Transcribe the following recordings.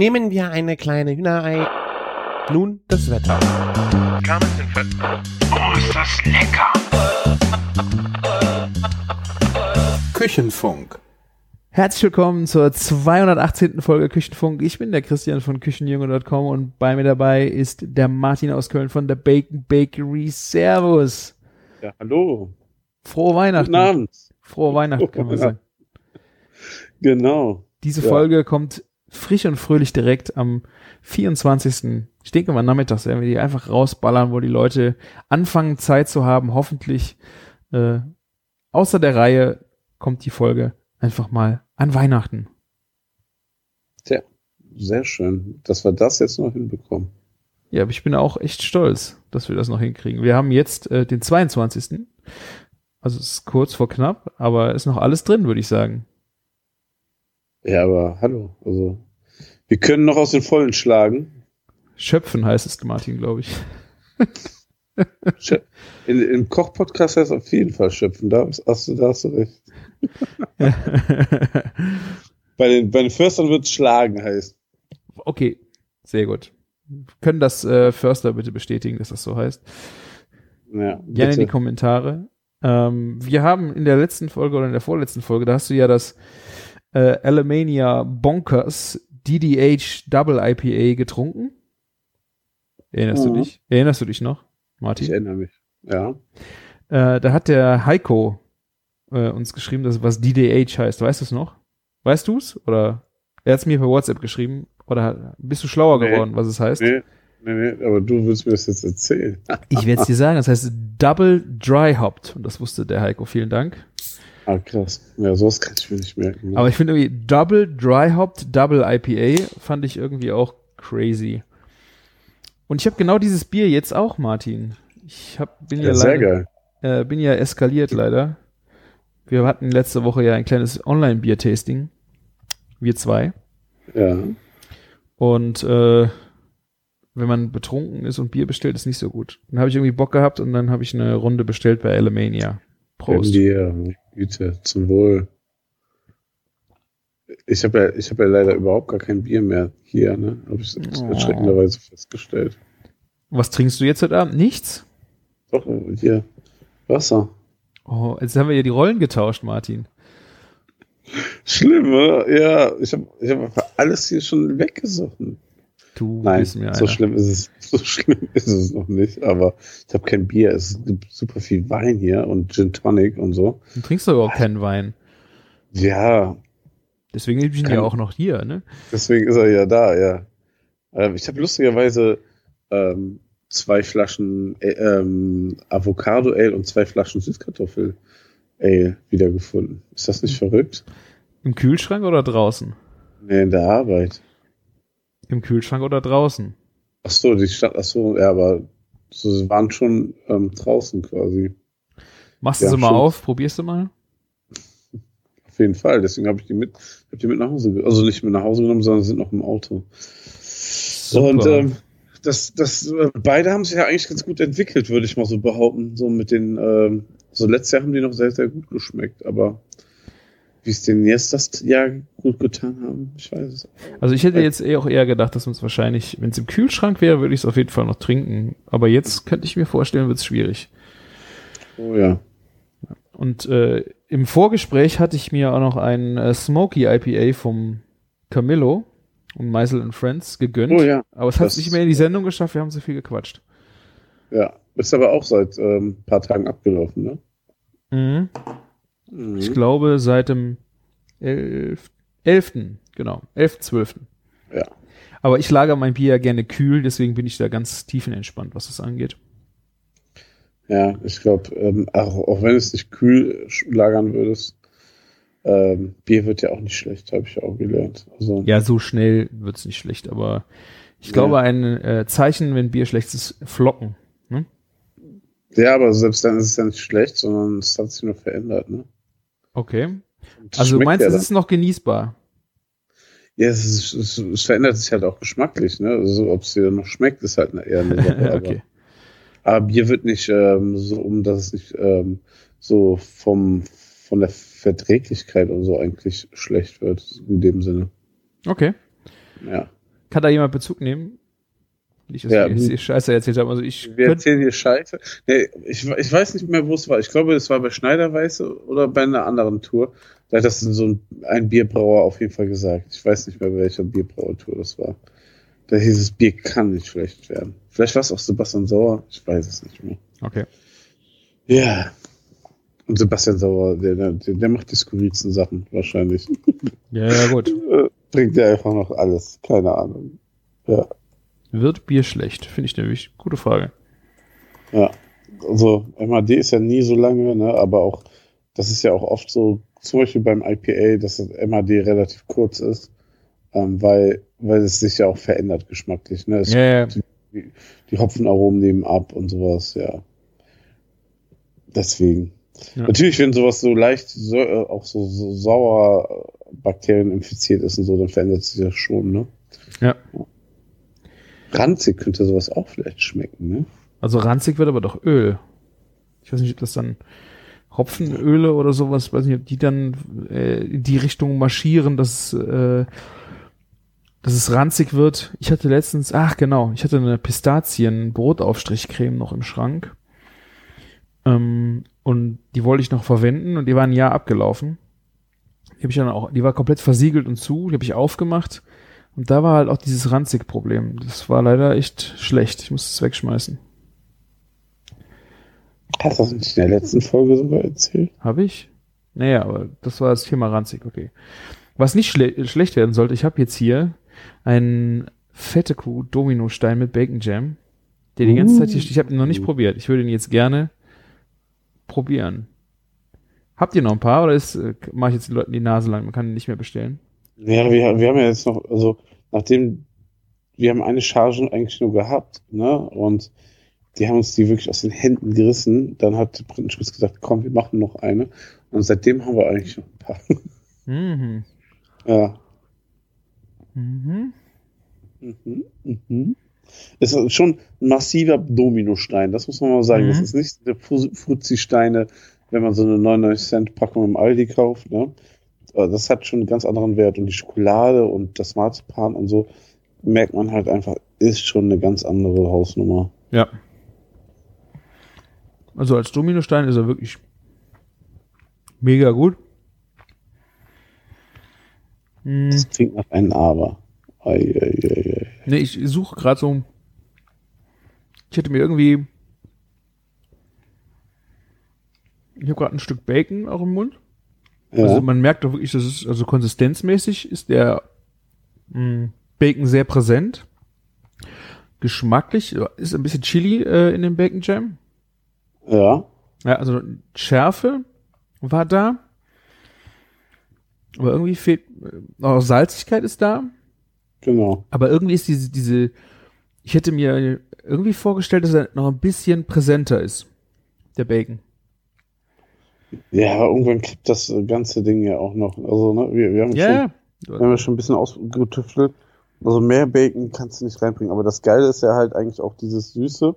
Nehmen wir eine kleine Hühnerei. Nun das Wetter. Oh, ist das lecker! Küchenfunk. Herzlich willkommen zur 218. Folge Küchenfunk. Ich bin der Christian von Küchenjunge.com und bei mir dabei ist der Martin aus Köln von der Bacon Bakery. Servus. Ja, hallo. Frohe Weihnachten. Guten Abend. Frohe Weihnachten, kann man sagen. Genau. Diese Ja. Folge kommt frisch und fröhlich direkt am 24. Ich denke mal nachmittags werden wir die einfach rausballern, wo die Leute anfangen Zeit zu haben. Hoffentlich äh, außer der Reihe kommt die Folge einfach mal an Weihnachten. Tja, sehr schön, dass wir das jetzt noch hinbekommen. Ja, aber ich bin auch echt stolz, dass wir das noch hinkriegen. Wir haben jetzt äh, den 22. Also es ist kurz vor knapp, aber ist noch alles drin, würde ich sagen. Ja, aber hallo, also wir können noch aus den Vollen schlagen. Schöpfen heißt es, Martin, glaube ich. In, Im Koch-Podcast heißt es auf jeden Fall schöpfen, da hast du, da hast du recht. Bei den, bei den Förstern wird es schlagen heißen. okay, sehr gut. Können das äh, Förster bitte bestätigen, dass das so heißt? Ja, Gerne in die bitte. Kommentare. Ähm, wir haben in der letzten Folge oder in der vorletzten Folge, da hast du ja das äh, Alemania Bonkers DDH Double IPA getrunken. Erinnerst du Mhm. dich? Erinnerst du dich noch, Ich Martin? erinnere mich. Ja. Äh, da hat der Heiko äh, uns geschrieben, dass was DDH heißt. Weißt du es noch? Weißt du es? Oder er hat es mir per WhatsApp geschrieben. Oder bist du schlauer Nee. geworden, was es heißt? Nee, nee, nee, aber du willst mir das jetzt erzählen. Ich werde es dir sagen. Das heißt Double Dry Hopped. Und das wusste der Heiko. Vielen Dank. Ah, krass. Ja, sowas kann ich mir nicht merken. ne? Aber ich finde irgendwie Double Dry Hopped Double IPA fand ich irgendwie auch crazy. Und ich habe genau dieses Bier jetzt auch, Martin. Ich hab, bin ja, ja, sehr leider, geil. äh, bin ja eskaliert leider. Wir hatten letzte Woche ja ein kleines Online-Bier-Tasting. Wir zwei. Ja. Und äh, wenn man betrunken ist und Bier bestellt, ist nicht so gut. Dann habe ich irgendwie Bock gehabt und dann habe ich eine Runde bestellt bei Alemania. Prost. Dir, Güte, zum Wohl. Ich habe ja, ich habe ja leider überhaupt gar kein Bier mehr hier, ne? Habe ich Oh. erschreckenderweise festgestellt. Was trinkst du jetzt heute Abend? Nichts? Doch, hier, Wasser. Oh, jetzt haben wir ja die Rollen getauscht, Martin. Schlimm, oder? Ja, ich habe ich hab einfach alles hier schon weggesoffen. Du Nein, bist mir so einer. schlimm ist es, so schlimm ist es noch nicht, aber ich habe kein Bier. Es gibt super viel Wein hier und Gin Tonic und so. Du trinkst doch überhaupt keinen Wein. Ja, Deswegen bin ich Kann- ja auch noch hier, ne? Deswegen ist er ja da, ja. Ähm, ich habe lustigerweise ähm, zwei Flaschen äh, ähm, Avocado Ale und zwei Flaschen Süßkartoffel Ale wiedergefunden. Ist das nicht verrückt? Im Kühlschrank oder draußen? Nee, in der Arbeit. Im Kühlschrank oder draußen? Ach so, die Stadt, ach so, ja, aber sie waren schon ähm, draußen quasi. Machst du Ja, sie mal schon. auf? Probierst du mal? Auf jeden Fall. Deswegen habe ich die mit, hab die mit nach Hause, also nicht mit nach Hause genommen, sondern sind noch im Auto. Super. Und ähm, das, das, äh, beide haben sich ja eigentlich ganz gut entwickelt, würde ich mal so behaupten. So mit den, ähm, so letztes Jahr haben die noch sehr, sehr gut geschmeckt, aber wie es denen jetzt das Jahr gut getan haben, ich weiß es. Also ich hätte jetzt eh auch eher gedacht, dass uns wahrscheinlich, wenn es im Kühlschrank wäre, würde ich es auf jeden Fall noch trinken. Aber jetzt könnte ich mir vorstellen, wird es schwierig. Oh ja. Und äh, im Vorgespräch hatte ich mir auch noch ein äh, Smoky IPA vom Camillo und Meisel and Friends gegönnt. Oh ja. Aber es hat Das- nicht mehr in die Sendung geschafft, wir haben so viel gequatscht. Ja. Ist aber auch seit ähm, paar Tagen abgelaufen, ne? Mhm. Mhm. Ich glaube seit dem 11. 11. Genau, 11. 12. Ja. Aber ich lagere mein Bier ja gerne kühl, deswegen bin ich da ganz tiefenentspannt, was das angeht. Ja, ich glaube, ähm, auch, auch wenn es nicht kühl lagern würdest, ähm, Bier wird ja auch nicht schlecht, habe ich ja auch gelernt. Also, Ja, so schnell wird's nicht schlecht, aber ich Ja. glaube, ein äh, Zeichen, wenn Bier schlecht ist, Flocken. Ne? ja, aber selbst dann ist es ja nicht schlecht, sondern es hat sich nur verändert, ne? Okay. Das Also du meinst, ja es ist noch genießbar? Ja, es, ist, es, es verändert sich halt auch geschmacklich, ne? Also, ob es dir noch schmeckt, ist halt eine, eher eine Sache. okay. aber, aber Bier wird nicht ähm, so, um dass es nicht ähm, so vom, von der Verträglichkeit und so eigentlich schlecht wird, in dem Sinne. Okay. Ja. Kann da jemand Bezug nehmen? Nicht, dass Ja, ich, hm. ich Scheiße erzählt habe. Also ich Wir erzählen hier Scheiße. Nee, ich, ich weiß nicht mehr, wo es war. Ich glaube, es war bei Schneiderweiße oder bei einer anderen Tour. Da hat das so ein, ein Bierbrauer auf jeden Fall gesagt. Ich weiß nicht mehr, bei welcher Bierbrauertour das war. Da hieß es, Bier kann nicht schlecht werden. Vielleicht war es auch Sebastian Sauer. Ich weiß es nicht mehr. okay. Ja. Und Sebastian Sauer, der, der, der macht die skurrilsten Sachen wahrscheinlich. Ja, ja, gut. Äh, Bringt der einfach noch alles. Keine Ahnung. Ja. Wird Bier schlecht? Finde ich nämlich. Gute Frage. Ja, also MAD ist ja nie so lange, ne? aber auch, das ist ja auch oft so, zum Beispiel beim IPA, dass das MAD relativ kurz ist, ähm, weil, weil es sich ja auch verändert geschmacklich. Ne? Es, Ja, ja. die, die Hopfenaromen nehmen ab und sowas, ja. Deswegen. Ja. Natürlich, wenn sowas so leicht, so, äh, auch so, so sauer Bakterien infiziert ist und so, dann verändert sich das schon, ne? Ja. Ranzig könnte sowas auch vielleicht schmecken, ne? Also ranzig wird aber doch Öl. Ich weiß nicht, ob das dann Hopfenöle oder sowas, weiß nicht, ob die dann äh, in die Richtung marschieren, dass, äh, dass es ranzig wird. Ich hatte letztens, ach genau, ich hatte eine Pistazien-Brotaufstrichcreme noch im Schrank. Ähm, und die wollte ich noch verwenden und die war ein Jahr abgelaufen. Die habe ich dann auch, die war komplett versiegelt und zu, die habe ich aufgemacht. Und da war halt auch dieses Ranzig-Problem. Das war leider echt schlecht. Ich musste es wegschmeißen. Hast du das nicht in der letzten Folge sogar erzählt? Habe ich? Naja, aber das war das Thema ranzig, okay. Was nicht schle schlecht werden sollte, ich habe jetzt hier einen fette Kuh Dominostein mit Bacon Jam, der die ganze Zeit hier steht. Ich habe ihn noch nicht probiert. Ich würde ihn jetzt gerne probieren. Habt ihr noch ein paar oder ist äh, mache ich jetzt den Leuten die Nase lang? Man kann ihn nicht mehr bestellen. Ja, wir, wir haben ja jetzt noch, also nachdem wir haben eine Charge eigentlich nur gehabt, ne? Und die haben uns die wirklich aus den Händen gerissen. Dann hat Printenspitz gesagt, komm, wir machen noch eine. Und seitdem haben wir eigentlich noch ein paar. Mhm. ja. Mhm. Mhm. Mhm. Es ist schon ein massiver Dominostein, das muss man mal sagen. Mhm. Das ist nicht der Fu- Fuzzi-Steine, wenn man so eine 99 Cent Packung im Aldi kauft. Ne? Aber Das hat schon einen ganz anderen Wert. Und die Schokolade und das Marzipan und so merkt man halt einfach, ist schon eine ganz andere Hausnummer. Ja. Also als Dominostein ist er wirklich mega gut. Mm. Das klingt nach einem Aber. Ei, ei, ei. Nee, ich suche gerade so. Ich hätte mir irgendwie. Ich habe gerade ein Stück Bacon auch im Mund. Ja, Also man merkt doch wirklich, dass es, also konsistenzmäßig ist der mh, Bacon sehr präsent. Geschmacklich ist ein bisschen Chili äh, in dem Bacon Jam. ja, Ja, also Schärfe war da. Aber irgendwie fehlt, äh, auch Salzigkeit ist da. genau. Aber irgendwie ist diese, diese, ich hätte mir irgendwie vorgestellt, dass er noch ein bisschen präsenter ist. Der Bacon. Ja, irgendwann kippt das ganze Ding ja auch noch. Also, ne, wir, wir haben schon Ja, Wir haben ja schon ein bisschen ausgetüftelt. Also mehr Bacon kannst du nicht reinbringen. Aber das Geile ist ja halt eigentlich auch dieses Süße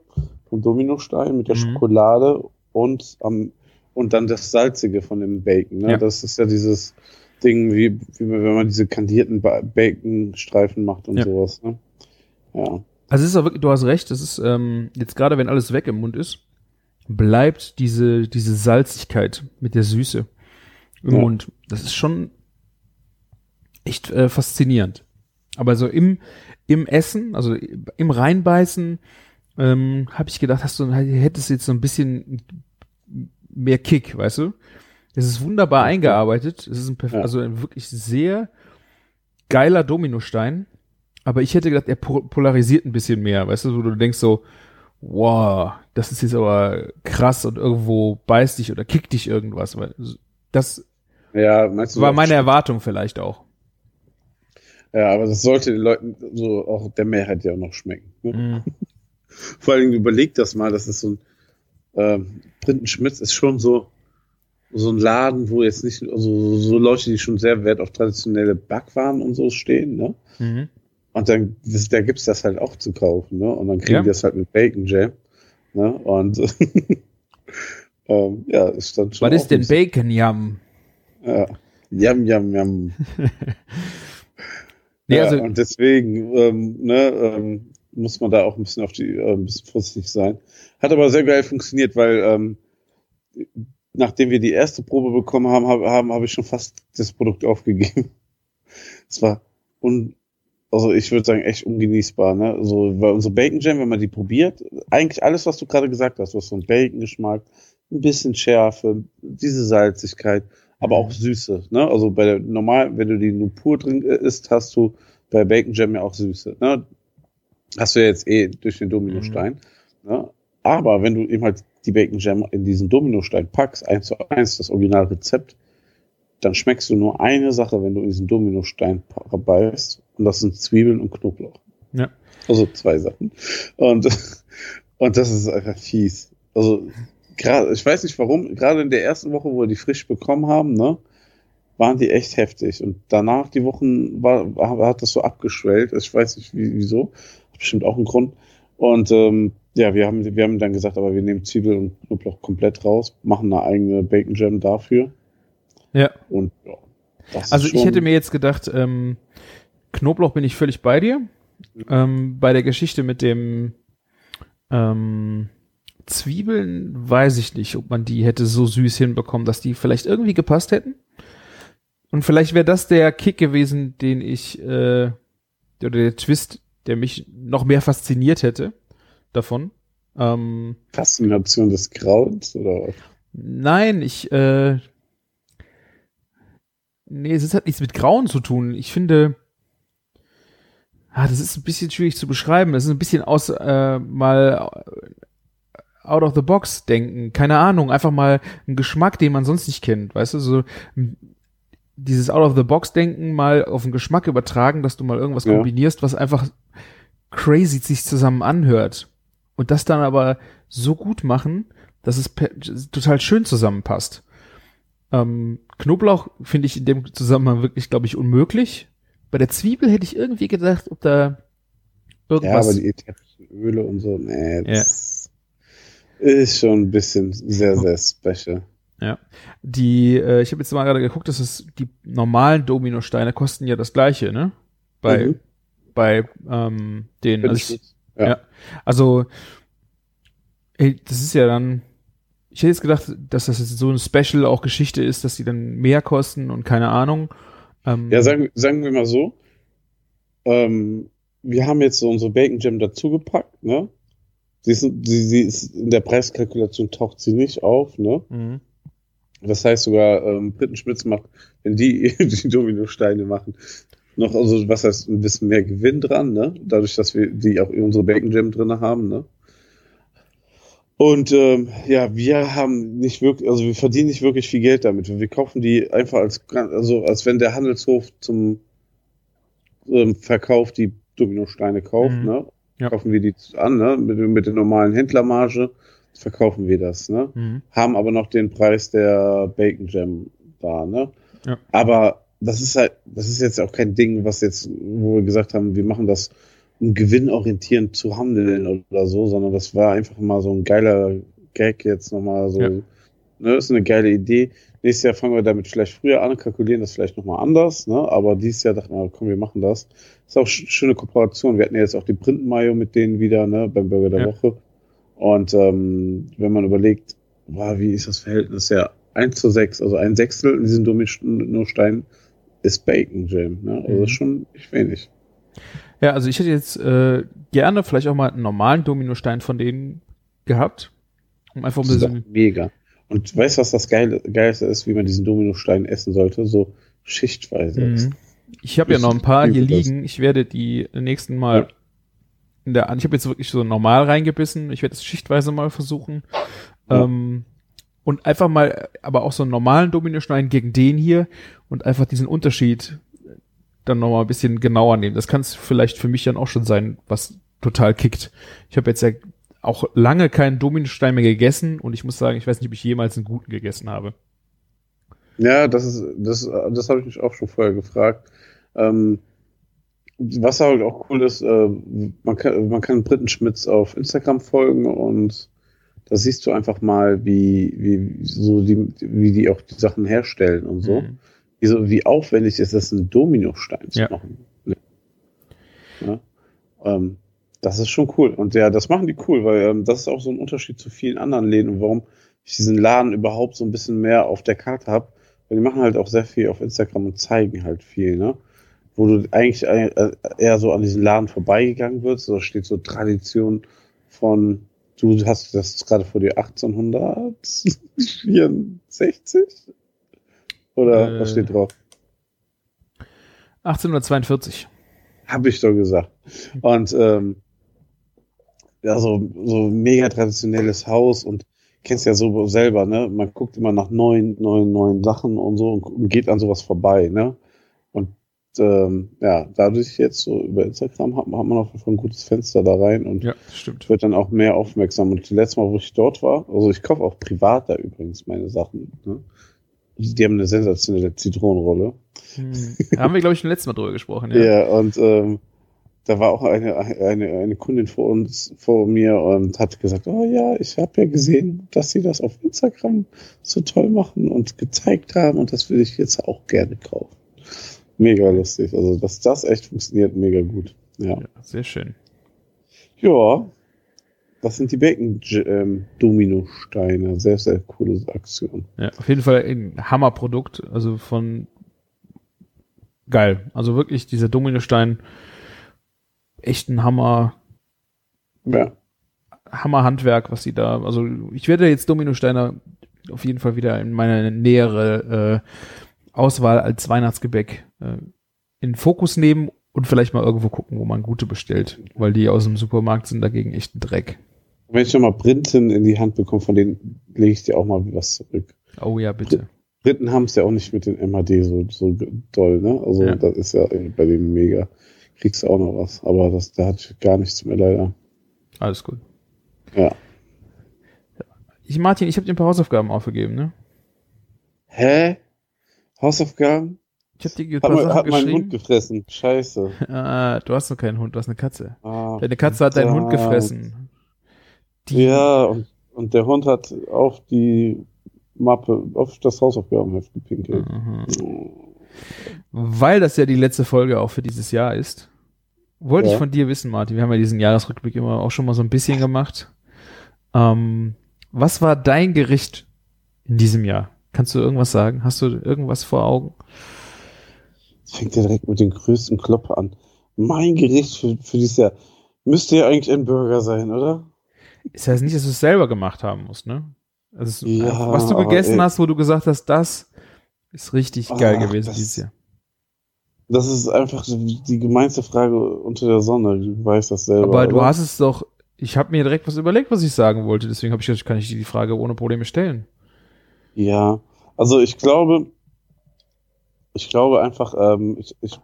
vom Dominostein mit der Mhm. Schokolade und am und dann das Salzige von dem Bacon. Ne? Ja. Das ist ja dieses Ding, wie, wie wenn man diese kandierten Ba- Baconstreifen macht und Ja. sowas. Ne? Ja. Also es ist auch wirklich, du hast recht, das ist, ähm, jetzt gerade wenn alles weg im Mund ist, bleibt diese, diese Salzigkeit mit der Süße im Ja. Mund. Das ist schon echt äh, faszinierend. Aber so im, im Essen, also im Reinbeißen, ähm, habe ich gedacht, hast du, hättest jetzt so ein bisschen mehr Kick, weißt du? Es ist wunderbar eingearbeitet. Es ist ein, perf- Ja. also ein wirklich sehr geiler Dominostein. Aber ich hätte gedacht, er po- polarisiert ein bisschen mehr, weißt du, wo du denkst so, wow, das ist jetzt aber krass und irgendwo beißt dich oder kickt dich irgendwas. Weil Das Ja, war meine Erwartung vielleicht auch. Ja, aber das sollte den Leuten so auch der Mehrheit ja auch noch schmecken. Ne? Mhm. Vor allem überleg das mal, das ist so ein ähm, Printenschmitz ist schon so so ein Laden, wo jetzt nicht also so Leute, die schon sehr Wert auf traditionelle Backwaren und so stehen, ne? Mhm. Und dann da gibt's das halt auch zu kaufen, ne? Und dann kriegen Ja. die das halt mit Bacon Jam, ne? Und ähm, ja, ist dann schon Was ist denn Bacon Yum? Ja. Yum, yum, yum. Nee, ja, also- und deswegen ähm, ne, ähm, muss man da auch ein bisschen auf die äh, ein bisschen vorsichtig sein. Hat aber sehr geil funktioniert, weil ähm, nachdem wir die erste Probe bekommen haben, habe haben, habe ich schon fast das Produkt aufgegeben. Es war un, also ich würde sagen echt ungenießbar, ne? So weil unsere Bacon Jam, wenn man die probiert, eigentlich alles, was du gerade gesagt hast, du hast so einen Bacon-Geschmack, ein bisschen Schärfe, diese Salzigkeit, aber auch Süße, ne? Also bei der normal, wenn du die nur pur drin äh, isst, hast du bei Bacon Jam ja auch Süße, ne? Hast du ja jetzt eh durch den Dominostein, ne? Aber wenn du eben halt die Bacon Jam in diesen Dominostein packst, eins zu eins, das Originalrezept, dann schmeckst du nur eine Sache, wenn du in diesen Dominostein beißt, das sind Zwiebeln und Knoblauch. Ja. Also zwei Sachen. Und, und das ist einfach fies. Also, gerade, ich weiß nicht warum, gerade in der ersten Woche, wo wir die frisch bekommen haben, ne, waren die echt heftig. Und danach, die Wochen, war, war, hat das so abgeschwellt. Ich weiß nicht, wie, wieso. Hat bestimmt auch einen Grund. Und ähm, ja, wir haben, wir haben dann gesagt, aber wir nehmen Zwiebel und Knoblauch komplett raus, machen eine eigene Bacon Jam dafür. Ja. Und ja, Also ich hätte mir jetzt gedacht, ähm, Knoblauch bin ich völlig bei dir. Ähm, bei der Geschichte mit dem ähm, Zwiebeln weiß ich nicht, ob man die hätte so süß hinbekommen, dass die vielleicht irgendwie gepasst hätten. Und vielleicht wäre das der Kick gewesen, den ich, äh, oder der Twist, der mich noch mehr fasziniert hätte davon. Ähm, Faszination des Grauens oder? Nein, ich, äh, nee, es hat nichts mit Grauen zu tun. Ich finde, ah, das ist ein bisschen schwierig zu beschreiben. Es ist ein bisschen aus, äh, mal äh, out of the box denken. Keine Ahnung, einfach mal ein Geschmack, den man sonst nicht kennt. Weißt du, so dieses out of the box denken mal auf den Geschmack übertragen, dass du mal irgendwas Ja. kombinierst, was einfach crazy sich zusammen anhört. Und das dann aber so gut machen, dass es total schön zusammenpasst. Ähm, Knoblauch finde ich in dem Zusammenhang wirklich, glaube ich, unmöglich. Bei der Zwiebel hätte ich irgendwie gedacht, ob da Ja, irgendwas. aber die ätherischen Öle und so, nee, das ist schon ein bisschen sehr, sehr special. Ja. Die, äh, ich habe jetzt mal gerade geguckt, dass es die normalen Dominosteine kosten ja das gleiche, ne? Bei, Mhm. bei ähm, den. Also. Ja. ja. also ey, das ist ja dann. Ich hätte jetzt gedacht, dass das jetzt so ein Special auch Geschichte ist, dass die dann mehr kosten und keine Ahnung. Ähm, Ja, sagen, sagen wir mal so. Ähm, wir haben jetzt so unsere Bacon Jam dazugepackt, ne? Sie ist, sie, sie ist in der Preiskalkulation taucht sie nicht auf, ne? mhm. Das heißt sogar, ähm, Prittenschmitz macht, wenn die die Dominosteine machen, noch, also was heißt, ein bisschen mehr Gewinn dran, ne? Dadurch, dass wir die auch in unsere Bacon Jam drinne haben, ne? Und ähm, ja, wir haben nicht wirklich, also wir verdienen nicht wirklich viel Geld damit. Wir kaufen die einfach als, also als wenn der Handelshof zum ähm, Verkauf die Dominosteine kauft, Mhm. ne? Ja. Kaufen wir die an, ne? Mit, mit der normalen Händlermarge verkaufen wir das, ne? Mhm. haben aber noch den Preis der Bacon Jam da, ne? Ja. Aber das ist halt, das ist jetzt auch kein Ding, was jetzt, wo wir gesagt haben, wir machen das, gewinnorientierend zu handeln oder so, sondern das war einfach mal so ein geiler Gag jetzt nochmal so, Ja. ne? Das ist eine geile Idee. Nächstes Jahr fangen wir damit vielleicht früher an, kalkulieren das vielleicht nochmal anders, ne? Aber dieses Jahr dachten wir, komm, wir machen das. Ist auch sch- schöne Kooperation. Wir hatten ja jetzt auch die Print-Mayo mit denen wieder, ne? Beim Burger der Ja. Woche. Und ähm, wenn man überlegt, wow, wie ist das Verhältnis? Ja, 1 zu 6, also ein Sechstel in diesen Dominostein ist Bacon Jam. Ne? Also Mhm. schon nicht wenig. Ja, also ich hätte jetzt äh, gerne vielleicht auch mal einen normalen Dominostein von denen gehabt. Um einfach ein bisschen. mega. Und weißt du, was das Geile, Geilste ist, wie man diesen Dominostein essen sollte? So schichtweise. Mhm. Ich habe ja noch ein paar hier das. liegen. Ich werde die nächsten Mal Ja. in der, ich habe jetzt wirklich so normal reingebissen. Ich werde es schichtweise mal versuchen. Ja. Ähm, und einfach mal, aber auch so einen normalen Dominostein gegen den hier und einfach diesen Unterschied dann nochmal ein bisschen genauer nehmen. Das kann es vielleicht für mich dann auch schon sein, was total kickt. Ich habe jetzt ja auch lange keinen Dominostein mehr gegessen und ich muss sagen, ich weiß nicht, ob ich jemals einen guten gegessen habe. Ja, das ist, das, das habe ich mich auch schon vorher gefragt. Ähm, was halt auch cool ist, äh, man kann, man kann Brittenschmitz auf Instagram folgen und da siehst du einfach mal, wie, wie, so die, wie die auch die Sachen herstellen und so. Mhm. Wie, so, wie aufwendig ist es, einen Dominostein zu Ja. machen. Ne? Ne? Ähm, das ist schon cool. Und ja, das machen die cool, weil ähm, das ist auch so ein Unterschied zu vielen anderen Läden und warum ich diesen Laden überhaupt so ein bisschen mehr auf der Karte habe. Weil die machen halt auch sehr viel auf Instagram und zeigen halt viel, ne? Wo du eigentlich äh, eher so an diesen Laden vorbeigegangen wirst. Da steht so Tradition von, du hast das gerade vor dir 1864? Oder Äh. was steht drauf? 1842. Hab ich doch gesagt. Und ähm, ja, so, so mega traditionelles Haus und kennst ja so selber, ne? Man guckt immer nach neuen, neuen, neuen Sachen und so und, geht an sowas vorbei, ne? Und ähm, ja, dadurch jetzt so über Instagram hat, man- hat man auf jeden Fall ein gutes Fenster da rein und Ja, wird dann auch mehr aufmerksam. Und das letzte Mal, wo ich dort war, also ich kaufe auch privat da übrigens meine Sachen. Ne? Die haben eine sensationelle Zitronenrolle. Hm. Da haben wir, glaube ich, schon letztes Mal drüber gesprochen. Ja. Ja, und ähm, da war auch eine, eine, eine Kundin vor uns, vor mir und hat gesagt, oh ja, ich habe ja gesehen, dass sie das auf Instagram so toll machen und gezeigt haben und das will ich jetzt auch gerne kaufen. Mega lustig. Also, dass das echt funktioniert, mega gut. Ja. Ja, sehr schön. Ja. Das sind die Bacon-Domino-Steine. Sehr, sehr coole Aktion. Ja, auf jeden Fall ein Hammerprodukt. Also von geil. Also wirklich dieser Dominostein, echt ein Hammer, Ja. Hammerhandwerk, was sie da. Also ich werde jetzt Dominosteine auf jeden Fall wieder in meine nähere äh, Auswahl als Weihnachtsgebäck äh, in Fokus nehmen und vielleicht mal irgendwo gucken, wo man gute bestellt, weil die aus dem Supermarkt sind dagegen echt ein Dreck. Wenn ich nochmal Brinten in die Hand bekomme, von denen lege ich dir auch mal was zurück. Oh ja, bitte. Briten haben es ja auch nicht mit den MHD so, so doll, ne? Also Ja. das ist ja bei denen mega. Kriegst du auch noch was. Aber das, da hat gar nichts mehr leider. Alles gut. Ja. Ich, Martin, ich habe dir ein paar Hausaufgaben aufgegeben, ne? Hä? Hausaufgaben? Ich habe dir Hat, mein, hat mein Hund gefressen. Scheiße. Ah, du hast noch keinen Hund, du hast eine Katze. Ah, Deine Katze hat deinen Hund gefressen. Die, Ja, und, und der Hund hat auf die Mappe, auf das Hausaufgabenheft gepinkelt. Mhm. Weil das ja die letzte Folge auch für dieses Jahr ist, wollte Ja. ich von dir wissen, Martin. Wir haben ja diesen Jahresrückblick immer auch schon mal so ein bisschen gemacht. Ähm, was war dein Gericht in diesem Jahr? Kannst du irgendwas sagen? Hast du irgendwas vor Augen? Jetzt fängt er direkt mit den größten Klopper an. Mein Gericht für, für dieses Jahr müsste ja eigentlich ein Burger sein, oder? Das heißt nicht, dass du es selber gemacht haben musst, ne? Also, Ja, was du aber gegessen ey. hast, wo du gesagt hast, das ist richtig geil Ach, gewesen das- dieses Jahr. Das ist einfach die gemeinste Frage unter der Sonne. Du weißt das selber. Aber du oder? hast es doch, ich habe mir direkt was überlegt, was ich sagen wollte, deswegen habe ich gedacht, kann ich dir die Frage ohne Probleme stellen. Ja, also ich glaube, ich glaube einfach, ähm, ich, ich,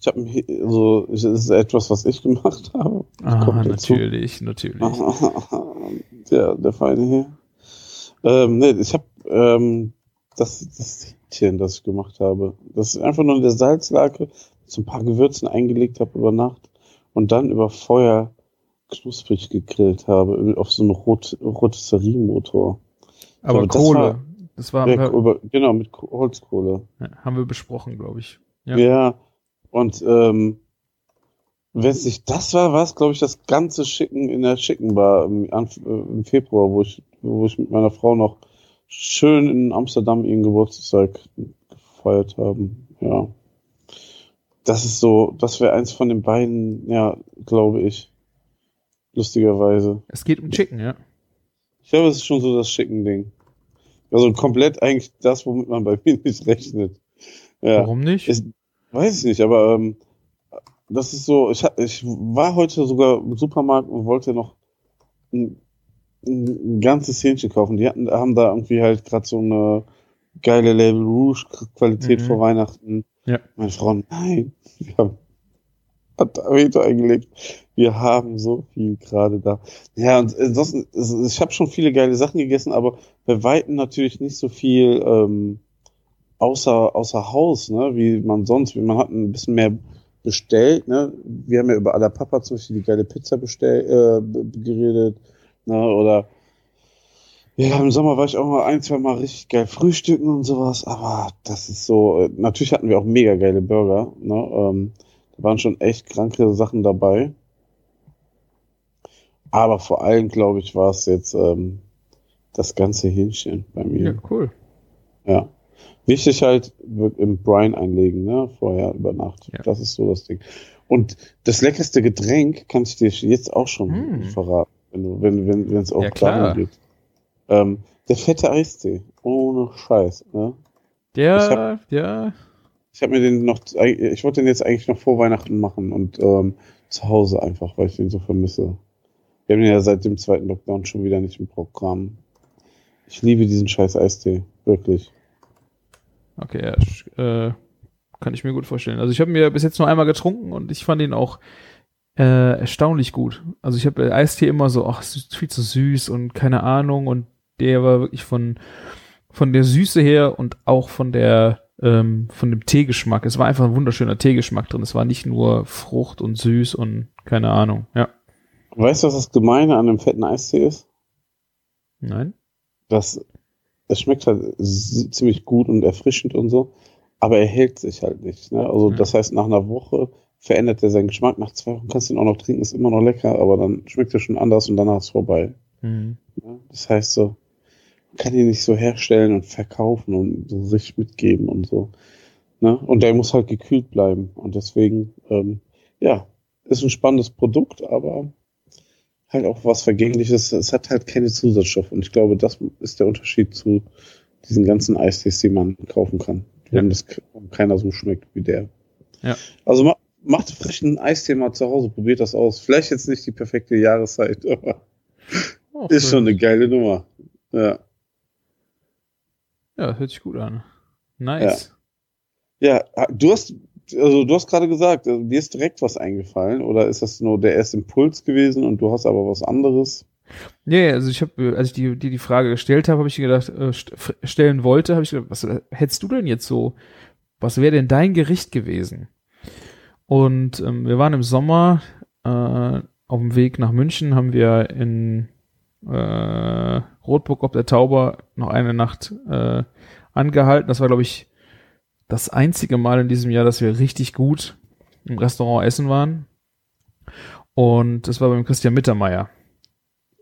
ich habe so, es ist etwas, was ich gemacht habe. Ah, Kommt dazu. natürlich, natürlich. der, der Feine hier. Ähm, nee, ich habe ähm, das, das Hähnchen, das ich gemacht habe. Das ist einfach nur in der Salzlake so ein paar Gewürzen eingelegt habe über Nacht und dann über Feuer knusprig gegrillt habe auf so einem Rot Rotisserie-Motor. Aber das Kohle, war- das war, Ja, über, genau, mit Ko- Holzkohle. haben wir besprochen, glaube ich. Ja. Ja. Und ähm, wenn es nicht das war, war es, glaube ich, das ganze Schicken in der Schicken war im, äh, im Februar, wo ich, wo ich mit meiner Frau noch schön in Amsterdam ihren Geburtstag gefeiert haben. Ja. Das ist so, das wäre eins von den beiden, ja, glaube ich. Lustigerweise. Es geht um Chicken, ja. Ich glaube, es ist schon so das Schicken-Ding. Also komplett eigentlich das, womit man bei mir nicht rechnet. Ja. Warum nicht? Ich weiß ich nicht, aber ähm, das ist so, ich, ich war heute sogar im Supermarkt und wollte noch ein, ein ganzes Hähnchen kaufen. Die hatten, haben da irgendwie halt gerade so eine geile Label Rouge Qualität Mhm. vor Weihnachten. Ja. Meine Frau, nein, wir haben hat da Veto eingelegt. Wir haben so viel gerade da. Ja, und ansonsten, ich habe schon viele geile Sachen gegessen, aber bei Weitem natürlich nicht so viel ähm, außer, außer Haus, ne, wie man sonst, wie man hat ein bisschen mehr bestellt, ne. Wir haben ja über aller Papa zum Beispiel die geile Pizza bestellt, äh, geredet, ne, oder ja, im Sommer war ich auch mal ein, zwei Mal richtig geil frühstücken und sowas, aber das ist so, natürlich hatten wir auch mega geile Burger, ne, ähm, Da waren schon echt kranke Sachen dabei. Aber vor allem, glaube ich, war es jetzt ähm, das ganze Hähnchen bei Ja, mir. cool. Ja. Wichtig halt im Brine einlegen, ne? Vorher über Nacht. Ja. Das ist so das Ding. Und das leckerste Getränk kann ich dir jetzt auch schon Hm. verraten, wenn du, wenn, wenn, wenn es auch Ja, klar. geht. Ähm, der fette Eistee. Ohne Scheiß, ne? Der, ja, Ich habe mir den noch, ich wollte den jetzt eigentlich noch vor Weihnachten machen und ähm, zu Hause einfach, weil ich den so vermisse. Wir haben den ja seit dem zweiten Lockdown schon wieder nicht im Programm. Ich liebe diesen scheiß Eistee, wirklich. Okay, ja, äh, kann ich mir gut vorstellen. Also ich habe mir bis jetzt nur einmal getrunken und ich fand ihn auch äh, erstaunlich gut. Also ich habe Eistee immer so, ach, viel zu süß und keine Ahnung und der war wirklich von von der Süße her und auch von der ähm, von dem Teegeschmack. Es war einfach ein wunderschöner Teegeschmack drin. Es war nicht nur Frucht und süß und keine Ahnung. Ja. Weißt du, was das Gemeine an dem fetten Eistee ist? Nein? Das, es schmeckt halt ziemlich gut und erfrischend und so, aber er hält sich halt nicht. Ne? Also Ja. das heißt, nach einer Woche verändert er seinen Geschmack. Nach zwei Wochen kannst du ihn auch noch trinken, ist immer noch lecker, aber dann schmeckt er schon anders und danach ist vorbei. Mhm. Ne? Das heißt so, man kann ihn nicht so herstellen und verkaufen und so richtig mitgeben und so. Ne? Und der muss halt gekühlt bleiben. Und deswegen, ähm, ja, ist ein spannendes Produkt, aber halt auch was Vergängliches. Es hat halt keine Zusatzstoffe. Und ich glaube, das ist der Unterschied zu diesen ganzen Eistees, die man kaufen kann. Ja. Wenn das keiner so schmeckt wie der. Ja. Also ma macht frischen Eistee mal zu Hause, probiert das aus. Vielleicht jetzt nicht die perfekte Jahreszeit, aber Oh, ist schon eine geile Nummer. Ja. Ja, hört sich gut an. Nice. Ja, du hast, also du hast gerade gesagt, also dir ist direkt was eingefallen oder ist das nur der erste Impuls gewesen und du hast aber was anderes? Ja, also ich habe, als ich die, die die Frage gestellt habe, habe ich gedacht, äh, stellen wollte, habe ich gedacht, was äh, hättest du denn jetzt so, was wäre denn dein Gericht gewesen? Und ähm, wir waren im Sommer äh, auf dem Weg nach München, haben wir in äh, Rotburg ob der Tauber noch eine Nacht äh, angehalten. Das war, glaube ich, das einzige Mal in diesem Jahr, dass wir richtig gut im Restaurant essen waren. Und das war beim Christian Mittermeier.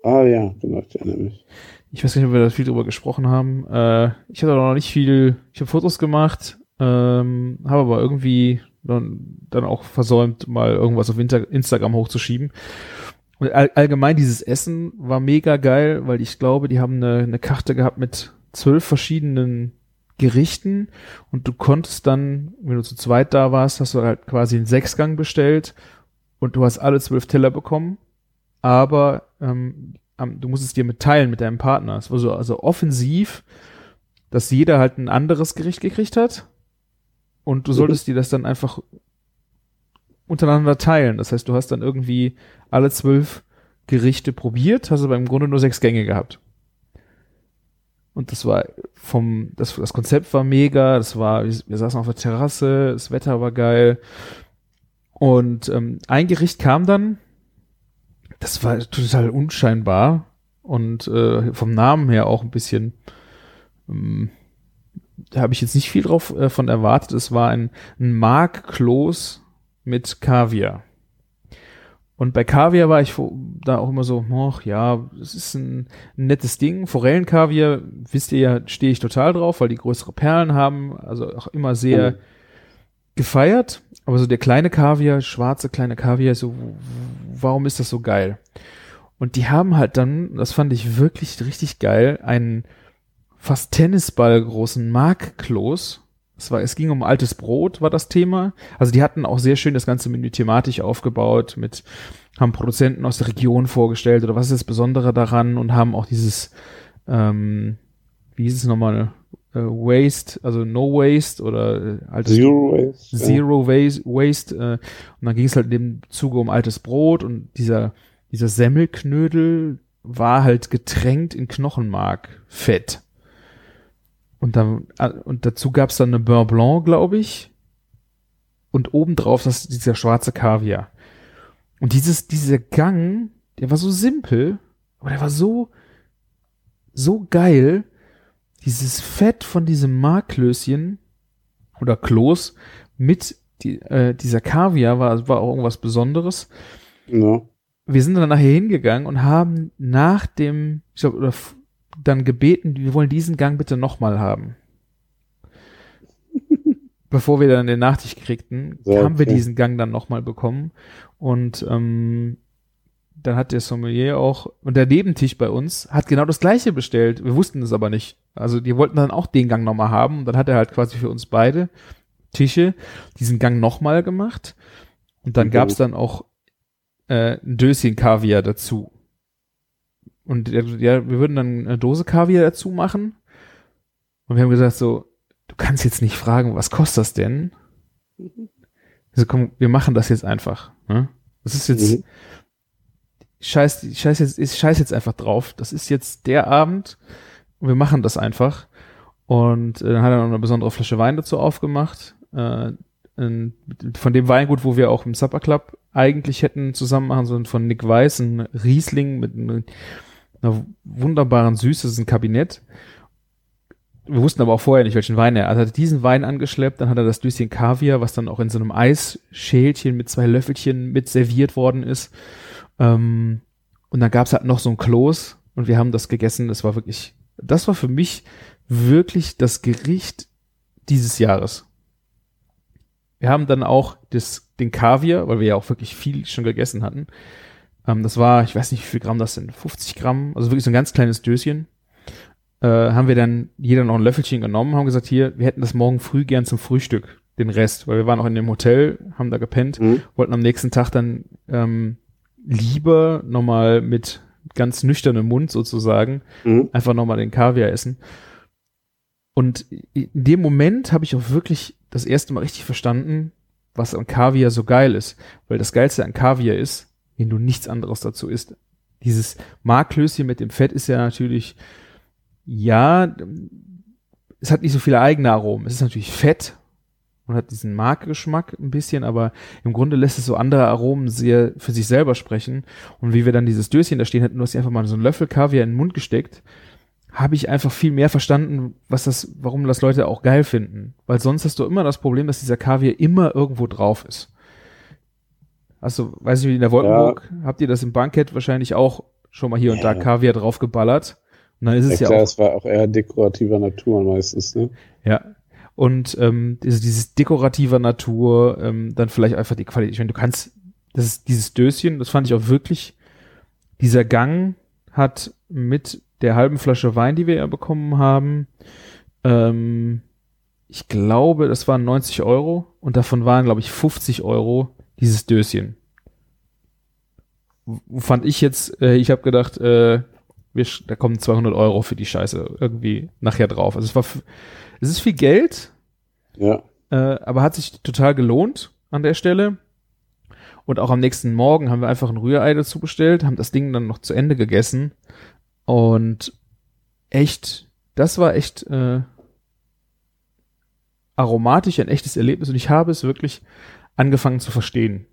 Ah ja, genau, ich erinnere mich. Ich weiß gar nicht, ob wir da viel drüber gesprochen haben. Äh, ich hatte noch nicht viel, ich habe Fotos gemacht, ähm, habe aber irgendwie dann, dann auch versäumt, mal irgendwas auf Inter Instagram hochzuschieben. Und all, allgemein dieses Essen war mega geil, weil ich glaube, die haben eine, eine Karte gehabt mit zwölf verschiedenen Gerichten und du konntest dann, wenn du zu zweit da warst, hast du halt quasi einen Sechsgang bestellt und du hast alle zwölf Teller bekommen, aber ähm, du musst es dir mitteilen mit deinem Partner. Es war so also offensiv, dass jeder halt ein anderes Gericht gekriegt hat und du solltest dir das dann einfach untereinander teilen. Das heißt, du hast dann irgendwie alle zwölf Gerichte probiert, hast aber im Grunde nur sechs Gänge gehabt. Und das war vom, das, das Konzept war mega, das war, wir, saßen auf der Terrasse, das Wetter war geil. Und ähm, ein Gericht kam dann, das war total unscheinbar und äh, vom Namen her auch ein bisschen, ähm, da habe ich jetzt nicht viel drauf äh, von erwartet. Es war ein, ein Markkloß mit Kaviar. Und bei Kaviar war ich da auch immer so, ach ja, es ist ein, ein nettes Ding. Forellenkaviar, wisst ihr ja, stehe ich total drauf, weil die größere Perlen haben, also auch immer sehr Mhm. gefeiert. Aber so der kleine Kaviar, schwarze kleine Kaviar, so, warum ist das so geil? Und die haben halt dann, das fand ich wirklich richtig geil, einen fast Tennisball großen Markkloß. Es war, es ging um altes Brot, war das Thema. Also die hatten auch sehr schön das ganze Menü thematisch aufgebaut mit, haben Produzenten aus der Region vorgestellt oder was ist das Besondere daran und haben auch dieses, ähm, wie hieß es nochmal, äh, Waste, also No Waste oder äh, altes Zero Waste. Zero Waste, Waste äh, und dann ging es halt in dem Zuge um altes Brot und dieser, dieser Semmelknödel war halt getränkt in Knochenmark, Fett. Und dann, äh, und dazu gab's dann eine Beurre Blanc, glaube ich. Und obendrauf das, dieser schwarze Kaviar. Und dieses, dieser Gang, der war so simpel, aber der war so, so geil. Dieses Fett von diesem Marklöschen oder Kloß mit die, äh, dieser Kaviar war, war auch irgendwas Besonderes. Ja. Wir sind dann nachher hingegangen und haben nach dem, ich glaube, oder dann gebeten, wir wollen diesen Gang bitte nochmal haben. Bevor wir dann den Nachtisch kriegten, So, haben wir okay. diesen Gang dann nochmal bekommen. Und ähm, dann hat der Sommelier auch, und der Nebentisch bei uns hat genau das gleiche bestellt. Wir wussten es aber nicht. Also die wollten dann auch den Gang nochmal haben. Und dann hat er halt quasi für uns beide Tische diesen Gang nochmal gemacht. Und dann Mhm. gab's dann auch äh, ein Döschen Kaviar dazu. Und ja, wir würden dann eine Dose Kaviar dazu machen. Und wir haben gesagt so, du kannst jetzt nicht fragen, was kostet das denn? Also komm, wir machen das jetzt einfach. Ne? Das ist jetzt, Mhm. scheiß, ich scheiß jetzt, ich scheiß jetzt einfach drauf. Das ist jetzt der Abend und wir machen das einfach. Und äh, dann hat er noch eine besondere Flasche Wein dazu aufgemacht. Äh, ein- von dem Weingut, wo wir auch im Supper Club eigentlich hätten zusammen machen sollen, von Nick Weiß, ein Riesling mit einer, einer wunderbaren Süße, das ist ein Kabinett. Wir wussten aber auch vorher nicht, welchen Wein er. Also er hat diesen Wein angeschleppt, dann hat er das Döschen Kaviar, was dann auch in so einem Eisschälchen mit zwei Löffelchen mit serviert worden ist. Ähm, und dann gab's halt noch so ein Kloß und wir haben das gegessen. Das war wirklich, das war für mich wirklich das Gericht dieses Jahres. Wir haben dann auch das, den Kaviar, weil wir ja auch wirklich viel schon gegessen hatten. Ähm, das war, ich weiß nicht, wie viel Gramm das sind, 50 Gramm, also wirklich so ein ganz kleines Döschen. Äh, haben wir dann jeder noch ein Löffelchen genommen, haben gesagt, hier, wir hätten das morgen früh gern zum Frühstück, den Rest, weil wir waren auch in dem Hotel, haben da gepennt, Mhm. wollten am nächsten Tag dann ähm, lieber nochmal mit ganz nüchternem Mund sozusagen Mhm. einfach nochmal den Kaviar essen. Und in dem Moment habe ich auch wirklich das erste Mal richtig verstanden, was an Kaviar so geil ist. Weil das Geilste an Kaviar ist, wenn du nichts anderes dazu isst. Dieses Marklöschen mit dem Fett ist ja natürlich, ja, es hat nicht so viele eigene Aromen. Es ist natürlich Fett und hat diesen Markgeschmack ein bisschen, aber im Grunde lässt es so andere Aromen sehr für sich selber sprechen. Und wie wir dann dieses Döschen da stehen hatten, du hast einfach mal so einen Löffel Kaviar in den Mund gesteckt, habe ich einfach viel mehr verstanden, was das, warum das Leute auch geil finden. Weil sonst hast du immer das Problem, dass dieser Kaviar immer irgendwo drauf ist. Also, weiß ich, wie in der Wolkenburg, habt ihr das im Bankett wahrscheinlich auch schon mal hier und da Ja. Kaviar drauf geballert. Und dann ist es Ja, ja klar, auch es war auch eher dekorativer Natur meistens, ne? ja. Und ähm, dieses, dieses dekorativer Natur, ähm, dann vielleicht einfach die Qualität. Ich meine, du kannst, das ist dieses Döschen, das fand ich auch wirklich, dieser Gang hat mit der halben Flasche Wein, die wir ja bekommen haben, ähm, ich glaube, das waren 90 Euro und davon waren, glaube ich, 50 Euro dieses Döschen. Fand ich jetzt, äh, ich habe gedacht, äh, wir, da kommen 200 Euro für die Scheiße irgendwie nachher drauf. Also es war, es ist viel Geld, Ja. äh, aber hat sich total gelohnt an der Stelle. Und auch am nächsten Morgen haben wir einfach ein Rührei dazu bestellt, haben das Ding dann noch zu Ende gegessen. Und echt, das war echt äh, aromatisch, ein echtes Erlebnis. Und ich habe es wirklich angefangen zu verstehen.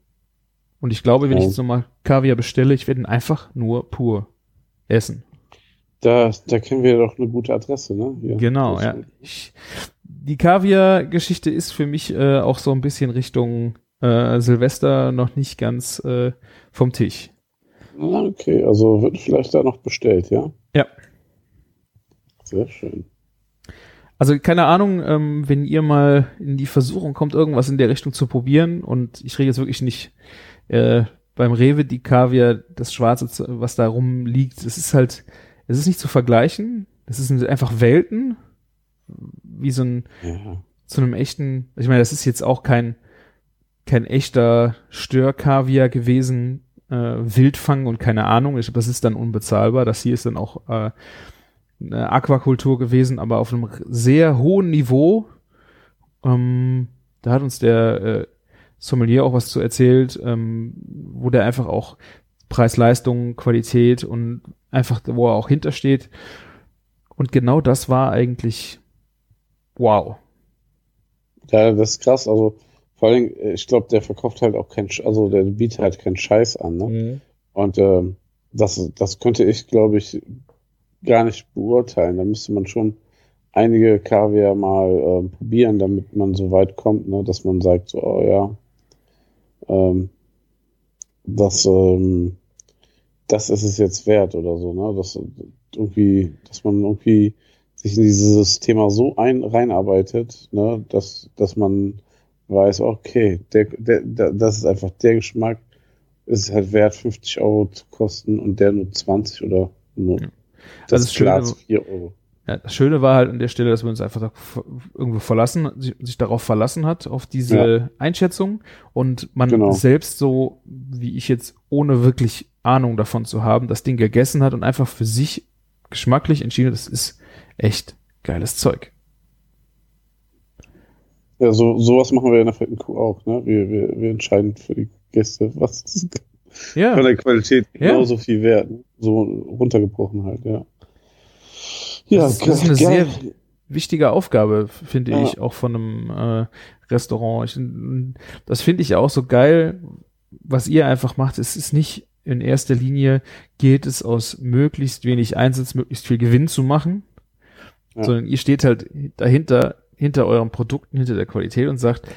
Und ich glaube, wenn ich Ja. jetzt nochmal Kaviar bestelle, ich werde ihn einfach nur pur essen. Da, da kennen wir doch eine gute Adresse, ne? Hier. Genau, ja. Ich, die Kaviar-Geschichte ist für mich äh, auch so ein bisschen Richtung äh, Silvester noch nicht ganz äh, vom Tisch. Ah, okay, also wird vielleicht da noch bestellt, ja? Ja. Sehr schön. Also keine Ahnung, ähm, wenn ihr mal in die Versuchung kommt, irgendwas in der Richtung zu probieren und ich rede jetzt wirklich nicht äh, beim Rewe die Kaviar, das Schwarze, was da rumliegt, es ist halt, es ist nicht zu vergleichen. Es sind einfach Welten, wie so ein Ja. zu einem echten, ich meine, das ist jetzt auch kein, kein echter Störkaviar gewesen, äh, Wildfang und keine Ahnung, ich, das ist dann unbezahlbar. Das hier ist dann auch äh, eine Aquakultur gewesen, aber auf einem sehr hohen Niveau. Ähm, da hat uns der äh, Sommelier auch was zu erzählt, ähm, wo der einfach auch Preis-Leistung, Qualität und einfach, wo er auch hintersteht. Und genau das war eigentlich wow. Ja, das ist krass. Also vor allem, äh, ich glaube, der verkauft halt auch kein, also der bietet halt keinen Scheiß an, ne? Und ähm, das, das könnte ich, glaube ich, gar nicht beurteilen. Da müsste man schon einige Kaviar mal ähm, probieren, damit man so weit kommt, ne, dass man sagt, so, oh ja, ähm, das, ähm, das ist es jetzt wert oder so, ne? Dass irgendwie, dass man irgendwie sich in dieses Thema so ein, reinarbeitet, ne, dass, dass man weiß, okay, der, der, der, das ist einfach der Geschmack, ist halt wert, 50 Euro zu kosten und der nur 20 oder nur. Ja. Das also ist klar, 4 Euro. Ja, das Schöne war halt an der Stelle, dass wir uns einfach irgendwo verlassen, sich darauf verlassen hat, auf diese ja. Einschätzung und man genau. selbst so, wie ich jetzt, ohne wirklich Ahnung davon zu haben, das Ding gegessen hat und einfach für sich geschmacklich entschieden, das ist echt geiles Zeug. Ja, so, sowas machen wir in der fetten Kuh auch, ne? Wir, wir, wir entscheiden für die Gäste, was ist ja. von der Qualität genauso ja. viel wert. So runtergebrochen halt, ja. Ja, das, das ist eine geil. sehr wichtige Aufgabe, finde ja. ich, auch von einem äh, Restaurant. Ich, das finde ich auch so geil, was ihr einfach macht. Es ist nicht in erster Linie geht es aus möglichst wenig Einsatz, möglichst viel Gewinn zu machen, ja. sondern ihr steht halt dahinter, hinter euren Produkten, hinter der Qualität und sagt,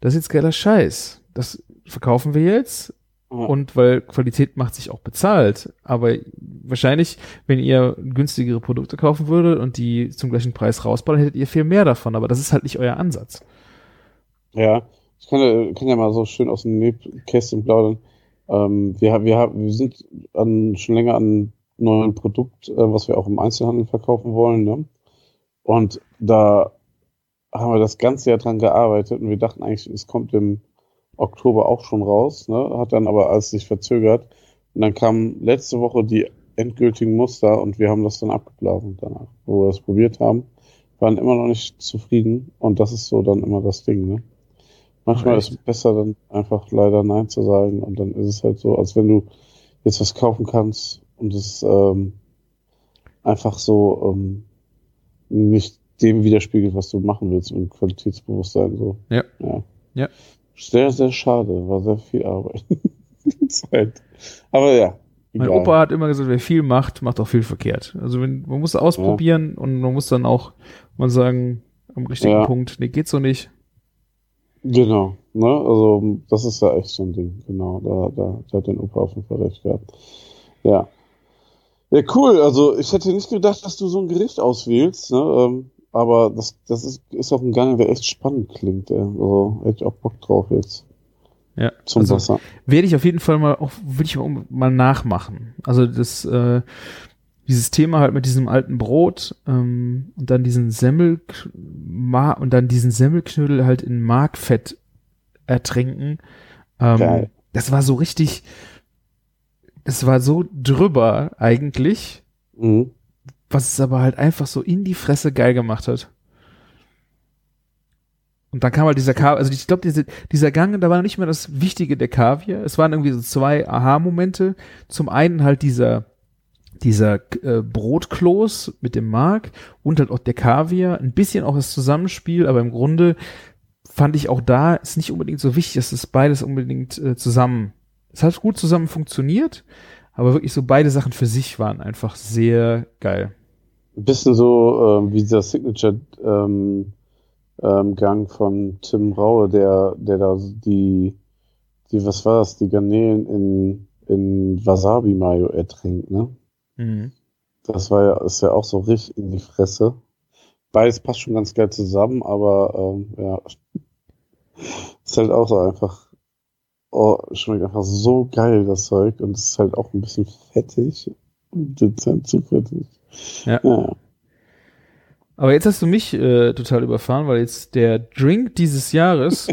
das ist jetzt geiler Scheiß. Das verkaufen wir jetzt und weil Qualität macht sich auch bezahlt. Aber wahrscheinlich, wenn ihr günstigere Produkte kaufen würdet und die zum gleichen Preis rausballern, hättet ihr viel mehr davon. Aber das ist halt nicht euer Ansatz. Ja, ich kann ja, kann ja mal so schön aus dem Nähkästchen plaudern. Ähm, wir, wir, wir sind an, schon länger an einem neuen Produkt, äh, was wir auch im Einzelhandel verkaufen wollen. Ne? Und da haben wir das ganze Jahr dran gearbeitet und wir dachten eigentlich, es kommt im Oktober auch schon raus, ne? hat dann aber alles sich verzögert. Und dann kamen letzte Woche die endgültigen Muster und wir haben das dann abgeblasen danach, wo wir es probiert haben. Waren immer noch nicht zufrieden und das ist so dann immer das Ding. Ne? Manchmal ist es besser, dann einfach leider Nein zu sagen und dann ist es halt so, als wenn du jetzt was kaufen kannst und es ähm, einfach so ähm, nicht dem widerspiegelt, was du machen willst und Qualitätsbewusstsein so. Ja. Ja. ja. Sehr, sehr schade. War sehr viel Arbeit. Zeit. Aber ja. Mein egal. Opa hat immer gesagt, wer viel macht, macht auch viel verkehrt. Also wenn, man muss ausprobieren ja. und man muss dann auch mal sagen, am richtigen ja. Punkt, nee, geht so nicht. Genau, ne, also das ist ja echt so ein Ding, genau, da, da, da hat den Opa auf jeden Fall recht gehabt. Ja. Ja, cool, also ich hätte nicht gedacht, dass du so ein Gericht auswählst, ne, ähm, aber das, das ist, ist auch ein Gang, der echt spannend klingt. Ey. Also hätte ich auch Bock drauf jetzt. Ja, zum also Wasser. Werde ich auf jeden Fall mal auch, will ich mal, mal nachmachen. Also das, äh, dieses Thema halt mit diesem alten Brot ähm, und dann diesen Semmel und dann diesen Semmelknödel halt in Markfett ertrinken. Ähm, Geil. Das war so richtig, das war so drüber eigentlich. Mhm was es aber halt einfach so in die Fresse geil gemacht hat. Und dann kam halt dieser Kaviar, also ich glaube, diese, dieser Gang, da war nicht mehr das Wichtige der Kaviar. Es waren irgendwie so zwei Aha-Momente. Zum einen halt dieser, dieser äh, Brotkloß mit dem Mark und halt auch der Kaviar. Ein bisschen auch das Zusammenspiel, aber im Grunde fand ich auch da ist nicht unbedingt so wichtig, dass das beides unbedingt äh, zusammen. Es hat gut zusammen funktioniert, aber wirklich so beide Sachen für sich waren einfach sehr geil. Ein bisschen so ähm, wie dieser Signature ähm, ähm, Gang von Tim Raue, der, der da die, die, was war das, die Garnelen in, in Wasabi Mayo ertrinkt, ne? Mhm. Das war ja, ist ja auch so richtig in die Fresse. Beides passt schon ganz geil zusammen, aber ähm, ja, ist halt auch so einfach, oh, schmeckt einfach so geil, das Zeug, und es ist halt auch ein bisschen fettig, dezent zu fettig. Ja. ja. Aber jetzt hast du mich äh, total überfahren, weil jetzt der Drink dieses Jahres.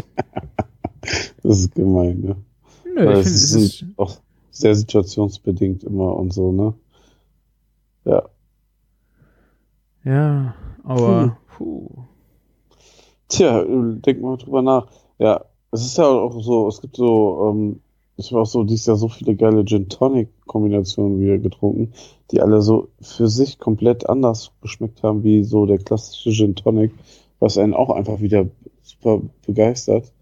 das ist gemein, ne? Nö, weil ich finde, es ist auch sehr situationsbedingt immer und so, ne? Ja. Ja, aber puh. puh. Tja, denk mal drüber nach. Ja, es ist ja auch so, es gibt so ähm, ich habe auch so dieses Jahr so viele geile Gin Tonic Kombinationen wieder getrunken, die alle so für sich komplett anders geschmeckt haben wie so der klassische Gin Tonic, was einen auch einfach wieder super begeistert.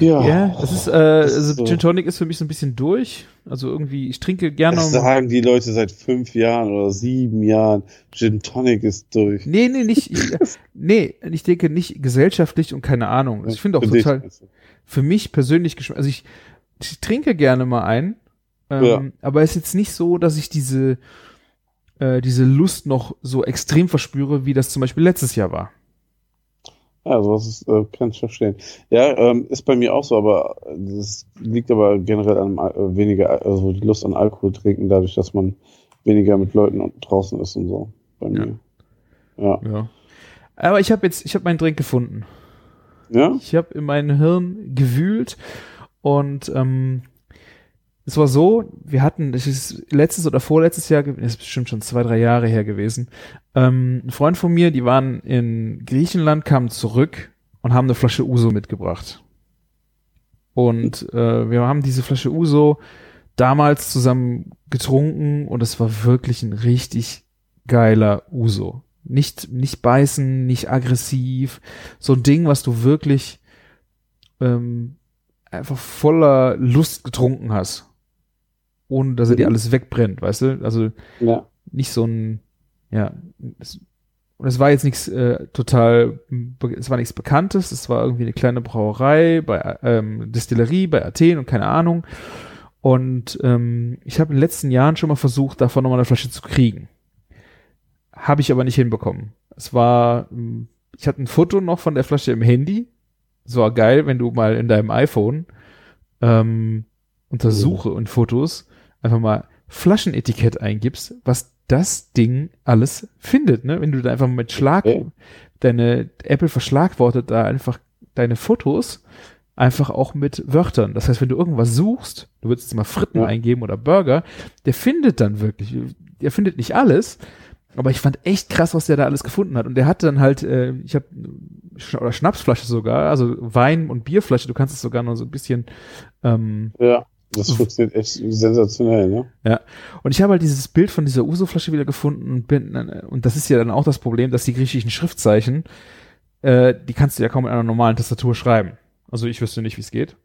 Ja, Ja, das ist, äh, das also so. Gin Tonic ist für mich so ein bisschen durch. Also irgendwie, ich trinke gerne das sagen die Leute seit fünf Jahren oder sieben Jahren. Gin Tonic ist durch. Nee, nee, nicht, ich, nee, ich denke nicht gesellschaftlich und keine Ahnung. Also ich finde auch Für total, für mich persönlich, geschm- also ich, ich trinke gerne mal ein, ähm, Ja. aber es ist jetzt nicht so, dass ich diese, äh, diese Lust noch so extrem verspüre, wie das zum Beispiel letztes Jahr war. Ja, sowas ist, äh, kann ich verstehen. Ja, ähm, ist bei mir auch so, aber das liegt aber generell an äh, weniger, also die Lust an Alkohol trinken, dadurch, dass man weniger mit Leuten draußen ist und so. Bei mir. Ja. Ja. Aber ich habe jetzt, ich habe meinen Drink gefunden. Ja? Ich habe in meinem Hirn gewühlt und ähm, es war so, wir hatten, das ist letztes oder vorletztes Jahr, das ist bestimmt schon zwei, drei Jahre her gewesen, ähm, ein Freund von mir, die waren in Griechenland, kamen zurück und haben eine Flasche Uso mitgebracht. Und äh, wir haben diese Flasche Uso damals zusammen getrunken und es war wirklich ein richtig geiler Uso. Nicht, nicht beißen, nicht aggressiv, so ein Ding, was du wirklich ähm, einfach voller Lust getrunken hast. Ohne dass er dir Mhm. alles wegbrennt, weißt du? Also Ja. nicht so ein, ja, es, und es war jetzt nichts äh, total, es war nichts Bekanntes, es war irgendwie eine kleine Brauerei bei ähm, Distillerie bei Athen und keine Ahnung. Und ähm, ich habe in den letzten Jahren schon mal versucht, davon nochmal eine Flasche zu kriegen. Habe ich aber nicht hinbekommen. Es war, ähm, ich hatte ein Foto noch von der Flasche im Handy. Es war geil, wenn du mal in deinem iPhone ähm, unter Suche und Fotos einfach mal Flaschenetikett eingibst, was das Ding alles findet, ne? Wenn du da einfach mit Schlag, Okay. deine Apple verschlagwortet da einfach deine Fotos einfach auch mit Wörtern. Das heißt, wenn du irgendwas suchst, du würdest jetzt mal Fritten Ja. eingeben oder Burger, der findet dann wirklich, der findet nicht alles, aber ich fand echt krass, was der da alles gefunden hat. Und der hatte dann halt, äh, ich habe oder Schnapsflasche sogar, also Wein und Bierflasche, du kannst es sogar noch so ein bisschen ähm, Ja. Das funktioniert echt sensationell, ne? Und ich habe halt dieses Bild von dieser Uso-Flasche wieder gefunden und bin, und das ist ja dann auch das Problem, dass die griechischen Schriftzeichen, äh, die kannst du ja kaum mit einer normalen Tastatur schreiben. Also ich wüsste nicht, wie es geht.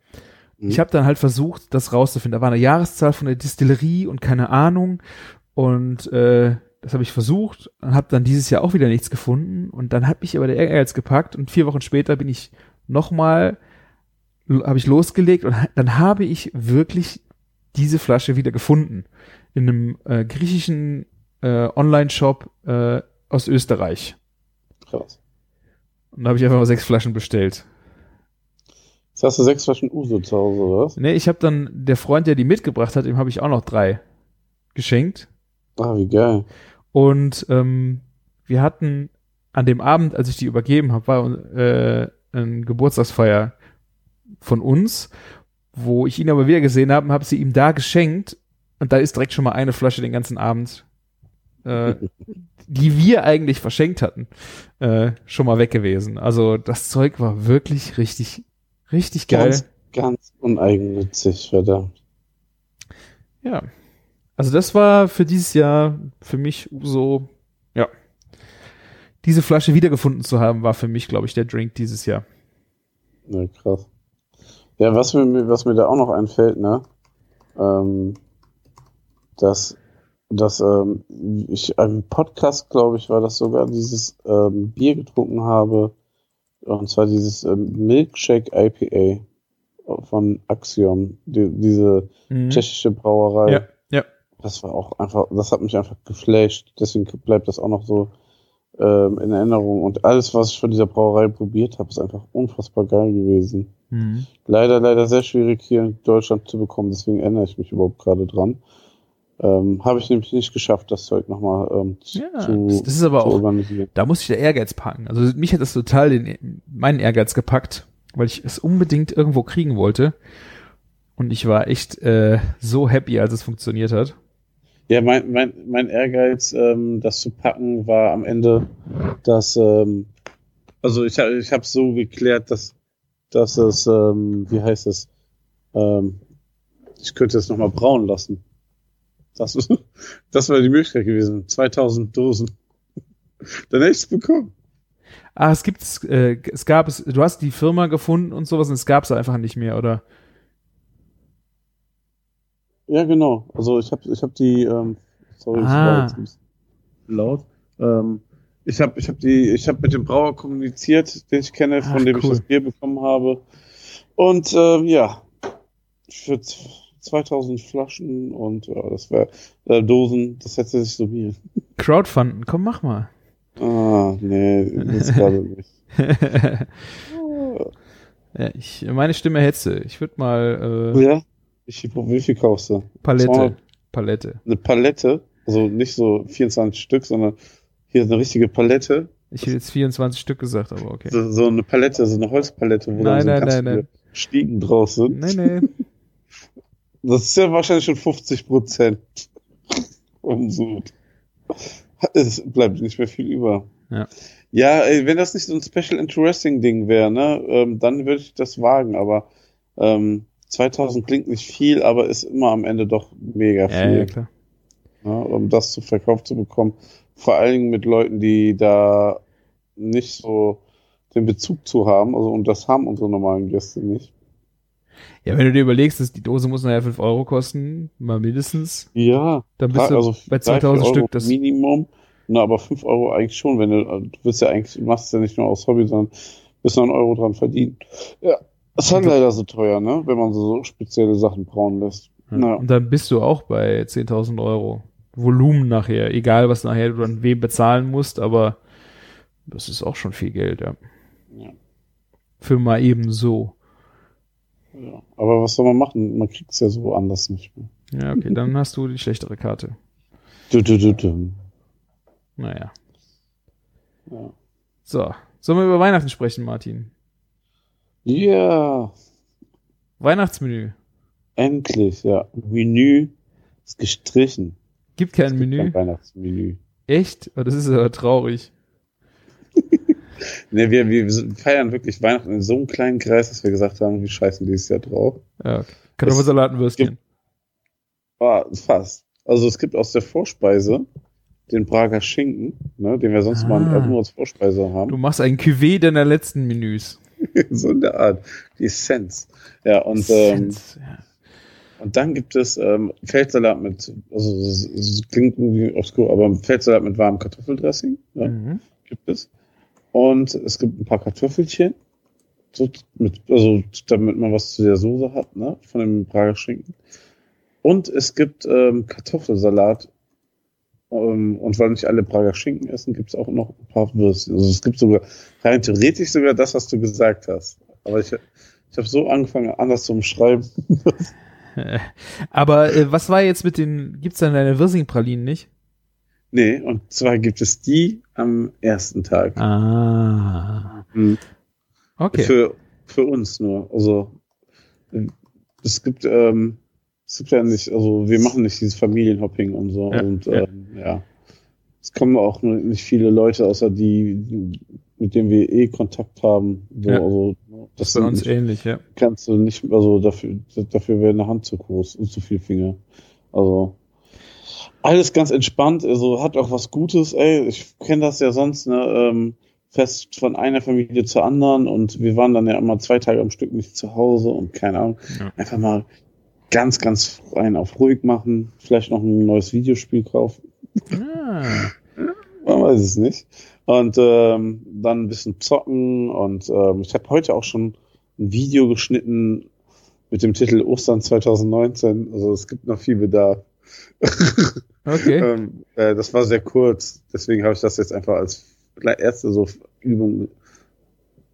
Mhm. Ich habe dann halt versucht, das rauszufinden. Da war eine Jahreszahl von der Distillerie und keine Ahnung. Und äh, das habe ich versucht und habe dann dieses Jahr auch wieder nichts gefunden. Und dann hat mich aber der Ehrgeiz gepackt und vier Wochen später bin ich nochmal, habe ich losgelegt und dann habe ich wirklich diese Flasche wieder gefunden in einem äh, griechischen äh, Online-Shop äh, aus Österreich. Krass. Und da habe ich einfach mal sechs Flaschen bestellt. Jetzt hast du sechs Flaschen Uso zu Hause, oder was? Nee, ich habe dann, der Freund, der die mitgebracht hat, dem habe ich auch noch drei geschenkt. Ah, wie geil. Und ähm, wir hatten an dem Abend, als ich die übergeben habe, war äh, ein Geburtstagsfeier von uns, wo ich ihn aber wieder gesehen habe und habe sie ihm da geschenkt. Und da ist direkt schon mal eine Flasche den ganzen Abend, äh, die wir eigentlich verschenkt hatten, äh, schon mal weg gewesen. Also das Zeug war wirklich richtig, richtig geil. Ganz, ganz uneigennützig, verdammt. Ja. Also das war für dieses Jahr für mich so, ja. Diese Flasche wiedergefunden zu haben, war für mich, glaube ich, der Drink dieses Jahr. Ja, krass. Ja, was mir, was mir da auch noch einfällt, ne? Ähm, dass, dass ähm, ich einem Podcast, glaube ich, war das sogar, dieses ähm, Bier getrunken habe. Und zwar dieses ähm, Milkshake IPA von Axiom, die, diese Mhm. tschechische Brauerei. Ja, ja. Das war auch einfach, das hat mich einfach geflasht. Deswegen bleibt das auch noch so ähm, in Erinnerung. Und alles, was ich von dieser Brauerei probiert habe, ist einfach unfassbar geil gewesen. Mhm. Leider, leider sehr schwierig hier in Deutschland zu bekommen, deswegen erinnere ich mich überhaupt gerade dran. Ähm, habe ich nämlich nicht geschafft, das Zeug nochmal ähm, zu, Ja, zu, das, das ist aber auch, organisieren. da muss ich der Ehrgeiz packen. Also mich hat das total den, meinen Ehrgeiz gepackt, weil ich es unbedingt irgendwo kriegen wollte. Und ich war echt äh, so happy, als es funktioniert hat. Ja, mein, mein, mein Ehrgeiz, ähm, das zu packen, war am Ende, dass, ähm, also ich, ich habe so geklärt, dass, dass es, ähm, wie heißt es, ähm, ich könnte es nochmal brauen lassen. Das, das wäre die Möglichkeit gewesen. 2000 Dosen. Dann hätte ich es bekommen. Ah, es gibt, äh, es gab es, du hast die Firma gefunden und sowas und es gab es einfach nicht mehr, oder? Ja, genau. Also ich habe ich hab die, ähm, sorry, Ah. war jetzt ein bisschen laut. Ähm, ich habe ich hab die, ich habe mit dem Brauer kommuniziert, den ich kenne, von Ach, dem ich cool. das Bier bekommen habe. Und ähm, ja, für z- 2000 Flaschen und ja, das wäre äh, Dosen, das hätte sich summiert. Crowdfunden, komm, mach mal. Ah, nee, jetzt gerade nicht. ja, ich, meine Stimme hetze. Ich würde mal äh, Ja? Wie viel, wie viel kaufst du? Palette. 200 Palette. Eine Palette, also nicht so 24 Stück, sondern hier eine richtige Palette. Ich hätte jetzt 24 Stück gesagt, aber okay. So, so eine Palette, so eine Holzpalette, wo Nein, dann so nein, ganz nein, viele nein. Stiegen draus sind. Nee, nee. Das ist ja wahrscheinlich schon 50 Prozent. Und so. Es bleibt nicht mehr viel über. Ja. Ja, ey, wenn das nicht so ein Special Interesting Ding wäre, ne, ähm, dann würde ich das wagen, aber ähm, 2000 klingt nicht viel, aber ist immer am Ende doch mega Ja, viel. ja, klar. ja, um das zu verkauft zu bekommen. Vor allen Dingen mit Leuten, die da nicht so den Bezug zu haben. Also, und das haben unsere normalen Gäste nicht. Ja, wenn du dir überlegst, dass die Dose muss nachher 5 Euro kosten, mal mindestens, Ja, dann bist du also bei drei, vier 2000 Euro Stück. Das, Minimum. Na, aber 5 Euro eigentlich schon, wenn du, du willst ja eigentlich, du machst es ja nicht nur aus Hobby, sondern bist noch einen Euro dran verdienen. Ja, das ist halt leider so teuer, ne, wenn man so spezielle Sachen brauen lässt. ja. Ja. Und dann bist du auch bei 10.000 Euro. Volumen nachher, egal was nachher du an wem bezahlen musst, aber das ist auch schon viel Geld, ja. Ja. Für mal eben so. Ja. Aber was soll man machen? Man kriegt es ja so anders nicht mehr. Ja, okay, dann hast du die schlechtere Karte. Du, du, du, du. Naja. Ja. So, sollen wir über Weihnachten sprechen, Martin? Ja, Weihnachtsmenü. endlich, ja. Menü ist gestrichen. Gibt kein Es gibt Menü. Kein Weihnachtsmenü. Echt? Oh, das ist aber traurig. Ne, wir, wir feiern wirklich Weihnachten in so einem kleinen Kreis, dass wir gesagt haben, wir scheißen dieses Jahr drauf. Ja, okay. Und Würstchen. Ah, fast. Also es gibt aus der Vorspeise den Prager Schinken, ne, den wir sonst Ah. mal nur als Vorspeise Du haben. machst ein Cuvée deiner letzten Menüs. so in der Art. Die Essenz. Ja, und, ähm, Sense, ja. Und dann gibt es ähm, Feldsalat mit, also es, klingt irgendwie obskur, aber Feldsalat mit warmem Kartoffeldressing. Ja. Mhm. gibt es. Und es gibt ein paar Kartoffelchen, so mit, also damit man was zu der Soße hat, ne, von dem Prager Schinken. Und es gibt ähm, Kartoffelsalat. Ähm, und weil nicht alle Prager Schinken essen, gibt es auch noch ein paar Würstchen. Also es gibt sogar rein theoretisch sogar das, was du gesagt hast. Aber ich, ich habe so angefangen, anders zu umschreiben. Aber äh, was war jetzt mit den, gibt's dann deine Wirsing-Pralinen nicht? nee, und zwar gibt es die am ersten Tag. Ah. Hm. Okay. Für, für uns nur. Also es gibt, ähm, es gibt ja nicht, also wir machen nicht dieses Familienhopping und so. Ja, und ja. ähm, ja. Es kommen auch nicht viele Leute, außer die, mit denen wir eh Kontakt haben. So, Ja. also, Das das ist bei uns nicht, ähnlich, ja. kannst du nicht, also dafür, dafür wäre eine Hand zu groß und zu viel Finger. Also alles ganz entspannt, also hat auch was Gutes, ey. Ich kenne das ja sonst, ne, ähm, fest von einer Familie zur anderen und wir waren dann ja immer zwei Tage am Stück nicht zu Hause und keine Ahnung. Ja. Einfach mal ganz, ganz rein auf ruhig machen, vielleicht noch ein neues Videospiel kaufen. Ah. Man weiß es nicht. Und ähm, dann ein bisschen zocken und ähm, ich habe heute auch schon ein Video geschnitten mit dem Titel Ostern 2019. Also es gibt noch viel Bedarf. Okay. ähm, äh, das war sehr kurz, deswegen habe ich das jetzt einfach als erste so Übung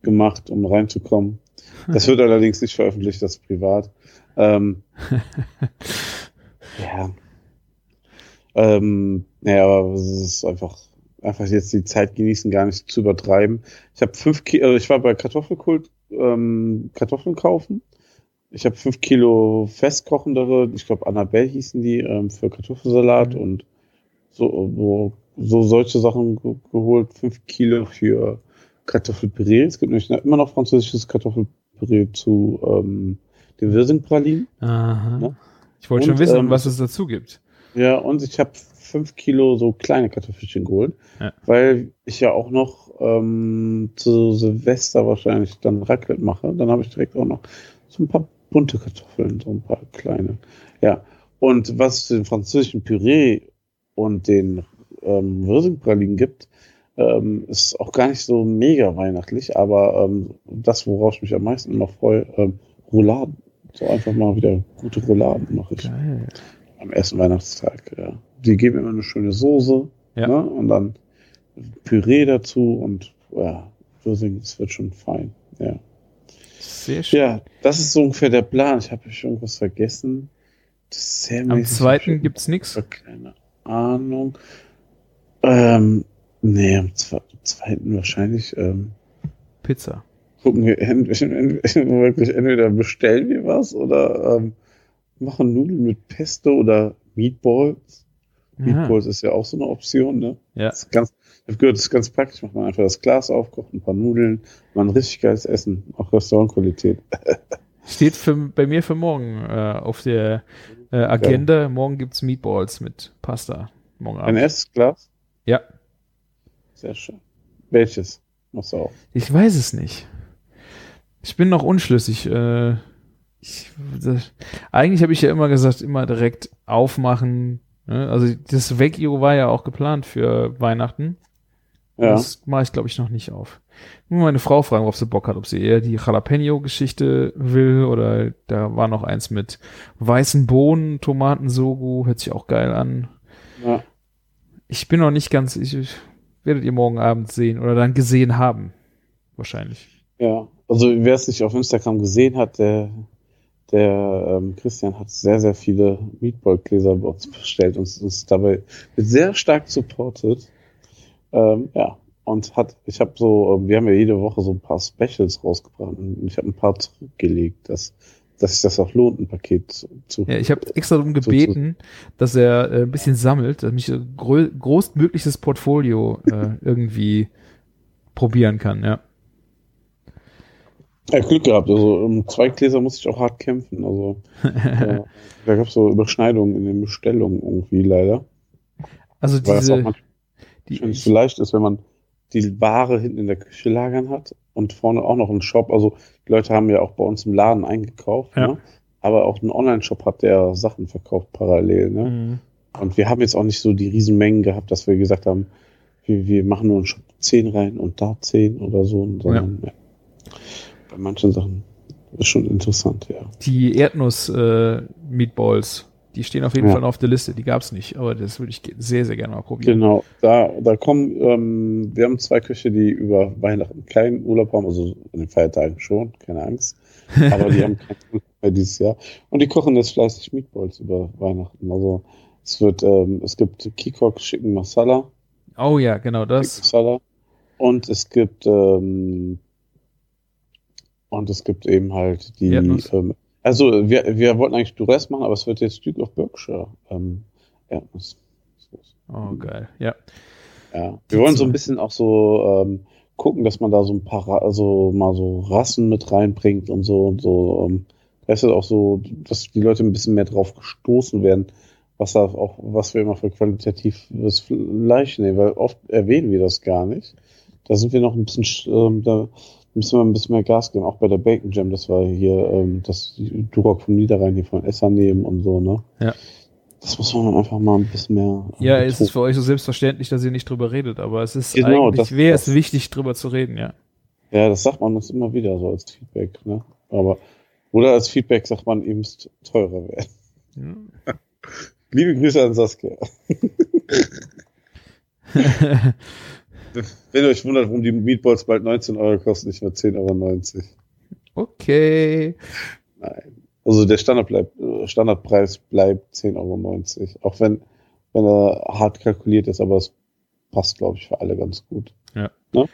gemacht, um reinzukommen. Das wird allerdings nicht veröffentlicht, das ist privat. Ähm, ja. Ähm, naja, aber es ist einfach, einfach jetzt die Zeit genießen, gar nicht zu übertreiben. Ich habe fünf Kilo, also ich war bei Kartoffelkult, ähm, Kartoffeln kaufen. Ich habe fünf Kilo festkochendere, ich glaube Annabelle hießen die, ähm, für Kartoffelsalat Mhm. und so, wo, so solche Sachen ge geholt. Fünf Kilo für Kartoffelpüree. Es gibt nämlich immer noch französisches Kartoffelpüree zu ähm, den Wirsingpralinen. Aha. Ne? Ich wollte schon wissen, ähm, was es dazu gibt. Ja, und ich habe fünf Kilo so kleine Kartoffelchen geholt, Ja. weil ich ja auch noch ähm, zu Silvester wahrscheinlich dann Raclette mache. Dann habe ich direkt auch noch so ein paar bunte Kartoffeln, so ein paar kleine. Ja, und was den französischen Püree und den ähm, Rösingpralinen gibt, ähm, ist auch gar nicht so mega weihnachtlich, aber ähm, das, worauf ich mich am meisten immer freue, ähm, Rouladen. So einfach mal wieder gute Rouladen mache ich Geil. Am ersten Weihnachtstag. Ja. Die geben immer eine schöne Soße Ja. ne? und dann Püree dazu und ja, Würsing, es wird schon fein. Ja. Sehr schön. ja, das ist so ungefähr der Plan. Ich habe schon irgendwas vergessen. Am zweiten ich gibt's nichts. Keine Ahnung. Ähm, nee, am zwe- zweiten wahrscheinlich ähm, Pizza. gucken wir wirklich entweder bestellen wir was oder ähm, machen Nudeln mit Pesto oder Meatballs. Aha. Meatballs ist ja auch so eine Option, ne? Ja. Das ist ganz, ich habe gehört, das ist ganz praktisch. Macht man einfach das Glas auf, kocht ein paar Nudeln, mal ein richtig geiles Essen, auch Restaurantqualität. Steht für, bei mir für morgen äh, auf der äh, Agenda. Morgen gibt's Meatballs mit Pasta. Morgen Ein Abend. erstes Glas? Ja. Sehr schön. Welches? Machst du auch? Ich weiß es nicht. Ich bin noch unschlüssig. Äh, ich, eigentlich habe ich ja immer gesagt, immer direkt aufmachen. Ne? Also das Vecchio war ja auch geplant für Weihnachten. Ja. Das mache ich, glaube ich, noch nicht auf. Muss meine Frau fragen, ob sie Bock hat, ob sie eher die Jalapeno-Geschichte will oder da war noch eins mit weißen Bohnen, Tomatensogu, hört sich auch geil an. ja. Ich bin noch nicht ganz, ich, ich werdet ihr morgen Abend sehen oder dann gesehen haben. Wahrscheinlich. Ja, also wer es nicht auf Instagram gesehen hat, der, der ähm, Christian hat sehr, sehr viele Meatball-Gläser bei uns bestellt und uns dabei sehr stark supportet. Ähm, ja, und hat, ich habe so, ähm, wir haben ja jede Woche so ein paar Specials rausgebracht und ich habe ein paar zurückgelegt, dass, dass sich das auch lohnt, ein Paket zu. zu Ja, ich habe extra darum zu- zu- gebeten, dass er äh, ein bisschen sammelt, dass ich ein grö großmögliches Portfolio äh, irgendwie probieren kann, ja. Ja, Glück gehabt. Also um zwei Gläser musste ich auch hart kämpfen. Also äh, da gab es so Überschneidungen in den Bestellungen irgendwie leider. Also Weil das diese, die, nicht so leicht ist, wenn man die Ware hinten in der Küche lagern hat und vorne auch noch einen Shop. Also die Leute haben ja auch bei uns im Laden eingekauft, Ja. ne? aber auch einen Online-Shop hat, der Sachen verkauft parallel. Ne? Mhm. Und wir haben jetzt auch nicht so die Riesenmengen gehabt, dass wir gesagt haben, wir, wir machen nur einen Shop 10 rein und da 10 oder so, sondern ja. Bei manchen Sachen ist schon interessant, ja. die Erdnuss-Meatballs, die stehen auf jeden Ja. Fall auf der Liste. Die gab's nicht, aber das würde ich sehr, sehr gerne mal probieren. Genau, da, da kommen, ähm, wir haben zwei Köche, die über Weihnachten keinen Urlaub haben, also an den Feiertagen schon, keine Angst. Aber die haben keinen Urlaub mehr dieses Jahr. Und die kochen jetzt fleißig Meatballs über Weihnachten. Also es wird, ähm, es gibt Kikok Chicken Masala, Oh ja, genau das. Masala. Und es gibt, ähm, und es gibt eben halt die, ähm, also wir, wir wollten eigentlich Duress machen, aber es wird jetzt Duke of Berkshire, ähm, Erdnuss. Oh, geil. Ja. Ja, wir wollen so ein bisschen auch so ähm, gucken, dass man da so ein paar, also mal so Rassen mit reinbringt und so und so. Ähm, da ist auch so, dass die Leute ein bisschen mehr drauf gestoßen werden, was da auch, was wir immer für qualitatives Fleisch nehmen, weil oft erwähnen wir das gar nicht. Da sind wir noch ein bisschen, sch- ähm, da müssen wir ein bisschen mehr Gas geben, auch bei der Bacon Jam, das war hier, ähm, das Durock vom Niederrhein hier von Esser nehmen und so, ne? Ja. Das muss man einfach mal ein bisschen mehr. Ja, äh, es ist für euch so selbstverständlich, dass ihr nicht drüber redet, aber es ist Genau, eigentlich, das- wäre es wichtig, drüber zu reden, ja. Ja, das sagt man uns immer wieder so als Feedback, ne? Aber, oder als Feedback sagt man, ihr müsst teurer werden. Ja. Liebe Grüße an Saskia. Wenn ihr euch wundert, warum die Meatballs bald 19 Euro kosten, nicht mehr 10,90 Euro. okay. Nein. Also der Standard bleibt, äh, Standardpreis bleibt 10,90 Euro. Auch wenn, wenn er hart kalkuliert ist, aber es passt, glaube ich, für alle ganz gut. Ja. Ne?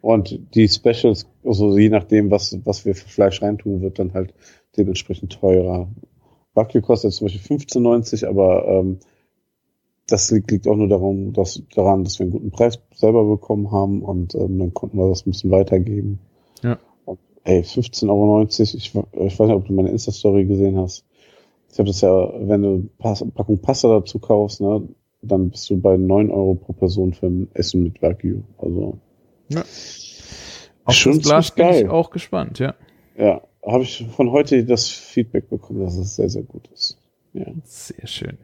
Und die Specials, also je nachdem, was, was wir für Fleisch reintun, wird dann halt dementsprechend teurer. Wagyu kostet zum Beispiel 15,90, aber ähm, das liegt, liegt auch nur darum, dass, daran, dass wir einen guten Preis selber bekommen haben und ähm, dann konnten wir das ein bisschen weitergeben. Ja. Und, ey, 15,90 Euro, ich, ich weiß nicht, ob du meine Insta-Story gesehen hast. Ich habe das ja, wenn du eine Packung Pasta dazu kaufst, ne, dann bist du bei 9 Euro pro Person für ein Essen mit Wagyu. Also Ja. Auf Schon das Glas bin ich geil. auch gespannt, ja. ja, habe ich von heute das Feedback bekommen, dass es sehr, sehr gut ist. Ja. Sehr schön.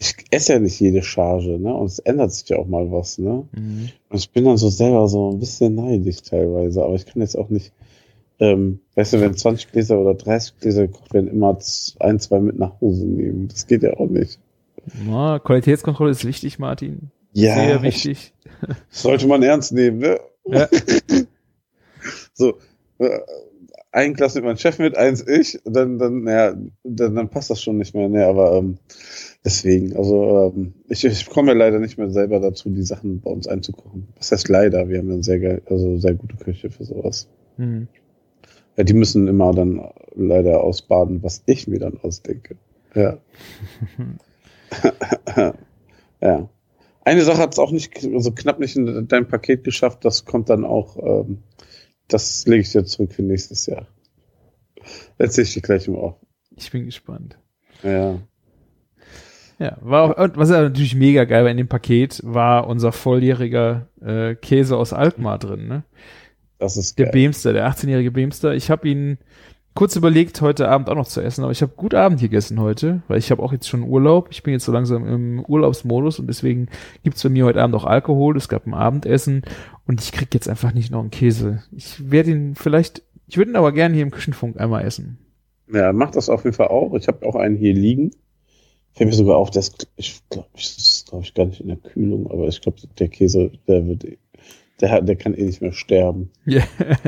Ich esse ja nicht jede Charge, ne? Und es ändert sich ja auch mal was, ne? Mhm. Und ich bin dann so selber so ein bisschen neidisch teilweise, aber ich kann jetzt auch nicht, ähm, weißt du, wenn 20 Gläser oder 30 Gläser gekocht werden, immer ein, zwei mit nach Hause nehmen. Das geht ja auch nicht. Na, Qualitätskontrolle ist wichtig, Martin. Ja, Sehr ich- wichtig. sollte man ernst nehmen, ne? Ja. So, äh, ein Glas nimmt mein Chef mit, eins ich, dann, dann, naja, dann, dann passt das schon nicht mehr, ne, aber ähm, deswegen, also ähm, ich, ich komme ja leider nicht mehr selber dazu, die Sachen bei uns einzukochen. Was heißt leider? Wir haben eine sehr geil, also sehr gute Küche für sowas. Mhm. Ja, die müssen immer dann leider ausbaden, was ich mir dann ausdenke. Ja. ja. Eine Sache hat es auch nicht, also knapp nicht in dein Paket geschafft, das kommt dann auch, ähm, das lege ich dir zurück für nächstes Jahr. Erzähl ich dir gleich mal auf. Ich bin gespannt. Ja. Ja, war auch, und was ja natürlich mega geil war in dem Paket, war unser volljähriger äh, Käse aus Alkmaar drin, ne? Das ist Der geil. Beemster, der 18-jährige Beemster. Ich habe ihn kurz überlegt, heute Abend auch noch zu essen, aber ich habe gut Abend gegessen heute, weil ich habe auch jetzt schon Urlaub. Ich bin jetzt so langsam im Urlaubsmodus und deswegen gibt's bei mir heute Abend auch Alkohol. Es gab ein Abendessen und ich krieg jetzt einfach nicht noch einen Käse. Ich werde ihn vielleicht, ich würde ihn aber gerne hier im Küchenfunk einmal essen. Ja, macht das auf jeden Fall auch. Ich habe auch einen hier liegen. Fällt mir sogar auf, ist, ich glaube, ich, das ist, glaube ich, gar nicht in der Kühlung, aber ich glaube, der Käse, der wird, der, der kann eh nicht mehr sterben. Ja.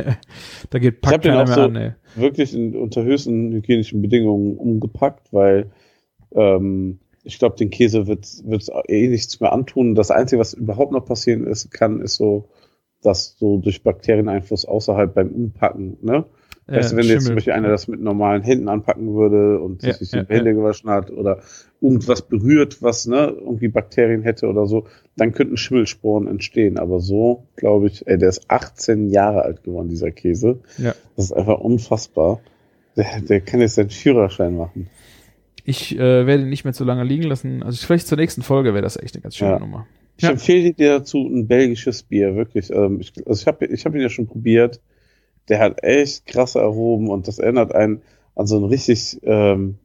da geht Ich hab den auch so- an, ey. wirklich in, unter höchsten hygienischen Bedingungen umgepackt, weil ähm, ich glaube, den Käse wird wird eh nichts mehr antun. Das Einzige, was überhaupt noch passieren ist, kann, ist so, dass so durch Bakterieneinfluss außerhalb beim Umpacken, ne? Weißt du, wenn jetzt zum. Beispiel einer das mit normalen Händen anpacken würde und Ja, sich ja, die Hände gewaschen hat oder irgendwas berührt, was ne, irgendwie Bakterien hätte oder so, dann könnten Schimmelsporen entstehen. Aber so, glaube ich, ey, der ist 18 Jahre alt geworden, dieser Käse. Ja. Das ist einfach unfassbar. Der, der kann jetzt seinen Führerschein machen. Ich äh, werde ihn nicht mehr zu lange liegen lassen. Also vielleicht zur nächsten Folge wäre das echt eine ganz schöne Ja. Nummer. Ich Ja. empfehle dir dazu ein belgisches Bier, wirklich. Ähm, ich also ich habe ich hab ihn ja schon probiert. Der hat echt krasse Aromen und das erinnert einen an so ein richtig, ähm,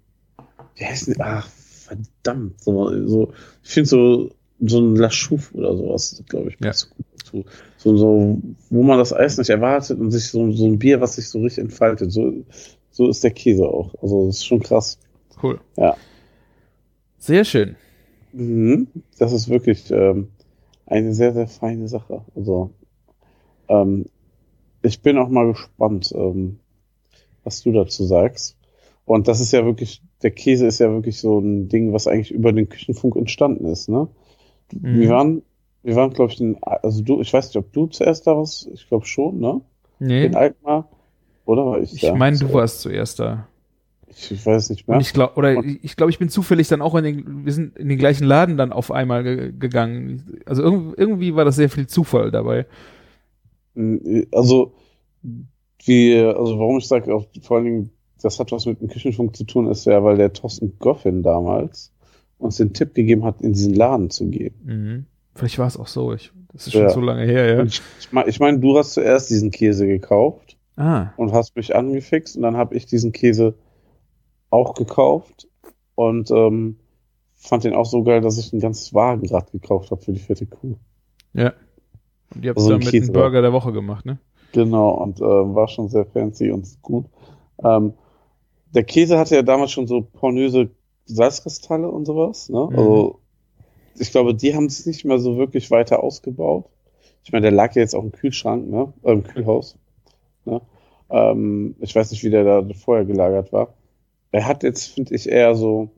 wie heißt denn, ach, verdammt, so, so ich finde so, so ein La Chouffe oder sowas, glaube ich, Ja. passt gut dazu. So, so, wo man das Eis nicht erwartet und sich so, so ein Bier, was sich so richtig entfaltet. So, so ist der Käse auch. Also, das ist schon krass. Cool. Ja. Sehr schön. Mhm. Das ist wirklich ähm, eine sehr, sehr feine Sache. Also, ähm, ich bin auch mal gespannt, ähm, was du dazu sagst. Und das ist ja wirklich, der Käse ist ja wirklich so ein Ding, was eigentlich über den Küchenfunk entstanden ist, ne? Mhm. Wir waren, wir waren, glaube ich, den, also du, ich weiß nicht, ob du zuerst da warst, ich glaube schon, ne? Nee, In Alkmaar. Oder war ich ich da? meine, du warst zuerst da. Ich, ich weiß nicht mehr. Und ich glaube, oder Und- ich glaube, ich bin zufällig dann auch in den, wir sind in den gleichen Laden dann auf einmal ge gegangen. Also irgendwie, irgendwie war das sehr viel Zufall dabei. Also, wie, also warum ich sage, vor allen Dingen, das hat was mit dem Küchenfunk zu tun, ist ja, weil der Thorsten Goffin damals uns den Tipp gegeben hat, in diesen Laden zu gehen. Mhm. Vielleicht war es auch so. Ich, das ist schon Ja. so lange her, ja. Und ich, ich meine, ich mein, du hast zuerst diesen Käse gekauft Ah, und hast mich angefixt und dann habe ich diesen Käse auch gekauft und ähm, fand den auch so geil, dass ich ein ganzes Wagenrad gekauft habe für die fette Kuh. ja. Und ihr habt Also damit einen Burger der Woche gemacht, ne? Genau, und ähm, war schon sehr fancy und gut. Ähm, der Käse hatte ja damals schon so pornöse Salzkristalle und sowas. Ne? Mhm. Also ich glaube, die haben es nicht mehr so wirklich weiter ausgebaut. Ich meine, der lag ja jetzt auch im Kühlschrank, ne? Äh, im Kühlhaus. Ne? Ähm, ich weiß nicht, wie der da vorher gelagert war. Er hat jetzt, finde ich, eher so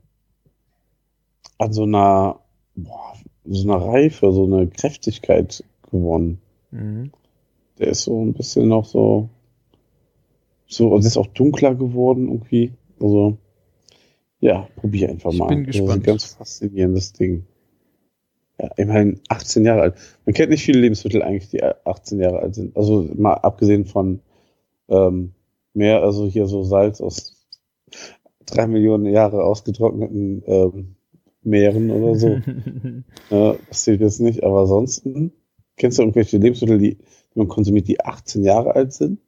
an so einer, boah, so einer Reife, so eine Kräftigkeit gewonnen. Mhm. Der ist so ein bisschen noch so, so, und ist auch dunkler geworden irgendwie. Also, ja, probier einfach Ich mal. bin Das ist ein gespannt. ganz faszinierendes Ding. Ja, immerhin 18 Jahre alt. Man kennt nicht viele Lebensmittel eigentlich, die 18 Jahre alt sind. Also mal abgesehen von ähm, mehr, also hier so Salz aus. drei Millionen Jahre ausgetrockneten ähm, Meeren oder so. das zählt jetzt nicht, aber ansonsten, kennst du irgendwelche Lebensmittel, die, die man konsumiert, die 18 Jahre alt sind?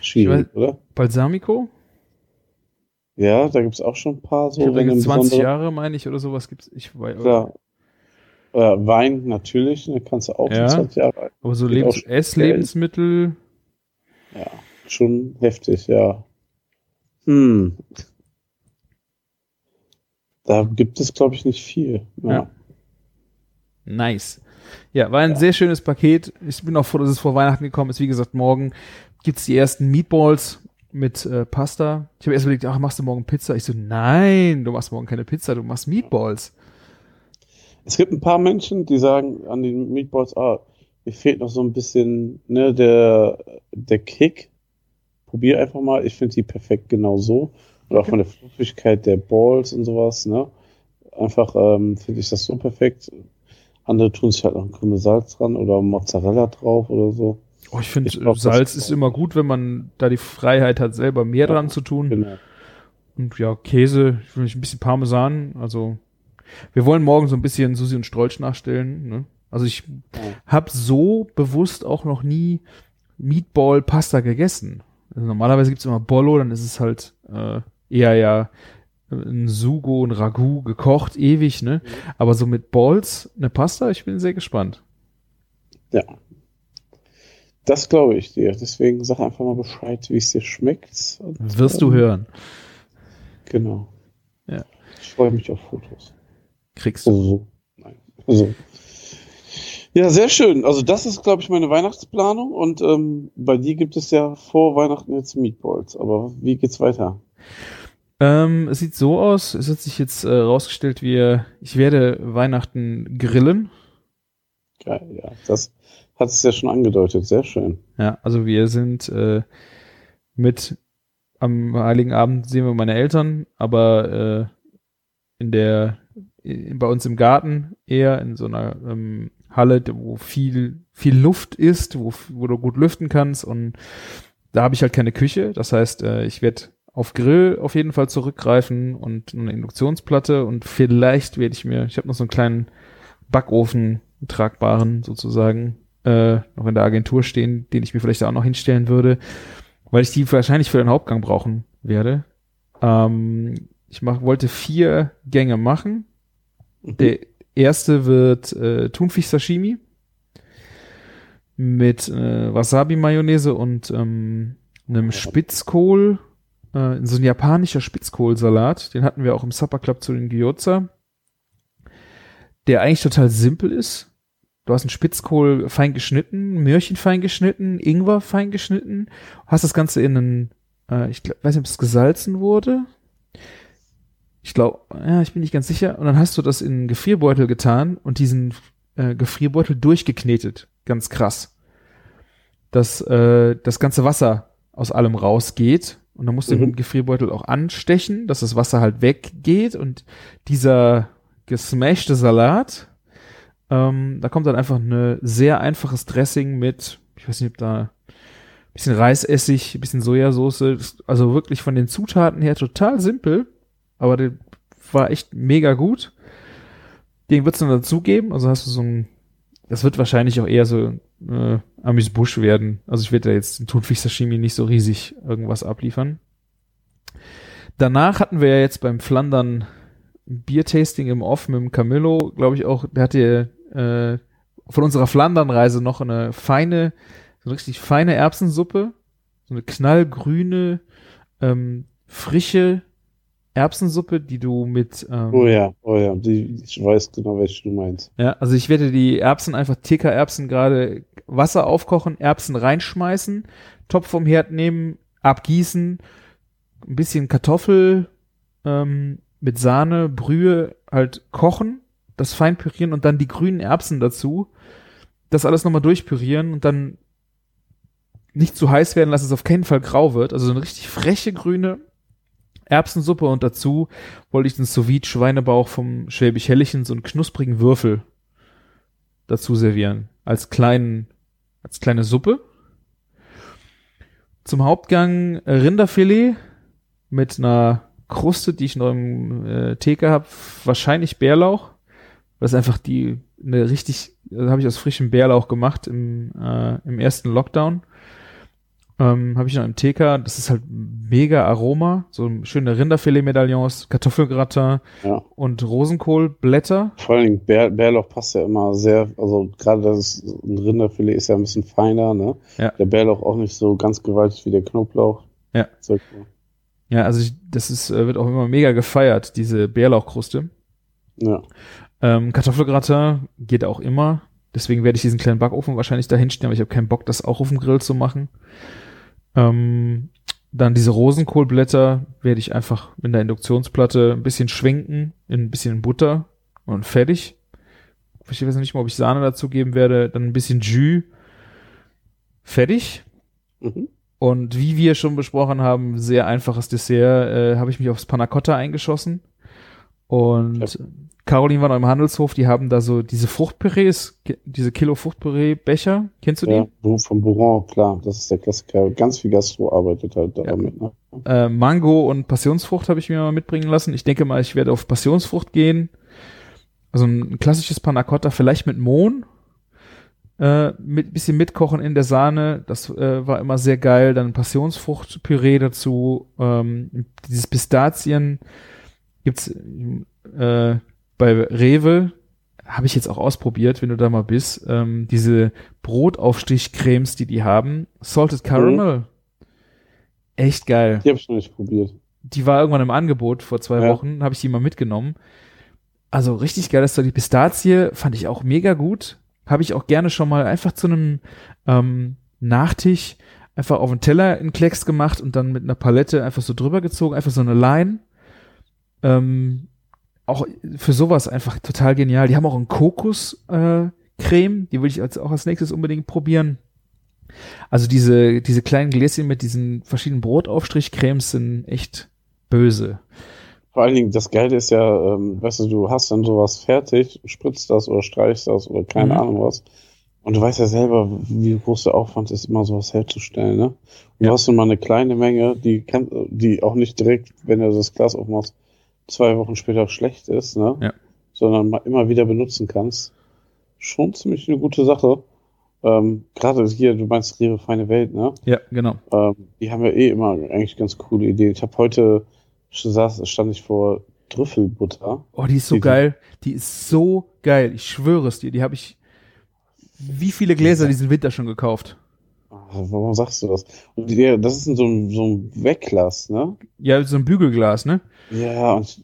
Schwierig, weiß- oder? Balsamico? Ja, da gibt's auch schon ein paar so. Ich glaube, da wenn gibt's im 20 Besonderen- Jahre, meine ich, oder sowas gibt's. Ich weiß, Klar. Äh, Wein natürlich, da kannst du auch Ja. 20 Jahre alt. aber so Lebens Esslebensmittel, Ja, schon heftig, ja. Hm. Da gibt es, glaube ich, nicht viel. Ja. Ja. Nice. Ja, war ein sehr schönes Paket. Ich bin auch froh, dass es vor Weihnachten gekommen ist. Wie gesagt, morgen gibt's die ersten Meatballs mit äh, Pasta. Ich habe erst überlegt, ach, machst du morgen Pizza? Ich so, nein, du machst morgen keine Pizza, du machst Meatballs. Es gibt ein paar Menschen, die sagen an den Meatballs, ah, mir fehlt noch so ein bisschen ne, der, der Kick. Probier einfach mal. Ich finde die perfekt genau so. Und auch von der Fluffigkeit der Balls und sowas. Ne? Einfach ähm, finde ich das so perfekt. Andere tun sich halt noch ein Krümel Salz dran oder Mozzarella drauf oder so. Oh, ich finde, Salz ist immer gut, wenn man da die Freiheit hat, selber mehr Ja, dran zu tun. Genau. Und ja, Käse, ich will ein bisschen Parmesan. Also, wir wollen morgen so ein bisschen Susi und Strolch nachstellen. Ne? Also ich Ja. habe so bewusst auch noch nie Meatball-Pasta gegessen. Also normalerweise gibt's immer Bollo, dann ist es halt äh, eher ja ein Sugo, ein Ragout gekocht, ewig, ne? Aber so mit Balls, eine Pasta, ich bin sehr gespannt. Ja. Das glaube ich dir. Deswegen sag einfach mal Bescheid, wie es dir schmeckt. Und, Wirst du hören. Genau. Ja. Ich freue mich auf Fotos. Kriegst du. So. Nein. Also. Ja, sehr schön. Also das ist, glaube ich, meine Weihnachtsplanung. Und ähm, bei dir gibt es ja vor Weihnachten jetzt Meatballs. Aber wie geht's weiter? Ähm, es sieht so aus, es hat sich jetzt äh, rausgestellt, wir, ich werde Weihnachten grillen. Geil, ja. Das hat es ja schon angedeutet. Sehr schön. Ja, also wir sind äh, mit am Heiligen Abend sehen wir meine Eltern, aber äh, in der in, bei uns im Garten eher in so einer ähm, Halle, wo viel viel Luft ist, wo, wo du gut lüften kannst und da habe ich halt keine Küche. Das heißt, äh, ich werde auf Grill auf jeden Fall zurückgreifen und eine Induktionsplatte und vielleicht werde ich mir, ich habe noch so einen kleinen Backofen, einen tragbaren sozusagen, äh, noch in der Agentur stehen, den ich mir vielleicht auch noch hinstellen würde, weil ich die wahrscheinlich für den Hauptgang brauchen werde. Ähm, ich mach, wollte vier Gänge machen. Der erste wird äh, Thunfisch-Sashimi mit äh, Wasabi-Mayonnaise und ähm, einem Spitzkohl, äh, so ein japanischer Spitzkohlsalat. Den hatten wir auch im Supper Club zu den Gyoza. Der eigentlich total simpel ist. Du hast einen Spitzkohl fein geschnitten, Möhrchen fein geschnitten, Ingwer fein geschnitten, hast das Ganze in einen, äh, ich glaub, weiß nicht, ob es gesalzen wurde. Ich glaube, ja, ich bin nicht ganz sicher. Und dann hast du das in einen Gefrierbeutel getan und diesen äh, Gefrierbeutel durchgeknetet. Ganz krass. Dass äh, das ganze Wasser aus allem rausgeht. Und dann musst du Mhm. den Gefrierbeutel auch anstechen, dass das Wasser halt weggeht. Und dieser gesmashte Salat, ähm, da kommt dann einfach eine sehr einfaches Dressing mit, ich weiß nicht, ob da ein bisschen Reisessig, ein bisschen Sojasauce, also wirklich von den Zutaten her total simpel, aber der war echt mega gut. Den wird's dann dazugeben, also hast du so ein, das wird wahrscheinlich auch eher so äh, Amüs Busch werden. Also ich werde da jetzt im Thunfisch-Sashimi nicht so riesig irgendwas abliefern. Danach hatten wir ja jetzt beim Flandern Biertasting im Off mit dem Camillo, glaube ich auch, der hatte äh, von unserer Flandern-Reise noch eine feine, so eine richtig feine Erbsensuppe, so eine knallgrüne, ähm, frische Erbsensuppe, die du mit ähm, Oh ja, oh ja. Die, ich weiß genau, welche du meinst. ja, also ich werde die Erbsen einfach TK-Erbsen gerade Wasser aufkochen, Erbsen reinschmeißen, Topf vom Herd nehmen, abgießen, ein bisschen Kartoffel ähm, mit Sahne, Brühe halt kochen, das fein pürieren und dann die grünen Erbsen dazu. Das alles nochmal durchpürieren und dann nicht zu heiß werden lassen, dass es auf keinen Fall grau wird. Also so eine richtig freche grüne Erbsensuppe und dazu wollte ich den sous Schweinebauch vom Schwäbisch Hellchen so einen knusprigen Würfel dazu servieren. Als kleinen, als kleine Suppe. Zum Hauptgang Rinderfilet mit einer Kruste, die ich noch im äh, Theke habe, wahrscheinlich Bärlauch. Das ist einfach die eine richtig, das habe ich aus frischem Bärlauch gemacht im, äh, im ersten Lockdown. Ähm, habe ich noch im TK, das ist halt mega Aroma, so schöne Rinderfilet-Medaillons, Kartoffelgratin Ja. und Rosenkohlblätter. Vor allen Dingen Bär, Bärlauch passt ja immer sehr, also gerade das ein Rinderfilet ist ja ein bisschen feiner, ne? Ja. Der Bärlauch auch nicht so ganz gewaltig wie der Knoblauch. Ja. Ja, also ich, das ist, äh, wird auch immer mega gefeiert, diese Bärlauchkruste. ja. Ähm, Kartoffelgratin geht auch immer. Deswegen werde ich diesen kleinen Backofen wahrscheinlich da hinstellen, aber ich habe keinen Bock, das auch auf dem Grill zu machen. Ähm, dann diese Rosenkohlblätter werde ich einfach in der Induktionsplatte ein bisschen schwenken, in ein bisschen Butter und fertig. Ich weiß nicht mal, ob ich Sahne dazu geben werde. Dann ein bisschen Jus. Fertig. Mhm. Und wie wir schon besprochen haben, sehr einfaches Dessert, äh, habe ich mich aufs Panna Cotta eingeschossen. Und Ja. Caroline war noch im Handelshof, die haben da so diese Fruchtpürees, diese Kilo Fruchtpüree-Becher. Kennst du die? Ja, von Bourron, klar, das ist der Klassiker. Ganz viel Gastro arbeitet halt Ja. damit, ne? Äh, Mango und Passionsfrucht habe ich mir mal mitbringen lassen. Ich denke mal, ich werde auf Passionsfrucht gehen. Also ein klassisches Panna Cotta, vielleicht mit Mohn. Äh, mit bisschen mitkochen in der Sahne. Das äh, war immer sehr geil. Dann Passionsfruchtpüree dazu. Ähm, dieses Pistazien gibt's äh, bei Rewe. Habe ich jetzt auch ausprobiert, wenn du da mal bist. Ähm, diese Brotaufstrichcremes, die die haben. Salted Caramel. Echt geil Die habe ich noch nicht probiert. die war irgendwann im Angebot vor zwei Ja. Wochen, habe ich die mal mitgenommen. Also richtig geil, das war die Pistazie, fand ich auch mega gut. Habe ich auch gerne schon mal einfach zu einem ähm, Nachtisch einfach auf den Teller in Klecks gemacht und dann mit einer Palette einfach so drüber gezogen, einfach so eine Line. Ähm, auch für sowas einfach total genial. Die haben auch einen Kokos-Creme, äh, die würde ich als, auch als nächstes unbedingt probieren. Also diese, diese kleinen Gläschen mit diesen verschiedenen Brotaufstrichcremes sind echt böse. Vor allen Dingen, das Geile ist ja, ähm, weißt du, du hast dann sowas fertig, spritzt das oder streichst das oder keine Mhm. Ahnung was. Und du weißt ja selber, wie groß der Aufwand ist, immer sowas herzustellen, ne? Und Ja. du hast nun mal eine kleine Menge, die kann, die auch nicht direkt, wenn du das Glas aufmachst, zwei Wochen später schlecht ist, ne? Ja. Sondern mal immer wieder benutzen kannst. Schon ziemlich eine gute Sache. Ähm, gerade hier, du meinst Rewe Feine Welt, ne? Ja, genau. Ähm, die haben ja eh immer eigentlich ganz coole Ideen. Ich habe heute saß, stand ich vor Trüffelbutter. Oh, die ist so Die- geil. Die ist so geil. Ich schwöre es dir. Die habe ich. Wie viele Gläser diesen Winter schon gekauft? Warum sagst du das? Und die, das ist so einem, so einem Wegglas, ne? Ja, so ein Bügelglas, ne? Ja, und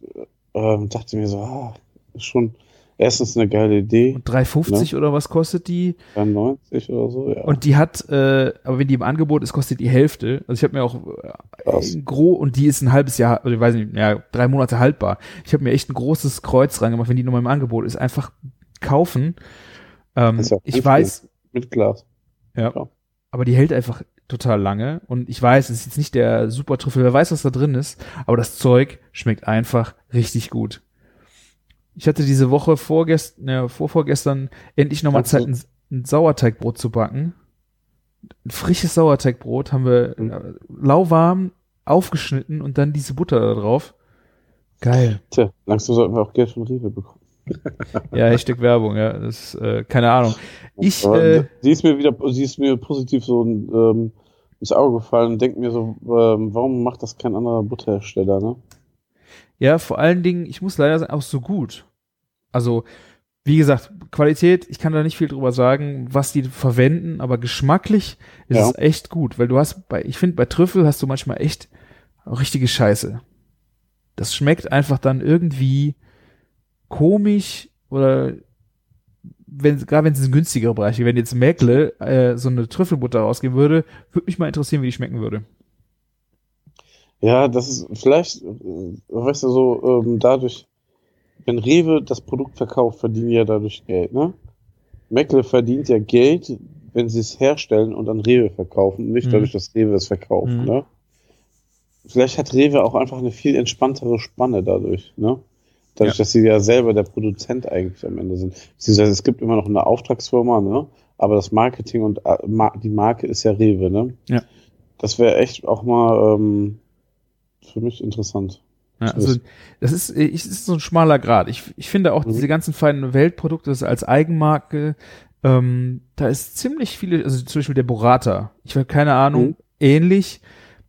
ähm, dachte mir so, ah, schon erstens eine geile Idee. Und 3,50 oder was kostet die? 93 oder so, ja. Und die hat, äh, aber wenn die im Angebot ist, kostet die Hälfte. Also ich habe mir auch äh, gro und die ist ein halbes Jahr, also ich weiß nicht, ja, drei Monate haltbar. Ich habe mir echt ein großes Kreuz reingemacht, wenn die nochmal im Angebot ist. Einfach kaufen. Ähm, Ist ja auch ich weiß, Mit Glas. ja, Ja. Aber die hält einfach total lange. Und ich weiß, es ist jetzt nicht der super Trüffel, wer weiß, was da drin ist, aber das Zeug schmeckt einfach richtig gut. Ich hatte diese Woche vorgestern, ja, vorvorgestern endlich nochmal Zeit, ein, ein Sauerteigbrot zu backen. Ein frisches Sauerteigbrot haben wir Mhm. äh, lauwarm aufgeschnitten und dann diese Butter da drauf. Geil. Tja, langsam sollten wir auch Geld von Rewe bekommen. Ja, Hashtag Werbung, ja. Das ist, äh, keine Ahnung. Ich, äh, sie ist mir wieder, sie ist mir positiv so ähm, ins Auge gefallen und denke mir so, ähm, warum macht das kein anderer Butterhersteller, ne? Ja, vor allen Dingen, ich muss leider sagen, auch so gut. Also, wie gesagt, Qualität, ich kann da nicht viel drüber sagen, was die verwenden, aber geschmacklich ist Ja. es echt gut, weil du hast bei, ich finde, bei Trüffel hast du manchmal echt richtige Scheiße. Das schmeckt einfach dann irgendwie komisch oder wenn, gerade wenn es in günstigere Bereiche, wenn jetzt Mäkle äh, so eine Trüffelbutter rausgeben würde, würde mich mal interessieren, wie die schmecken würde. Ja, das ist vielleicht, äh, weißt du, so ähm, dadurch, wenn Rewe das Produkt verkauft, verdienen die ja dadurch Geld, ne? Meckle verdient ja Geld, wenn sie es herstellen und an Rewe verkaufen, nicht Mhm. dadurch, dass Rewe es verkauft, Mhm. ne? Vielleicht hat Rewe auch einfach eine viel entspanntere Spanne dadurch, ne? Dadurch, Ja. dass sie ja selber der Produzent eigentlich am Ende sind. Beziehungsweise es gibt immer noch eine Auftragsfirma, ne? Aber das Marketing und äh, die Marke ist ja Rewe, ne? Ja. Das wäre echt auch mal ähm, für mich interessant. Ja, also das ist, ich, das ist so ein schmaler Grad. Ich, ich finde auch mhm. diese ganzen feinen Weltprodukte das als Eigenmarke, ähm, da ist ziemlich viele, also zum Beispiel der Burrata. Ich habe keine Ahnung, mhm. ähnlich.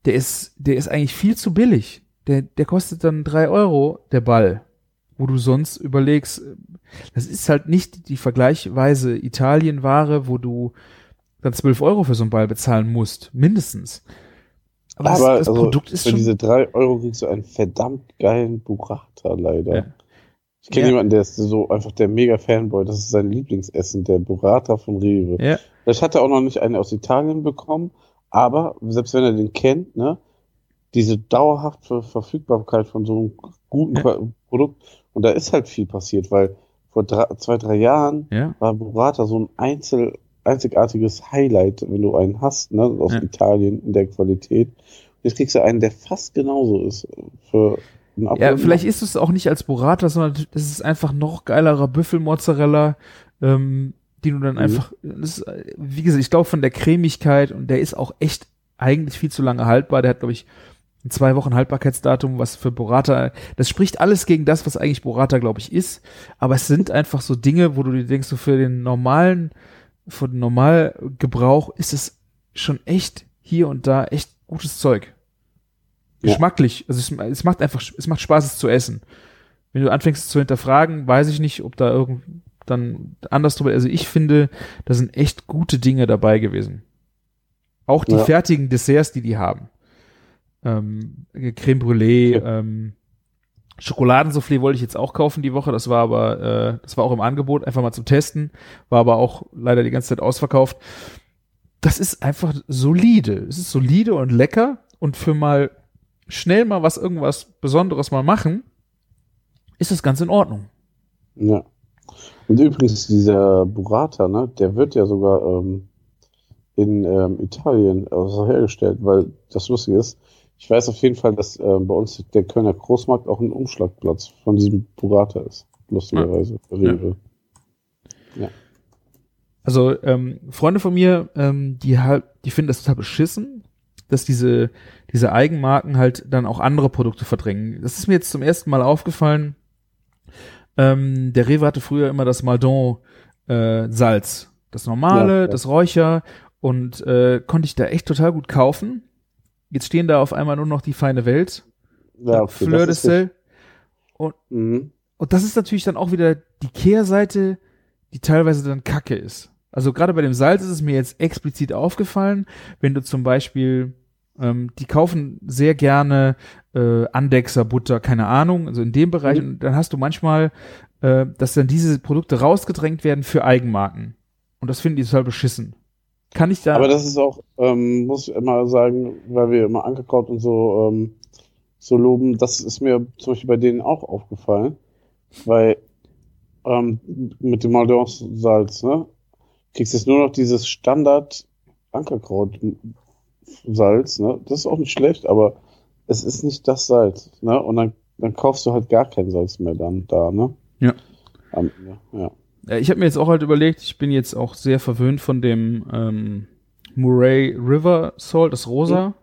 Der ist, der ist eigentlich viel zu billig. Der, der kostet dann drei Euro, der Ball. Wo du sonst überlegst, das ist halt nicht die vergleichweise Italienware, wo du dann zwölf Euro für so einen Ball bezahlen musst. Mindestens. Aber, Aber das, das also Produkt ist für schon. Für diese drei Euro kriegst du einen verdammt geilen Burrata leider. Ja. Ich kenne ja. jemanden, der ist so einfach der mega Fanboy. Das ist sein Lieblingsessen, der Burrata von Rewe. Ja. Vielleicht hat er auch noch nicht einen aus Italien bekommen, aber selbst wenn er den kennt, ne, diese dauerhafte Verfügbarkeit von so einem guten ja. Produkt, und da ist halt viel passiert, weil vor drei, zwei, drei Jahren ja. war Burrata so ein Einzel, einzigartiges Highlight, wenn du einen hast, ne, aus ja. Italien in der Qualität. Jetzt kriegst du einen, der fast genauso ist für ja, vielleicht ist es auch nicht als Burrata, sondern es ist einfach noch geilerer Büffelmozzarella, ähm, die du dann mhm. einfach, ist, wie gesagt, ich glaube von der Cremigkeit und der ist auch echt eigentlich viel zu lange haltbar. Der hat, glaube ich, zwei Wochen Haltbarkeitsdatum, was für Burrata, das spricht alles gegen das, was eigentlich Burrata, glaube ich, ist. Aber es sind einfach so Dinge, wo du dir denkst, so für den normalen, für den Normalgebrauch ist es schon echt hier und da echt gutes Zeug geschmacklich. Also es, es, macht einfach, es macht Spaß, es zu essen. Wenn du anfängst es zu hinterfragen, weiß ich nicht, ob da irgend dann anders drüber. Also ich finde, da sind echt gute Dinge dabei gewesen. Auch die ja. fertigen Desserts, die die haben. Ähm, Creme Brûlée, ähm, Schokoladensoufflé wollte ich jetzt auch kaufen die Woche. Das war aber, äh, das war auch im Angebot, einfach mal zum Testen. War aber auch leider die ganze Zeit ausverkauft. Das ist einfach solide. Es ist solide und lecker und für mal schnell mal was, irgendwas Besonderes mal machen, ist das ganz in Ordnung. Ja. Und übrigens, dieser Burrata, ne, der wird ja sogar ähm, in ähm, Italien also hergestellt, weil das Lustige ist, ich weiß auf jeden Fall, dass äh, bei uns der Kölner Großmarkt auch ein Umschlagplatz von diesem Burrata ist. Lustigerweise. Ja. ja. ja. Also ähm, Freunde von mir, ähm, die halt, die finden das total beschissen, dass diese, diese Eigenmarken halt dann auch andere Produkte verdrängen. Das ist mir jetzt zum ersten Mal aufgefallen. Ähm, der Rewe hatte früher immer das Maldon äh, Salz. Das normale, ja, ja. das Räucher und äh, konnte ich da echt total gut kaufen. Jetzt stehen da auf einmal nur noch die feine Welt. Ja, okay, Fleur de Sel. Und, mhm. und das ist natürlich dann auch wieder die Kehrseite, die teilweise dann Kacke ist. Also gerade bei dem Salz ist es mir jetzt explizit aufgefallen, wenn du zum Beispiel, ähm, die kaufen sehr gerne äh, Andexer, Butter, keine Ahnung, also in dem Bereich, mhm. und dann hast du manchmal, äh, dass dann diese Produkte rausgedrängt werden für Eigenmarken. Und das finden die total beschissen. Kann ich da. Aber das ist auch, ähm, muss ich immer sagen, weil wir immer Ankerkraut und so, ähm, so loben, das ist mir zum Beispiel bei denen auch aufgefallen, weil ähm, mit dem Maldon-Salz, ne? kriegst jetzt nur noch dieses Standard Ankerkraut-Salz, ne? Das ist auch nicht schlecht, aber es ist nicht das Salz, ne? Und dann, dann kaufst du halt gar kein Salz mehr dann da, ne? Ja. Um, ja. Ja. Ich habe mir jetzt auch halt überlegt, ich bin jetzt auch sehr verwöhnt von dem ähm, Murray River Salt, das Rosa. Mhm.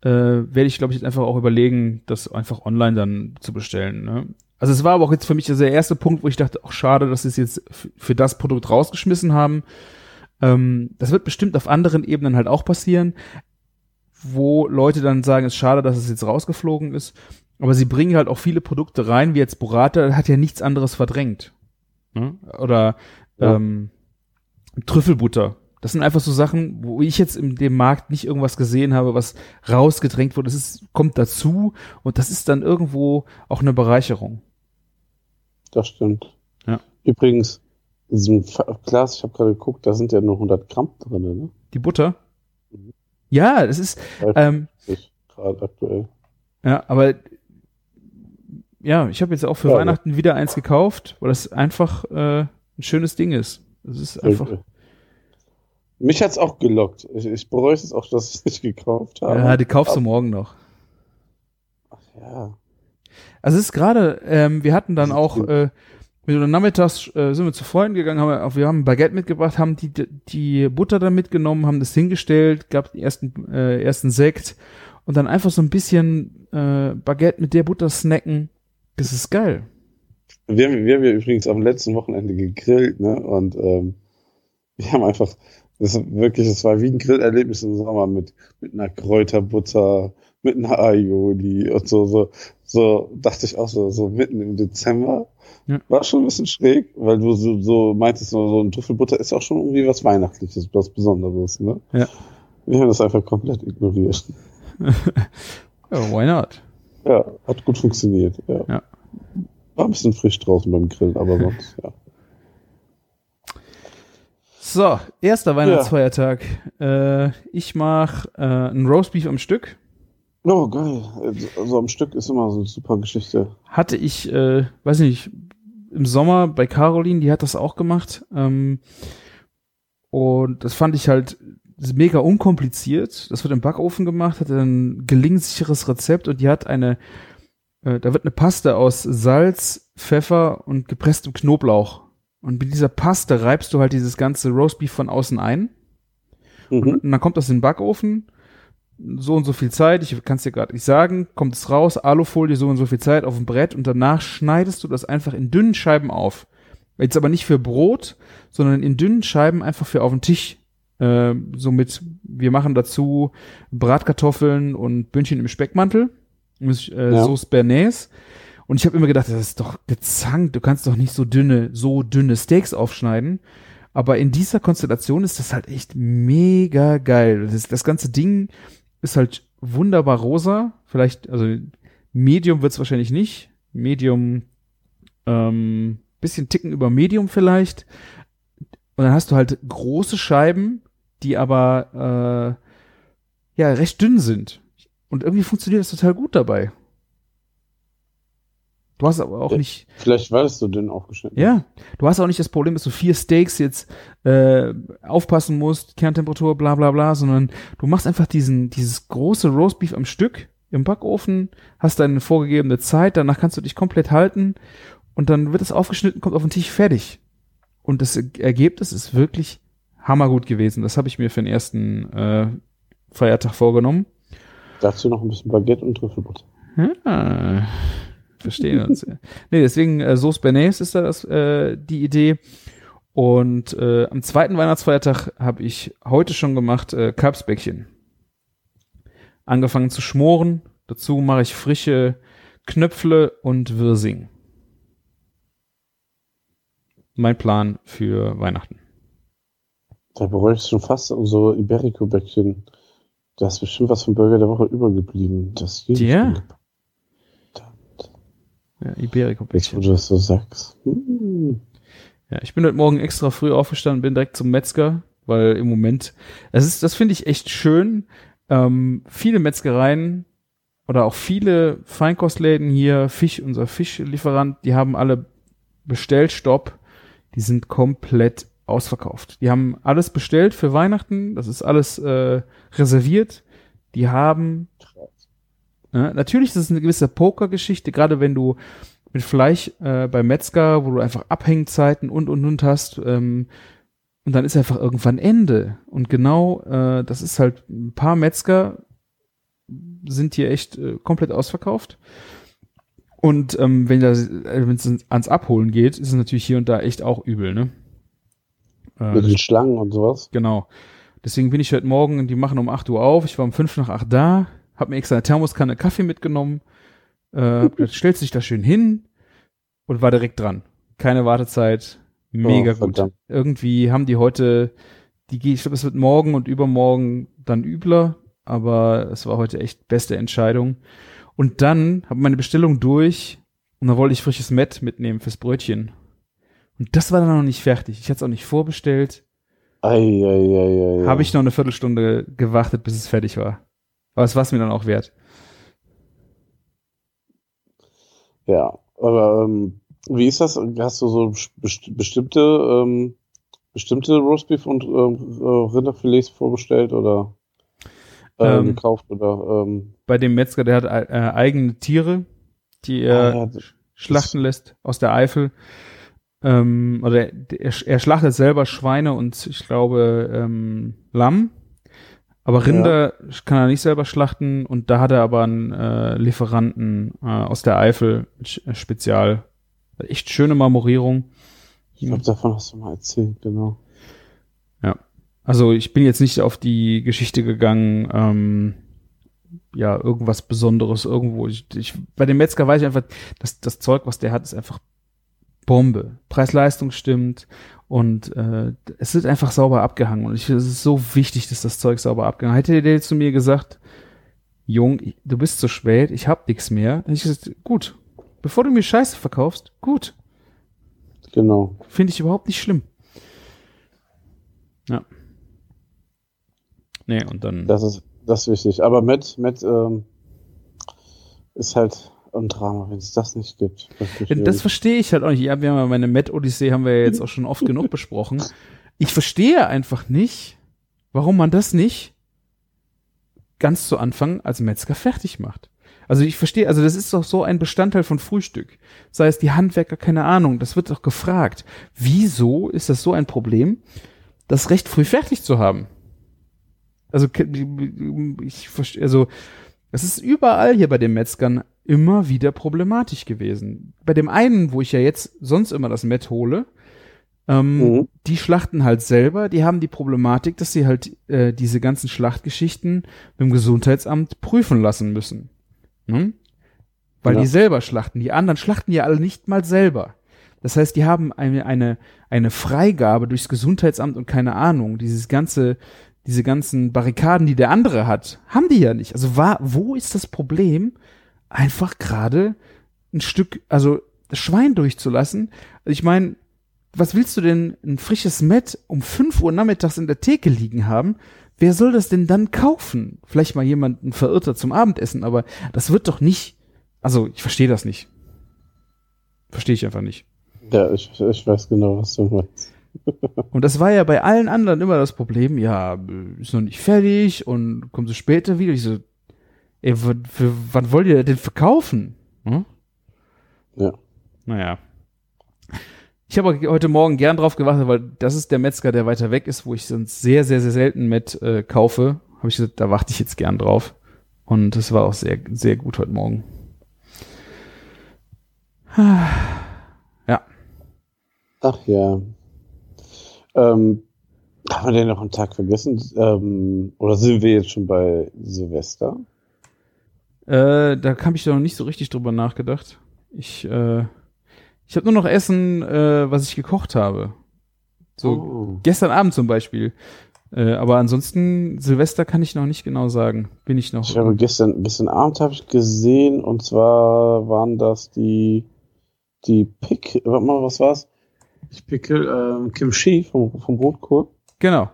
Äh, werde ich, glaube ich, jetzt einfach auch überlegen, das einfach online dann zu bestellen. Ne? Also es war aber auch jetzt für mich der erste Punkt, wo ich dachte, auch schade, dass sie es jetzt für das Produkt rausgeschmissen haben. Ähm, das wird bestimmt auf anderen Ebenen halt auch passieren, wo Leute dann sagen, es ist schade, dass es jetzt rausgeflogen ist. Aber sie bringen halt auch viele Produkte rein, wie jetzt Burrata, hat ja nichts anderes verdrängt. Ne? Oder ja. ähm, Trüffelbutter. Das sind einfach so Sachen, wo ich jetzt in dem Markt nicht irgendwas gesehen habe, was rausgedrängt wurde. Das ist, kommt dazu und das ist dann irgendwo auch eine Bereicherung. Das stimmt. Ja. Übrigens, in diesem Glas, ich habe gerade geguckt, da sind ja nur 100 Gramm drin, ne? Die Butter? Mhm. Ja, das ist. Ähm, gerade aktuell. Ja, aber ja, ich habe jetzt auch für ja, Weihnachten ja. wieder eins gekauft, weil das einfach äh, ein schönes Ding ist. Das ist einfach. Okay. Mich hat's auch gelockt. Ich, ich bereue es auch, dass ich es nicht gekauft habe. Ja, die kaufst du morgen noch. Ach ja. Also es ist gerade, ähm, wir hatten dann auch, äh, mit nachmittags äh, sind wir zu Freunden gegangen, haben wir, wir haben ein Baguette mitgebracht, haben die, die Butter da mitgenommen, haben das hingestellt, gab den ersten, äh, ersten Sekt und dann einfach so ein bisschen äh, Baguette mit der Butter snacken. Das ist geil. Wir, haben- wir haben ja übrigens am letzten Wochenende gegrillt, ne? Und ähm, wir haben einfach, das ist wirklich, das war wie ein Grillerlebnis im Sommer mit, mit einer Kräuterbutter, mit einer Aioli und so, so, so dachte ich auch so, so mitten im Dezember. Ja. War schon ein bisschen schräg, weil du so, so meintest, so, so ein Trüffelbutter ist auch schon irgendwie was Weihnachtliches, was Besonderes, ne? Ja. Wir haben das einfach komplett ignoriert. Ja, why not? Ja, hat gut funktioniert. Ja. Ja. War ein bisschen frisch draußen beim Grillen, aber sonst, ja. So, erster Weihnachtsfeiertag. Äh, ich mach äh, ein Roastbeef am Stück. Oh, geil. Also am Stück ist immer so eine super Geschichte. Hatte ich, äh, weiß nicht, im Sommer bei Caroline, die hat das auch gemacht. Ähm, und das fand ich halt mega unkompliziert. Das wird im Backofen gemacht, hat ein gelingsicheres Rezept und die hat eine, äh, da wird eine Paste aus Salz, Pfeffer und gepresstem Knoblauch. Und mit dieser Paste reibst du halt dieses ganze Roastbeef von außen ein. Mhm. Und dann kommt das in den Backofen. So und so viel Zeit, ich kann es dir gerade nicht sagen, kommt es raus, Alufolie, so und so viel Zeit auf dem Brett und danach schneidest du das einfach in dünnen Scheiben auf. Jetzt aber nicht für Brot, sondern in dünnen Scheiben einfach für auf den Tisch. Äh, somit, wir machen dazu Bratkartoffeln und Bündchen im Speckmantel, mit, äh, Ja. Sauce Bernays. Und ich habe immer gedacht, das ist doch gezankt, du kannst doch nicht so dünne, so dünne Steaks aufschneiden. Aber in dieser Konstellation ist das halt echt mega geil. Das, das ganze Ding ist halt wunderbar rosa. Vielleicht, also Medium wird's wahrscheinlich nicht. Medium, ähm, bisschen Ticken über Medium vielleicht. Und dann hast du halt große Scheiben, die aber äh, ja recht dünn sind. Und irgendwie funktioniert das total gut dabei. Du hast aber auch nicht, Vielleicht war es so dünn aufgeschnitten. ja, du hast auch nicht das Problem, dass du vier Steaks jetzt äh, aufpassen musst, Kerntemperatur, bla bla bla, sondern du machst einfach diesen, dieses große Roastbeef am Stück im Backofen, hast deine vorgegebene Zeit, danach kannst du dich komplett halten und dann wird es aufgeschnitten, kommt auf den Tisch fertig. Und das Ergebnis ist wirklich hammergut gewesen. Das habe ich mir für den ersten äh, Feiertag vorgenommen. Dazu noch ein bisschen Baguette und Trüffelbutter. Ah, verstehen uns. nee, deswegen äh, Sauce Bernays ist da das, äh, die Idee. Und äh, am zweiten Weihnachtsfeiertag habe ich heute schon gemacht äh, Kalbsbäckchen. Angefangen zu schmoren. Dazu mache ich frische Knöpfle und Wirsing. Mein Plan für Weihnachten. Da bereue ich schon fast so Iberico-Bäckchen. Da ist bestimmt was vom Burger der Woche übergeblieben. Das geht Ja. nicht. Ja, Jetzt, Iberico-Bäckchen. wo du das so sagst. Hm. Ja, ich bin heute Morgen extra früh aufgestanden, bin direkt zum Metzger, weil im Moment, das ist, das finde ich echt schön. Ähm, viele Metzgereien oder auch viele Feinkostläden hier, Fisch, unser Fischlieferant, die haben alle Bestellstopp. Die sind komplett ausverkauft. Die haben alles bestellt für Weihnachten. Das ist alles äh, reserviert. Die haben ja, natürlich ist es eine gewisse Pokergeschichte, gerade wenn du mit Fleisch äh, beim Metzger, wo du einfach Abhängzeiten und und und hast, ähm, und dann ist einfach irgendwann Ende. Und genau, äh, das ist halt ein paar Metzger sind hier echt äh, komplett ausverkauft. Und ähm, wenn äh, wenn es ans Abholen geht, ist es natürlich hier und da echt auch übel, ne? Äh, Mit den Schlangen und sowas. Genau. Deswegen bin ich heute Morgen, die machen um 8 Uhr auf, ich war um 5 nach 8 da, hab mir extra eine Thermoskanne Kaffee mitgenommen, äh, stellst dich da schön hin und war direkt dran. Keine Wartezeit, mega Oh, gut. verdammt. Irgendwie haben die heute, die, ich glaube, es wird morgen und übermorgen dann übler, aber es war heute echt beste Entscheidung. Und dann habe meine Bestellung durch und dann wollte ich frisches Met mitnehmen fürs Brötchen. Und das war dann noch nicht fertig. Ich hatte es auch nicht vorbestellt habe ich noch eine Viertelstunde gewartet, bis es fertig war. Aber es war es mir dann auch wert. Ja, aber ähm, wie ist das? Hast du so best bestimmte ähm, bestimmte Roastbeef und ähm, äh, Rinderfilets vorbestellt oder äh, Ähm, gekauft oder ähm, Bei dem Metzger, der hat äh, eigene Tiere, die er ah, ja, schlachten lässt aus der Eifel. Ähm, oder er, er schlachtet selber Schweine und ich glaube ähm, Lamm. Aber Rinder kann er nicht selber schlachten und da hat er aber einen äh, Lieferanten äh, aus der Eifel äh, Spezial. Echt schöne Marmorierung. Ich glaube, davon hast du mal erzählt, genau. Also ich bin jetzt nicht auf die Geschichte gegangen, ähm, ja, irgendwas Besonderes irgendwo. Ich, ich, bei dem Metzger weiß ich einfach, dass das Zeug, was der hat, ist einfach Bombe. Preis-Leistung stimmt und äh, es wird einfach sauber abgehangen. Und ich es ist so wichtig, dass das Zeug sauber abgehangen Hätte der zu mir gesagt, Jung, du bist zu spät, ich hab nix mehr, hätte ich gesagt, gut, bevor du mir Scheiße verkaufst, gut, Genau. finde ich überhaupt nicht schlimm. Ja. Nee, und dann. Das ist, das ist wichtig. Aber Matt, Matt ähm, ist halt ein Drama, wenn es das nicht gibt. Ja, Das verstehe ich halt auch nicht. Ja, wir haben ja meine Met-Odyssee haben wir ja jetzt auch schon oft genug besprochen. Ich verstehe einfach nicht, warum man das nicht ganz zu Anfang als Metzger fertig macht. Also ich verstehe, also das ist doch so ein Bestandteil von Frühstück. Sei es die Handwerker, keine Ahnung, das wird doch gefragt. Wieso ist das so ein Problem, das recht früh fertig zu haben? Also ich verstehe, also es ist überall hier bei den Metzgern immer wieder problematisch gewesen. Bei dem einen, wo ich ja jetzt sonst immer das Met hole, ähm, Mhm. die schlachten halt selber, die haben die Problematik, dass sie halt äh, diese ganzen Schlachtgeschichten mit dem Gesundheitsamt prüfen lassen müssen. Ne? Weil Ja. die selber schlachten. Die anderen schlachten ja alle nicht mal selber. Das heißt, die haben eine, eine, eine Freigabe durchs Gesundheitsamt und keine Ahnung, dieses ganze, diese ganzen Barrikaden, die der andere hat, haben die ja nicht. Also war, wo ist das Problem, einfach gerade ein Stück, also das Schwein durchzulassen? Ich meine, was willst du denn ein frisches Met um 5 Uhr nachmittags in der Theke liegen haben? Wer soll das denn dann kaufen? Vielleicht mal jemand, ein Verirrter zum Abendessen, aber das wird doch nicht, also ich verstehe das nicht. Verstehe ich einfach nicht. Ja, ich, ich weiß genau, was du meinst. Und das war ja bei allen anderen immer das Problem, ja, ist noch nicht fertig und kommen sie später wieder. Ich so, ey, w- für, wann wollt ihr denn verkaufen? Hm? Ja. Naja. Ich habe heute Morgen gern drauf gewartet, weil das ist der Metzger, der weiter weg ist, wo ich sonst sehr, sehr, sehr selten mit äh, kaufe. Habe ich gesagt, da warte ich jetzt gern drauf. Und es war auch sehr, sehr gut heute Morgen. Ja. Ach ja. Ähm, haben wir denn noch einen Tag vergessen? Ähm, oder sind wir jetzt schon bei Silvester? Äh, da habe ich noch nicht so richtig drüber nachgedacht. Ich, äh, ich habe nur noch Essen, äh, was ich gekocht habe. So Oh. gestern Abend zum Beispiel. Äh, aber ansonsten Silvester kann ich noch nicht genau sagen. Bin ich noch. Ich habe gestern, gestern Abend habe ich gesehen, und zwar waren das die, die Pick, warte mal, was war's? Ich Pickel, ähm, Kimchi vom, vom Rotkohl. genau.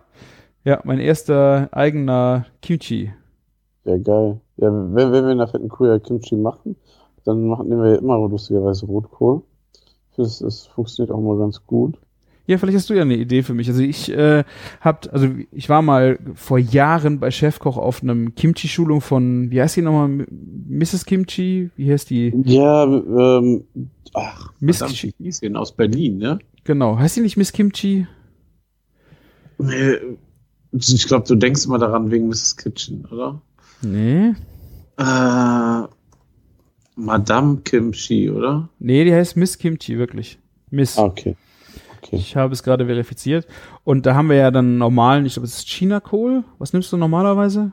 Ja, mein erster eigener Kimchi. Ja, geil. Ja, wenn, wenn wir in der fetten Kuh ja Kimchi machen, dann machen, nehmen wir immer lustigerweise Rotkohl. Es, es funktioniert auch mal ganz gut. Ja, vielleicht hast du ja eine Idee für mich. Also ich äh, hab, also ich war mal vor Jahren bei Chefkoch auf einem Kimchi-Schulung von, wie heißt die nochmal, Mrs. Kimchi? Wie heißt die? Ja, ähm, ach, Miss denn aus Berlin, ne? Genau. Heißt die nicht Miss Kimchi? nee, ich glaube, du denkst immer daran wegen Mrs. Kitchen, oder? Nee. Äh, Madame Kimchi, oder? Nee, die heißt Miss Kimchi, wirklich. Miss. Ah, okay. Okay. Ich habe es gerade verifiziert. Und da haben wir ja dann normalen, ich glaube, es ist China-Kohl. Was nimmst du normalerweise?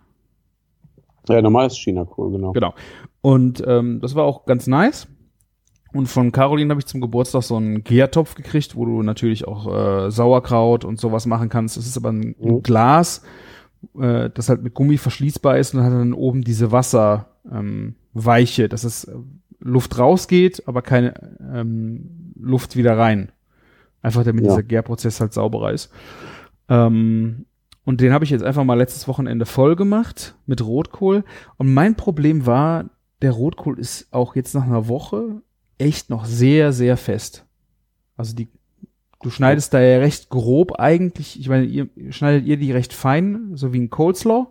Ja, normales China-Kohl, genau. Genau. Und ähm, das war auch ganz nice. Und von Caroline habe ich zum Geburtstag so einen Gärtopf gekriegt, wo du natürlich auch äh, Sauerkraut und sowas machen kannst. Das ist aber ein, ein Mhm. Glas, äh, das halt mit Gummi verschließbar ist und hat dann oben diese Wasserweiche, ähm, dass es äh, Luft rausgeht, aber keine ähm, Luft wieder rein. Einfach damit Ja. dieser Gärprozess halt sauberer ist. Ähm, und den habe ich jetzt einfach mal letztes Wochenende voll gemacht mit Rotkohl. Und mein Problem war, der Rotkohl ist auch jetzt nach einer Woche echt noch sehr, sehr fest. Also die, du schneidest da ja recht grob eigentlich. Ich meine, ihr schneidet ihr die recht fein, so wie ein Coleslaw?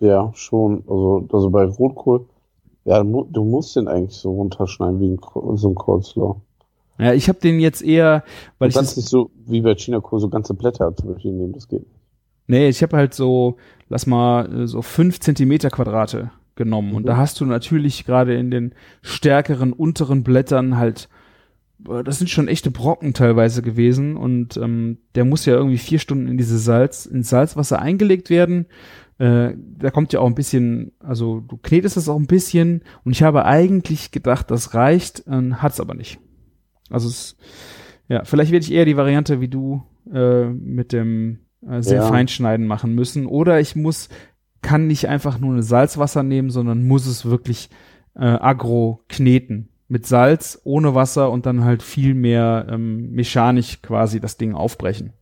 Ja, schon. Also, also bei Rotkohl, ja, du musst den eigentlich so runterschneiden wie ein, so ein Coleslaw. Ja, ich habe den jetzt eher, weil du ich kannst nicht so wie bei China-Kohl so ganze Blätter zum Beispiel nehmen, das geht. nicht. Nee, ich habe halt so, lass mal, so fünf Zentimeter Quadrate genommen. Und Mhm. da hast du natürlich gerade in den stärkeren unteren Blättern halt, das sind schon echte Brocken teilweise gewesen. Und ähm, der muss ja irgendwie vier Stunden in diese Salz, ins Salzwasser eingelegt werden. Äh, da kommt ja auch ein bisschen, also du knetest das auch ein bisschen. Und ich habe eigentlich gedacht, das reicht, äh, hat's aber nicht. Also es, ja, vielleicht werde ich eher die Variante wie du äh, mit dem äh, sehr Ja. feinschneiden machen müssen. Oder ich muss, kann nicht einfach nur eine Salzwasser nehmen, sondern muss es wirklich äh, agro kneten. Mit Salz, ohne Wasser und dann halt viel mehr ähm, mechanisch quasi das Ding aufbrechen.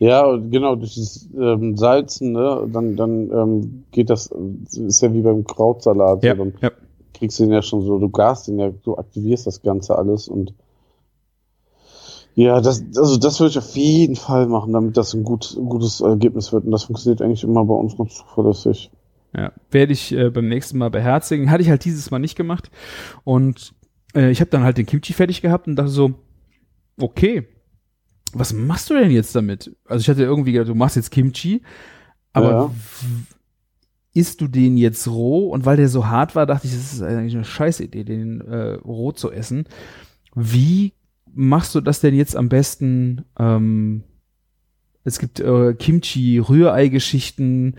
Ja, genau, durch das ähm, Salzen, ne, dann, dann ähm, geht das, ist ja wie beim Krautsalat. so, dann ja. kriegst du den ja schon so, du gast den ja, du aktivierst das Ganze alles und ja, das, also das würde ich auf jeden Fall machen, damit das ein gut, ein gutes Ergebnis wird. Und das funktioniert eigentlich immer bei uns ganz zuverlässig. Ja, werde ich äh, beim nächsten Mal beherzigen. Hatte ich halt dieses Mal nicht gemacht. Und äh, ich habe dann halt den Kimchi fertig gehabt und dachte so, okay, was machst du denn jetzt damit? Also ich hatte irgendwie gedacht, du machst jetzt Kimchi, aber Ja. isst du den jetzt roh? Und weil der so hart war, dachte ich, das ist eigentlich eine scheiß Idee, den äh, roh zu essen. Wie machst du das denn jetzt am besten? Ähm, es gibt äh, Kimchi-Rührei-Geschichten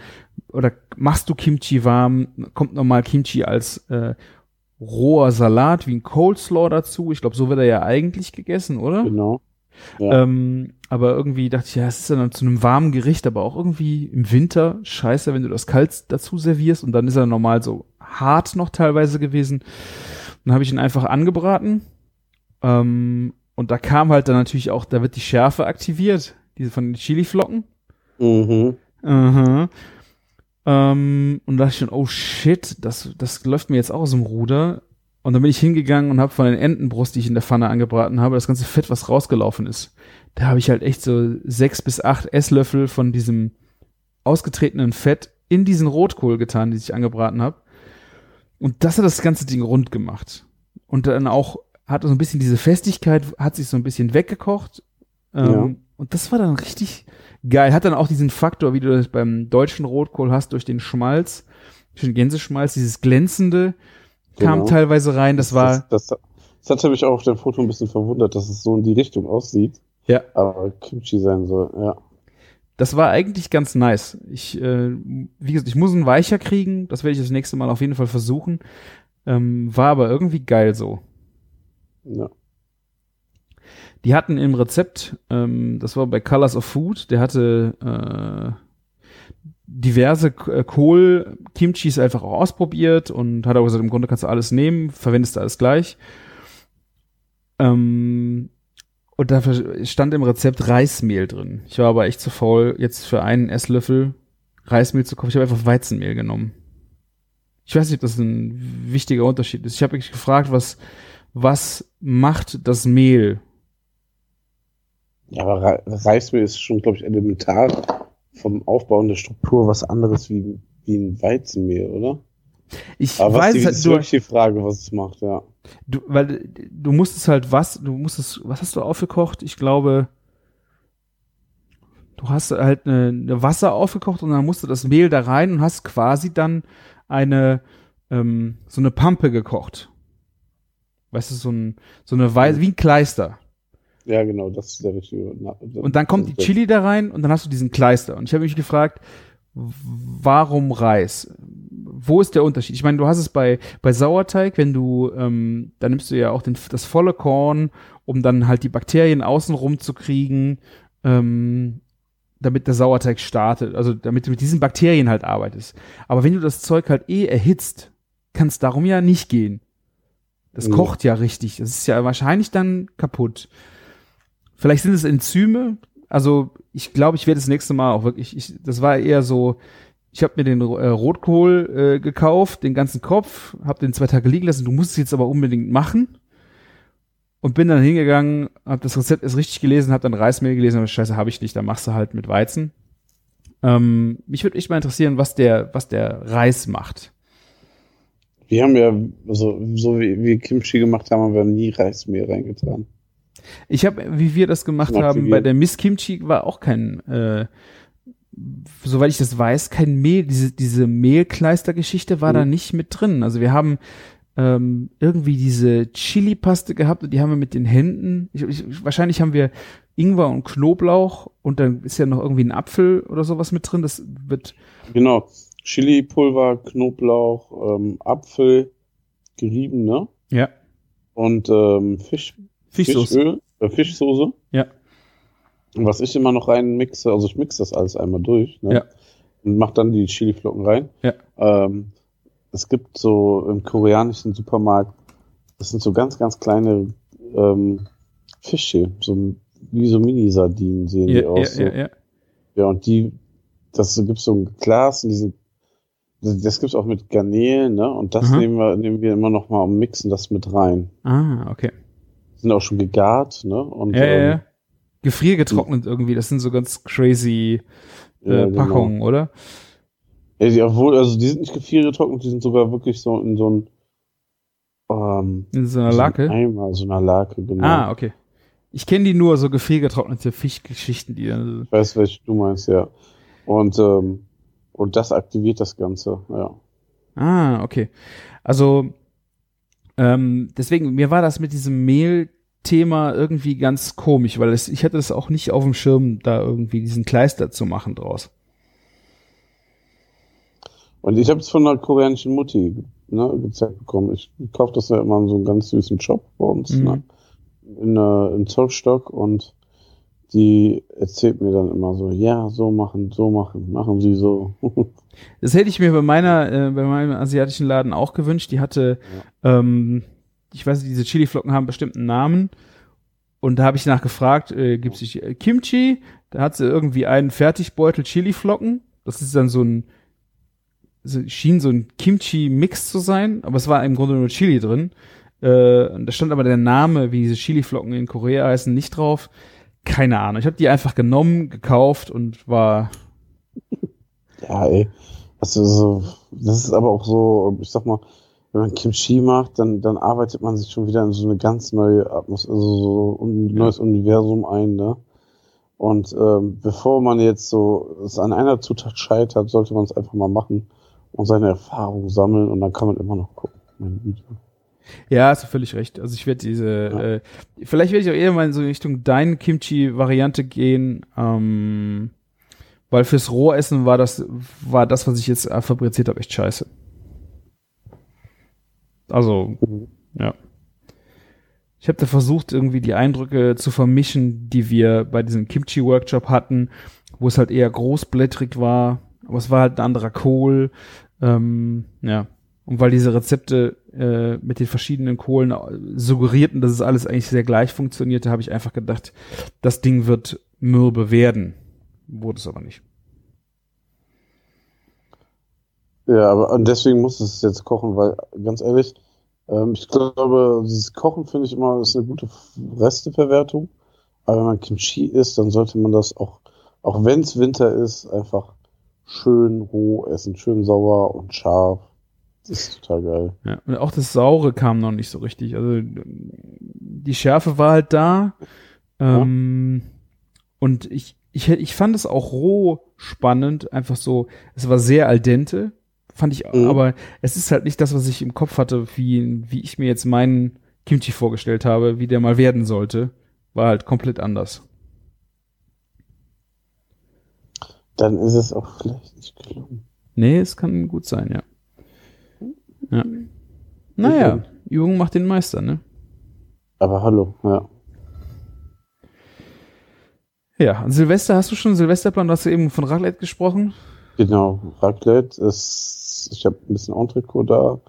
oder machst du Kimchi warm? Kommt normal Kimchi als äh, roher Salat wie ein Coleslaw dazu? Ich glaube, so wird er ja eigentlich gegessen, oder? Genau. Ja. Ähm, aber irgendwie dachte ich, ja, es ist ja dann zu einem warmen Gericht, aber auch irgendwie im Winter scheiße, wenn du das kalt dazu servierst und dann ist er normal so hart noch teilweise gewesen. Dann habe ich ihn einfach angebraten. Ähm, und da kam halt dann natürlich auch, da wird die Schärfe aktiviert, diese von den Chiliflocken. Mhm. Aha. Ähm, und da dachte ich schon, oh shit, das, das läuft mir jetzt auch aus dem Ruder. Und dann bin ich hingegangen und habe von den Entenbrust, die ich in der Pfanne angebraten habe, das ganze Fett, was rausgelaufen ist. Da habe ich halt echt so sechs bis acht Esslöffel von diesem ausgetretenen Fett in diesen Rotkohl getan, die ich angebraten habe. Und das hat das ganze Ding rund gemacht. Und dann auch hat so ein bisschen diese Festigkeit, hat sich so ein bisschen weggekocht. Ähm, Ja. Und das war dann richtig geil. Hat dann auch diesen Faktor, wie du das beim deutschen Rotkohl hast, durch den Schmalz, durch den Gänseschmalz, dieses glänzende kam Genau. teilweise rein. Das war, Das, das, das hatte mich auch auf dem Foto ein bisschen verwundert, dass es so in die Richtung aussieht. ja, Aber Kimchi sein soll, ja. das war eigentlich ganz nice. Ich, äh, wie gesagt, ich muss einen weicher kriegen. Das werde ich das nächste Mal auf jeden Fall versuchen. Ähm, war aber irgendwie geil so. ja. Die hatten im Rezept, ähm, das war bei Colors of Food, der hatte äh, diverse äh, Kohl-Kimchis einfach auch ausprobiert und hat auch gesagt, im Grunde kannst du alles nehmen, verwendest du alles gleich. Ähm, und da stand im Rezept Reismehl drin. Ich war aber echt zu faul, jetzt für einen Esslöffel Reismehl zu kaufen. Ich habe einfach Weizenmehl genommen. Ich weiß nicht, ob das ein wichtiger Unterschied ist. Ich habe mich gefragt, was, was macht das Mehl Ja, aber Re Reismehl ist schon, glaube ich, elementar vom Aufbau und der Struktur was anderes wie, wie ein Weizenmehl, oder? Ich Aber was weiß die, es ist halt, du, wirklich die Frage, was es macht, ja. du, weil du musstest halt was, du musstest, was hast du aufgekocht? Ich glaube, du hast halt eine, eine Wasser aufgekocht und dann musste das Mehl da rein und hast quasi dann eine, ähm, so eine Pampe gekocht. Weißt du, so, ein, so eine Weise, wie ein Kleister. Ja, genau, das ist der richtige. Na, Und dann kommt die Chili da rein und dann hast du diesen Kleister. Und ich habe mich gefragt, warum Reis? Wo ist der Unterschied? Ich meine, du hast es bei, bei Sauerteig, wenn du, ähm, da nimmst du ja auch den, das volle Korn, um dann halt die Bakterien außenrum zu kriegen, ähm, damit der Sauerteig startet, also damit du mit diesen Bakterien halt arbeitest. Aber wenn du das Zeug halt eh erhitzt, kann es darum ja nicht gehen. Das kocht ja richtig. Das ist ja wahrscheinlich dann kaputt. Vielleicht sind es Enzyme. Also ich glaube, ich werde das nächste Mal auch wirklich. Ich, das war eher so. Ich habe mir den äh, Rotkohl äh, gekauft, den ganzen Kopf, habe den zwei Tage liegen lassen. Du musst es jetzt aber unbedingt machen. Und bin dann hingegangen, habe das Rezept erst richtig gelesen, habe dann Reismehl gelesen, aber Scheiße, habe ich nicht. Dann machst du halt mit Weizen. Ähm, mich würde echt mal interessieren, was der, was der Reis macht. Wir haben ja, also, so wie wir Kimchi gemacht haben, haben wir nie Reismehl reingetan. Ich habe, wie wir das gemacht haben, bei der Miss Kimchi war auch kein, äh, soweit ich das weiß, kein Mehl, diese, diese Mehlkleister-Geschichte war Mhm. da nicht mit drin. Also wir haben ähm, irgendwie diese Chili-Paste gehabt und die haben wir mit den Händen, ich, ich, wahrscheinlich haben wir Ingwer und Knoblauch und dann ist ja noch irgendwie ein Apfel oder sowas mit drin. Das wird, Genau. Chili-Pulver, Knoblauch, ähm, Apfel, gerieben, ne? ja, Und ähm, Fisch, Fischsoße. Fischöl, äh, Fischsoße. Ja. Und was ich immer noch rein mixe, also ich mixe das alles einmal durch, ne? Ja. Und mach dann die Chiliflocken rein. Ja. Ähm, es gibt so im koreanischen Supermarkt, das sind so ganz, ganz kleine ähm, Fische, so wie so Mini-Sardinen sehen die Ja, aus. ja, so. ja, ja. Ja, und die, das gibt so ein Glas und diesen, das das gibt's auch mit Garnelen, ne? Und das Mhm. nehmen wir, nehmen wir immer noch mal und mixen das mit rein. Ah, okay. Sind auch schon gegart, ne? Und, Ja, ähm, ja. Gefriergetrocknet irgendwie, das sind so ganz crazy äh, ja, genau. Packungen, oder? Ja, die, obwohl, also die sind nicht gefriergetrocknet, die sind sogar wirklich so in so ein ähm, In so einer so Lake. Eimer, so einer Lake, genau. Ah, okay. Ich kenne die nur, so gefriergetrocknete Fischgeschichten, die dann. Ich weiß, welche du meinst, ja. Und, ähm, und das aktiviert das Ganze, ja. Ah, okay. Also, ähm, deswegen, mir war das mit diesem Mehl-Thema irgendwie ganz komisch, weil es, ich hatte das auch nicht auf dem Schirm, da irgendwie diesen Kleister zu machen draus. Und ich habe es von einer koreanischen Mutti ne, gezeigt bekommen. Ich kaufe das ja immer in so einem ganz süßen Shop bei uns, Mhm. ne? In, äh, in Zollstock und die erzählt mir dann immer so, ja, so machen, so machen, machen sie so. Das hätte ich mir bei meiner, äh, bei meinem asiatischen Laden auch gewünscht. Die hatte, ähm, ich weiß nicht, diese Chiliflocken haben bestimmt einen Namen. Und da habe ich nachgefragt, äh, gibt es äh, Kimchi? Da hat sie irgendwie einen Fertigbeutel Chiliflocken. Das ist dann so ein, so, schien so ein Kimchi-Mix zu sein, aber es war im Grunde nur Chili drin. Äh, da stand aber der Name, wie diese Chiliflocken in Korea heißen, nicht drauf. Keine Ahnung. Ich habe die einfach genommen, gekauft und war ja, ey. Das ist, das ist aber auch so, ich sag mal, wenn man Kimchi macht, dann, dann arbeitet man sich schon wieder in so eine ganz neue Atmosphäre, also so ein neues Universum ein, ne? Und ähm, bevor man jetzt so es an einer Zutat scheitert, sollte man es einfach mal machen und seine Erfahrung sammeln und dann kann man immer noch gucken. Meine Güte. Ja, hast du völlig recht. Also ich werde diese, Ja. äh, vielleicht werde ich auch eher mal in so Richtung dein Kimchi-Variante gehen, ähm, weil fürs Rohessen war das, war das, was ich jetzt äh, fabriziert habe, echt scheiße. Also, Mhm. ja. Ich habe da versucht, irgendwie die Eindrücke zu vermischen, die wir bei diesem Kimchi-Workshop hatten, wo es halt eher großblättrig war, aber es war halt ein anderer Kohl. Ähm, ja. Und weil diese Rezepte äh, mit den verschiedenen Kohlen äh, suggerierten, dass es alles eigentlich sehr gleich funktionierte, habe ich einfach gedacht, das Ding wird mürbe werden. Wurde es aber nicht. Ja, aber und deswegen muss es jetzt kochen, weil ganz ehrlich, ähm, ich glaube, dieses Kochen finde ich immer ist eine gute Resteverwertung. Aber wenn man Kimchi isst, dann sollte man das auch, auch wenn es Winter ist, einfach schön roh essen, schön sauer und scharf. Das ist total geil. Ja. Und auch das Saure kam noch nicht so richtig. Also die Schärfe war halt da. Ähm, Und ich, ich, ich fand es auch roh spannend, einfach so, es war sehr al dente, fand ich, Mhm. aber es ist halt nicht das, was ich im Kopf hatte, wie, wie ich mir jetzt meinen Kimchi vorgestellt habe, wie der mal werden sollte. War halt komplett anders. Dann ist es auch vielleicht nicht gelungen. Nee, es kann gut sein, ja. Ja. Naja, Übung macht den Meister, ne? Aber hallo, ja. Ja, Silvester, hast du schon einen Silvesterplan? Du hast ja eben von Raclette gesprochen. Genau, Raclette ist, ich habe ein bisschen Entrecot da.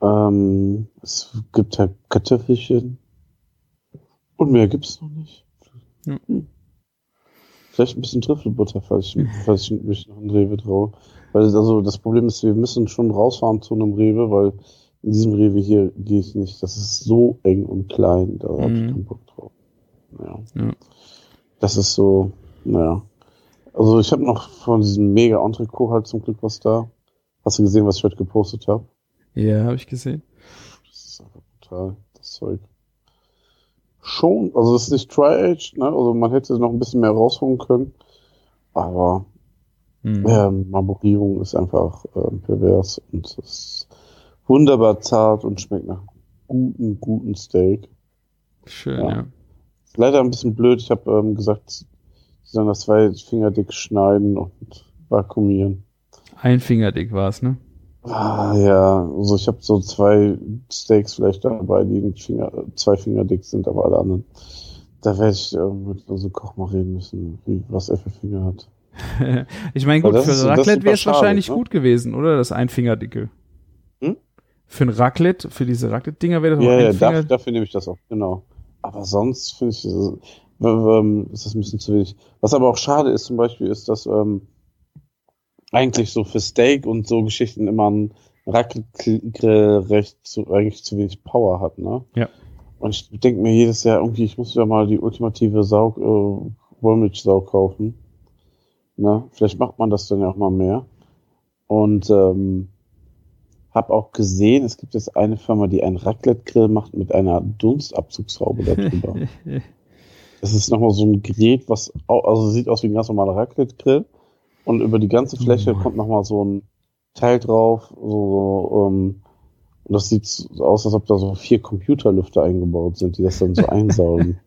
Ähm, es gibt halt Kartoffelchen. Und mehr gibt's noch nicht. Hm. Vielleicht ein bisschen Trüffelbutter, falls ich, falls ich mich noch in Rewe traue. Weil also das Problem ist, wir müssen schon rausfahren zu einem Rewe, weil in diesem Rewe hier gehe ich nicht. Das ist so eng und klein, da habe ich Mhm. keinen Bock drauf. Ja. Ja. Das ist so, naja. Also ich habe noch von diesem mega Entrecot halt zum Glück was da. Hast du gesehen, was ich heute gepostet habe? Ja, habe ich gesehen. Das ist einfach total das Zeug. Schon, also es ist nicht Tri-Age, ne? Also man hätte noch ein bisschen mehr rausholen können. Aber Hm. Ähm, Marmorierung ist einfach ähm, pervers und es ist wunderbar zart und schmeckt nach guten, guten Steak. Schön, Ja. ja. Leider ein bisschen blöd. Ich habe ähm, gesagt, sollen das zwei Finger dick schneiden und vakuumieren. Ein Finger dick war's, ne? Ah, ja, also ich habe so zwei Steaks vielleicht dabei, die ein Finger, zwei Finger dick sind, aber alle anderen. Da werde ich äh, mit unserem Koch mal reden müssen, wie, was er für Finger hat. ich meine, gut, für ist- Raclette wäre es wahrscheinlich ne? gut gewesen, oder? Das Einfingerdicke. Hm? Für ein Raclette, für diese Raclette-Dinger wäre das Ja, auch ja, ein Finger. dafür, dafür nehme ich das auch, genau. Aber sonst finde ich, ähm, ist das ein bisschen zu wenig. Was aber auch schade ist zum Beispiel, ist, dass ähm, eigentlich so für Steak und so Geschichten immer ein Raclette-Grill recht zu, eigentlich zu wenig Power hat, ne? Ja. Und ich denke mir jedes Jahr irgendwie, ich muss wieder mal die ultimative Sau, äh, Wollmilchsau kaufen. Ne? Vielleicht macht man das dann ja auch mal mehr. Und ähm, habe auch gesehen, es gibt jetzt eine Firma, die einen Raclette-Grill macht mit einer Dunstabzugshaube darüber. das ist nochmal so ein Gerät, was au- also sieht aus wie ein ganz normaler Raclette-Grill. Und über die ganze Fläche Mann. kommt nochmal so ein Teil drauf. So, so, ähm, und das sieht so aus, als ob da so vier Computerlüfter eingebaut sind, die das dann so einsaugen.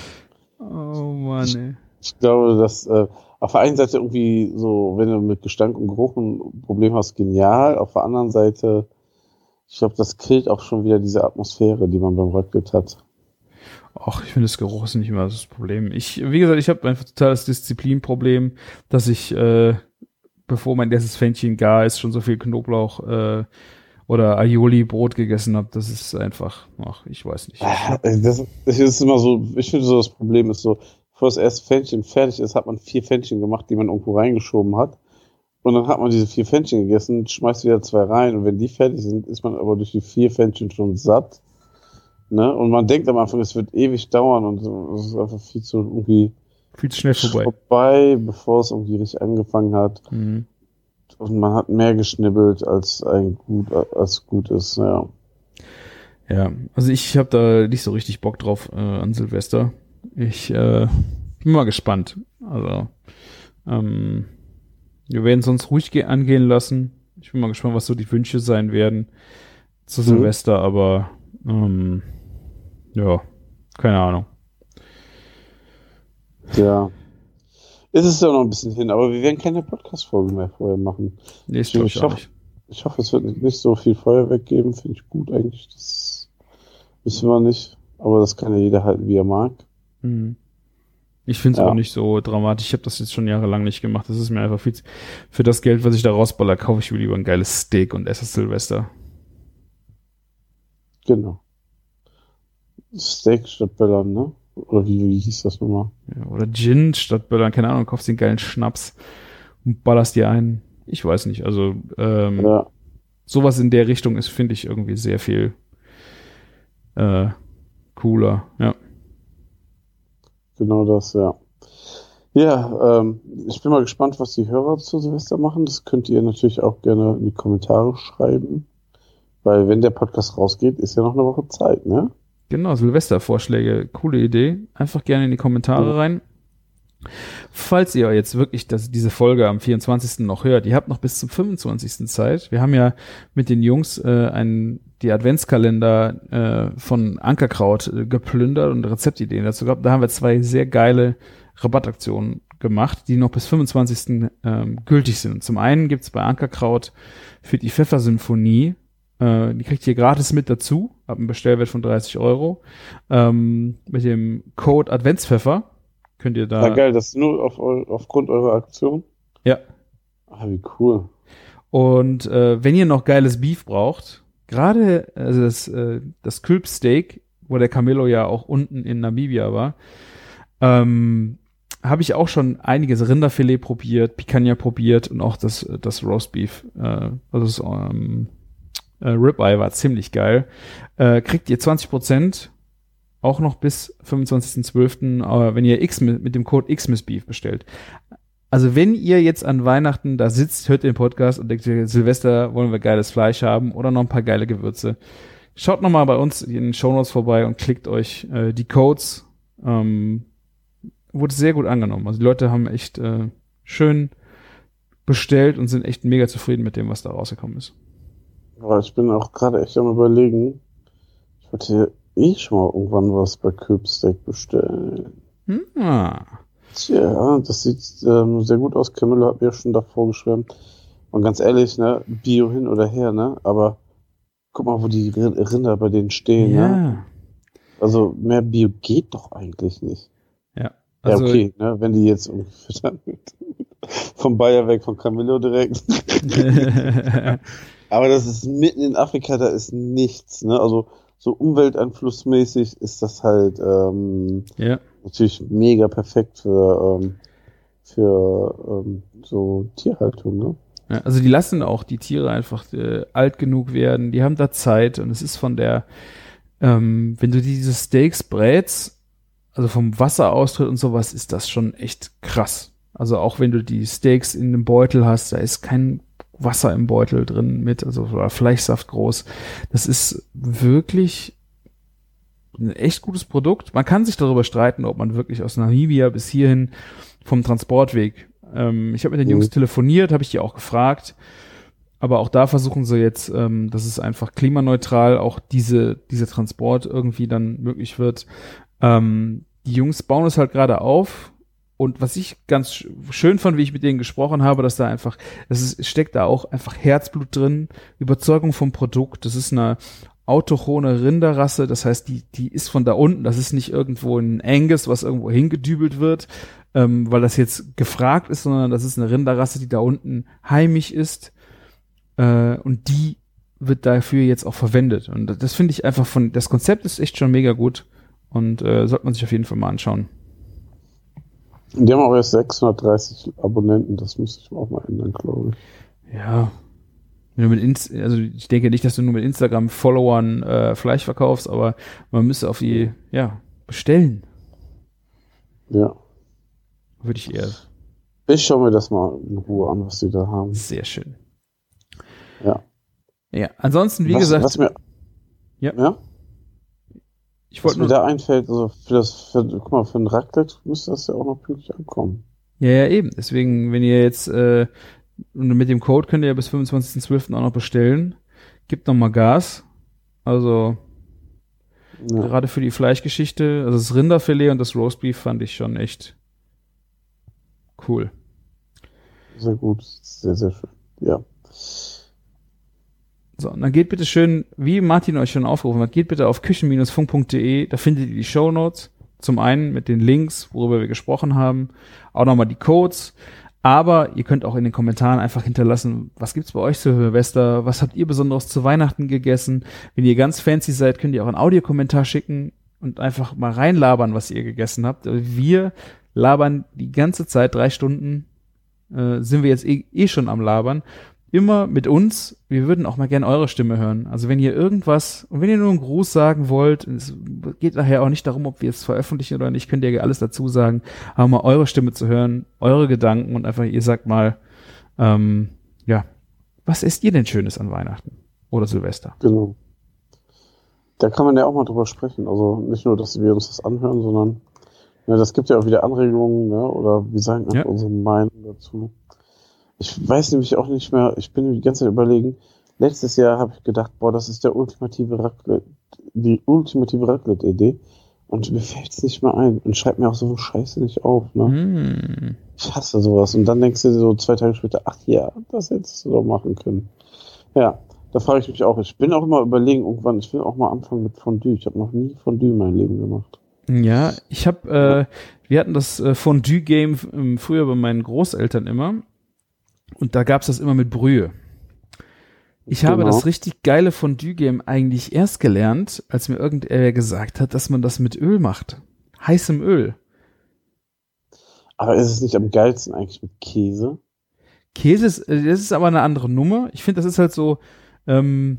oh Mann, ey. Ich glaube, dass äh, auf der einen Seite irgendwie so, wenn du mit Gestank und Geruch ein Problem hast, genial. Auf der anderen Seite, ich glaube, das killt auch schon wieder diese Atmosphäre, die man beim Raclette hat. Ach, ich finde das Geruch ist nicht immer das Problem. Ich, wie gesagt, ich habe einfach total das Disziplinproblem, dass ich, äh, bevor mein erstes Fännchen gar ist, schon so viel Knoblauch äh, oder Aioli-Brot gegessen habe. Das ist einfach, ach, ich weiß nicht. Ah, Das, das ist immer so, ich finde so, das Problem ist so, bevor das erste Fännchen fertig ist, hat man vier Fännchen gemacht, die man irgendwo reingeschoben hat. Und dann hat man diese vier Fännchen gegessen, schmeißt wieder zwei rein und wenn die fertig sind, ist man aber durch die vier Fännchen schon satt. Ne? Und man denkt am Anfang, es wird ewig dauern und es ist einfach viel zu irgendwie Viel zu schnell vorbei. vorbei, bevor es irgendwie richtig angefangen hat. Mhm. Und man hat mehr geschnibbelt, als ein gut, als gut ist, ja. Ja, also ich habe da nicht so richtig Bock drauf äh, an Silvester. Ich äh, bin mal gespannt. Also ähm, wir werden es uns ruhig ge- angehen lassen. Ich bin mal gespannt, was so die Wünsche sein werden zu Mhm. Silvester, aber ähm, ja, keine Ahnung. Ja. Es ist ja noch ein bisschen hin, aber wir werden keine Podcast-Folge mehr vorher machen. Nee, ich Ich hoffe-. Ich hoffe, es wird nicht so viel Feuerwerk geben. Finde ich gut eigentlich. Das wissen wir nicht. Aber das kann ja jeder halten, wie er mag. Mhm. Ich finde es Ja. auch nicht so dramatisch. Ich habe das jetzt schon jahrelang nicht gemacht. Das ist mir einfach viel zu, für das Geld, was ich da rausballer, kaufe ich mir lieber ein geiles Steak und esse Silvester. Genau. Steak statt Böllern, ne? Oder wie, wie hieß das nochmal? Ja, oder Gin statt Böllern, keine Ahnung, kaufst den geilen Schnaps und ballerst dir ein. Ich weiß nicht, also ähm, Ja. sowas in der Richtung ist, finde ich, irgendwie sehr viel äh, cooler. Ja. Genau das, ja. Ja, ähm, ich bin mal gespannt, was die Hörer zu Silvester machen. Das könnt ihr natürlich auch gerne in die Kommentare schreiben. Weil wenn der Podcast rausgeht, ist ja noch eine Woche Zeit, ne? Genau, Silvestervorschläge, coole Idee. Einfach gerne in die Kommentare rein. Falls ihr jetzt wirklich das, diese Folge am 24. noch hört, ihr habt noch bis zum 25. Zeit. Wir haben ja mit den Jungs äh, einen, die Adventskalender äh, von Ankerkraut äh, geplündert und Rezeptideen dazu gehabt. Da haben wir zwei sehr geile Rabattaktionen gemacht, die noch bis 25. Ähm, gültig sind. Zum einen gibt's bei Ankerkraut für die Pfeffersymphonie äh, die kriegt ihr gratis mit dazu, ab einem Bestellwert von 30 Euro. Ähm, mit dem Code Adventspfeffer könnt ihr da. Na geil, das ist nur auf, aufgrund eurer Aktion. Ja. Ah, wie cool. Und äh, wenn ihr noch geiles Beef braucht, gerade also das, äh, das Külpsteak, wo der Camillo ja auch unten in Namibia war, ähm, habe ich auch schon einiges Rinderfilet probiert, Picanha probiert und auch das, das Roastbeef, äh, also das ähm, äh, Ribeye war ziemlich geil. Äh, kriegt ihr 20% auch noch bis 25.12., äh, wenn ihr X mit, mit dem Code XMissBeef bestellt. Also wenn ihr jetzt an Weihnachten da sitzt, hört den Podcast und denkt, Silvester wollen wir geiles Fleisch haben oder noch ein paar geile Gewürze, schaut nochmal bei uns in den Shownotes vorbei und klickt euch äh, die Codes. Ähm, wurde sehr gut angenommen. Also die Leute haben echt äh, schön bestellt und sind echt mega zufrieden mit dem, was da rausgekommen ist. Aber ich bin auch gerade echt am überlegen. Ich wollte eh schon mal irgendwann was bei Köbsteak bestellen. Hm. Tja, das sieht ähm, sehr gut aus. Camilla hat mir ja schon davor geschwärmt. Und ganz ehrlich, ne, Bio hin oder her, ne? Aber guck mal, wo die Rinder bei denen stehen, Ja. ne? Also mehr Bio geht doch eigentlich nicht. Ja. ja, Also, okay, ne? Wenn die jetzt vom Bayer weg, von Camillo direkt. Aber das ist mitten in Afrika, da ist nichts, ne? Also so umwelteinflussmäßig ist das halt ähm, ja. natürlich mega perfekt für, ähm, für ähm, so Tierhaltung, ne? Ja, also die lassen auch die Tiere einfach äh, alt genug werden, die haben da Zeit und es ist von der, ähm, wenn du diese Steaks brätst, also vom Wasseraustritt und sowas, ist das schon echt krass. Also auch wenn du die Steaks in einem Beutel hast, da ist kein Wasser im Beutel drin mit, also oder Fleischsaft groß. Das ist wirklich ein echt gutes Produkt. Man kann sich darüber streiten, ob man wirklich aus Namibia bis hierhin vom Transportweg ähm, ich habe mit den Mhm. Jungs telefoniert, habe ich die auch gefragt. Aber auch da versuchen sie jetzt, ähm, dass es einfach klimaneutral auch diese, dieser Transport irgendwie dann möglich wird. Ähm, die Jungs bauen es halt gerade auf. Und was ich ganz sch- schön fand, wie ich mit denen gesprochen habe, dass da einfach, es steckt da auch einfach Herzblut drin, Überzeugung vom Produkt. Das ist eine autochone Rinderrasse, das heißt, die, die ist von da unten, das ist nicht irgendwo ein Angus, was irgendwo hingedübelt wird, ähm, weil das jetzt gefragt ist, sondern das ist eine Rinderrasse, die da unten heimisch ist äh, und die wird dafür jetzt auch verwendet. Und das- das finde ich einfach von, das Konzept ist echt schon mega gut und äh, sollte man sich auf jeden Fall mal anschauen. Die haben auch erst 630 Abonnenten, das müsste ich auch mal ändern, glaube ich. Ja. Also ich denke nicht, dass du nur mit Instagram-Followern äh, Fleisch verkaufst, aber man müsste auf die, ja, bestellen, Ja. würde ich eher. Ich schaue mir das mal in Ruhe an, was die da haben. Sehr schön. Ja. Ja, ansonsten, wie was, gesagt, was mir, Ja. ja? Ich Was wollte mir nur, da einfällt, also für das, für, guck mal, für ein Raclette müsste das ja auch noch pünktlich ankommen. ja, ja, eben. Deswegen, wenn ihr jetzt, äh, und mit dem Code könnt ihr ja bis 25.12. auch noch bestellen. Gibt noch mal Gas. Also, Ja, gerade für die Fleischgeschichte, also das Rinderfilet und das Roastbeef fand ich schon echt cool. sehr gut. Sehr, sehr schön. Ja. So, und dann geht bitte schön, wie Martin euch schon aufgerufen hat, geht bitte auf küchen-funk.de, da findet ihr die Shownotes. Zum einen mit den Links, worüber wir gesprochen haben, auch nochmal die Codes. Aber ihr könnt auch in den Kommentaren einfach hinterlassen, was gibt's bei euch zu Silvester, was habt ihr Besonderes zu Weihnachten gegessen. Wenn ihr ganz fancy seid, könnt ihr auch einen Audiokommentar schicken und einfach mal reinlabern, was ihr gegessen habt. Wir labern die ganze Zeit, drei Stunden äh, sind wir jetzt eh, eh schon am Labern immer mit uns. Wir würden auch mal gerne eure Stimme hören. Also wenn ihr irgendwas, und wenn ihr nur einen Gruß sagen wollt, es geht nachher auch nicht darum, ob wir es veröffentlichen oder nicht, könnt ihr alles dazu sagen, aber mal eure Stimme zu hören, eure Gedanken und einfach, ihr sagt mal, ähm, ja, was esst ihr denn Schönes an Weihnachten oder Silvester? Genau. Da kann man ja auch mal drüber sprechen. Also nicht nur, dass wir uns das anhören, sondern ja, das gibt ja auch wieder Anregungen, ne? oder wir sagen einfach Ja. unsere Meinung dazu. Ich weiß nämlich auch nicht mehr, ich bin die ganze Zeit überlegen, letztes Jahr habe ich gedacht, boah, das ist der ultimative Raclette, die ultimative Raclette-Idee. Und mir fällt es nicht mehr ein. Und schreibt mir auch so Scheiße nicht auf. Ne? Hm. Ich hasse sowas. Und dann denkst du dir so zwei Tage später, ach ja, das hättest du doch machen können. Ja, da frage ich mich auch. Ich bin auch immer überlegen, irgendwann, ich will auch mal anfangen mit Fondue. Ich habe noch nie Fondue in meinem Leben gemacht. Ja, ich habe, äh, wir hatten das äh, Fondue-Game ähm, früher bei meinen Großeltern immer und da gab's das immer mit Brühe. Ich habe Genau. das richtig geile Fondue-Game eigentlich erst gelernt, als mir irgendwer gesagt hat, dass man das mit Öl macht. Heißem Öl. Aber ist es nicht am geilsten eigentlich mit Käse? Käse ist, äh, das ist aber eine andere Nummer. Ich finde, das ist halt so ähm,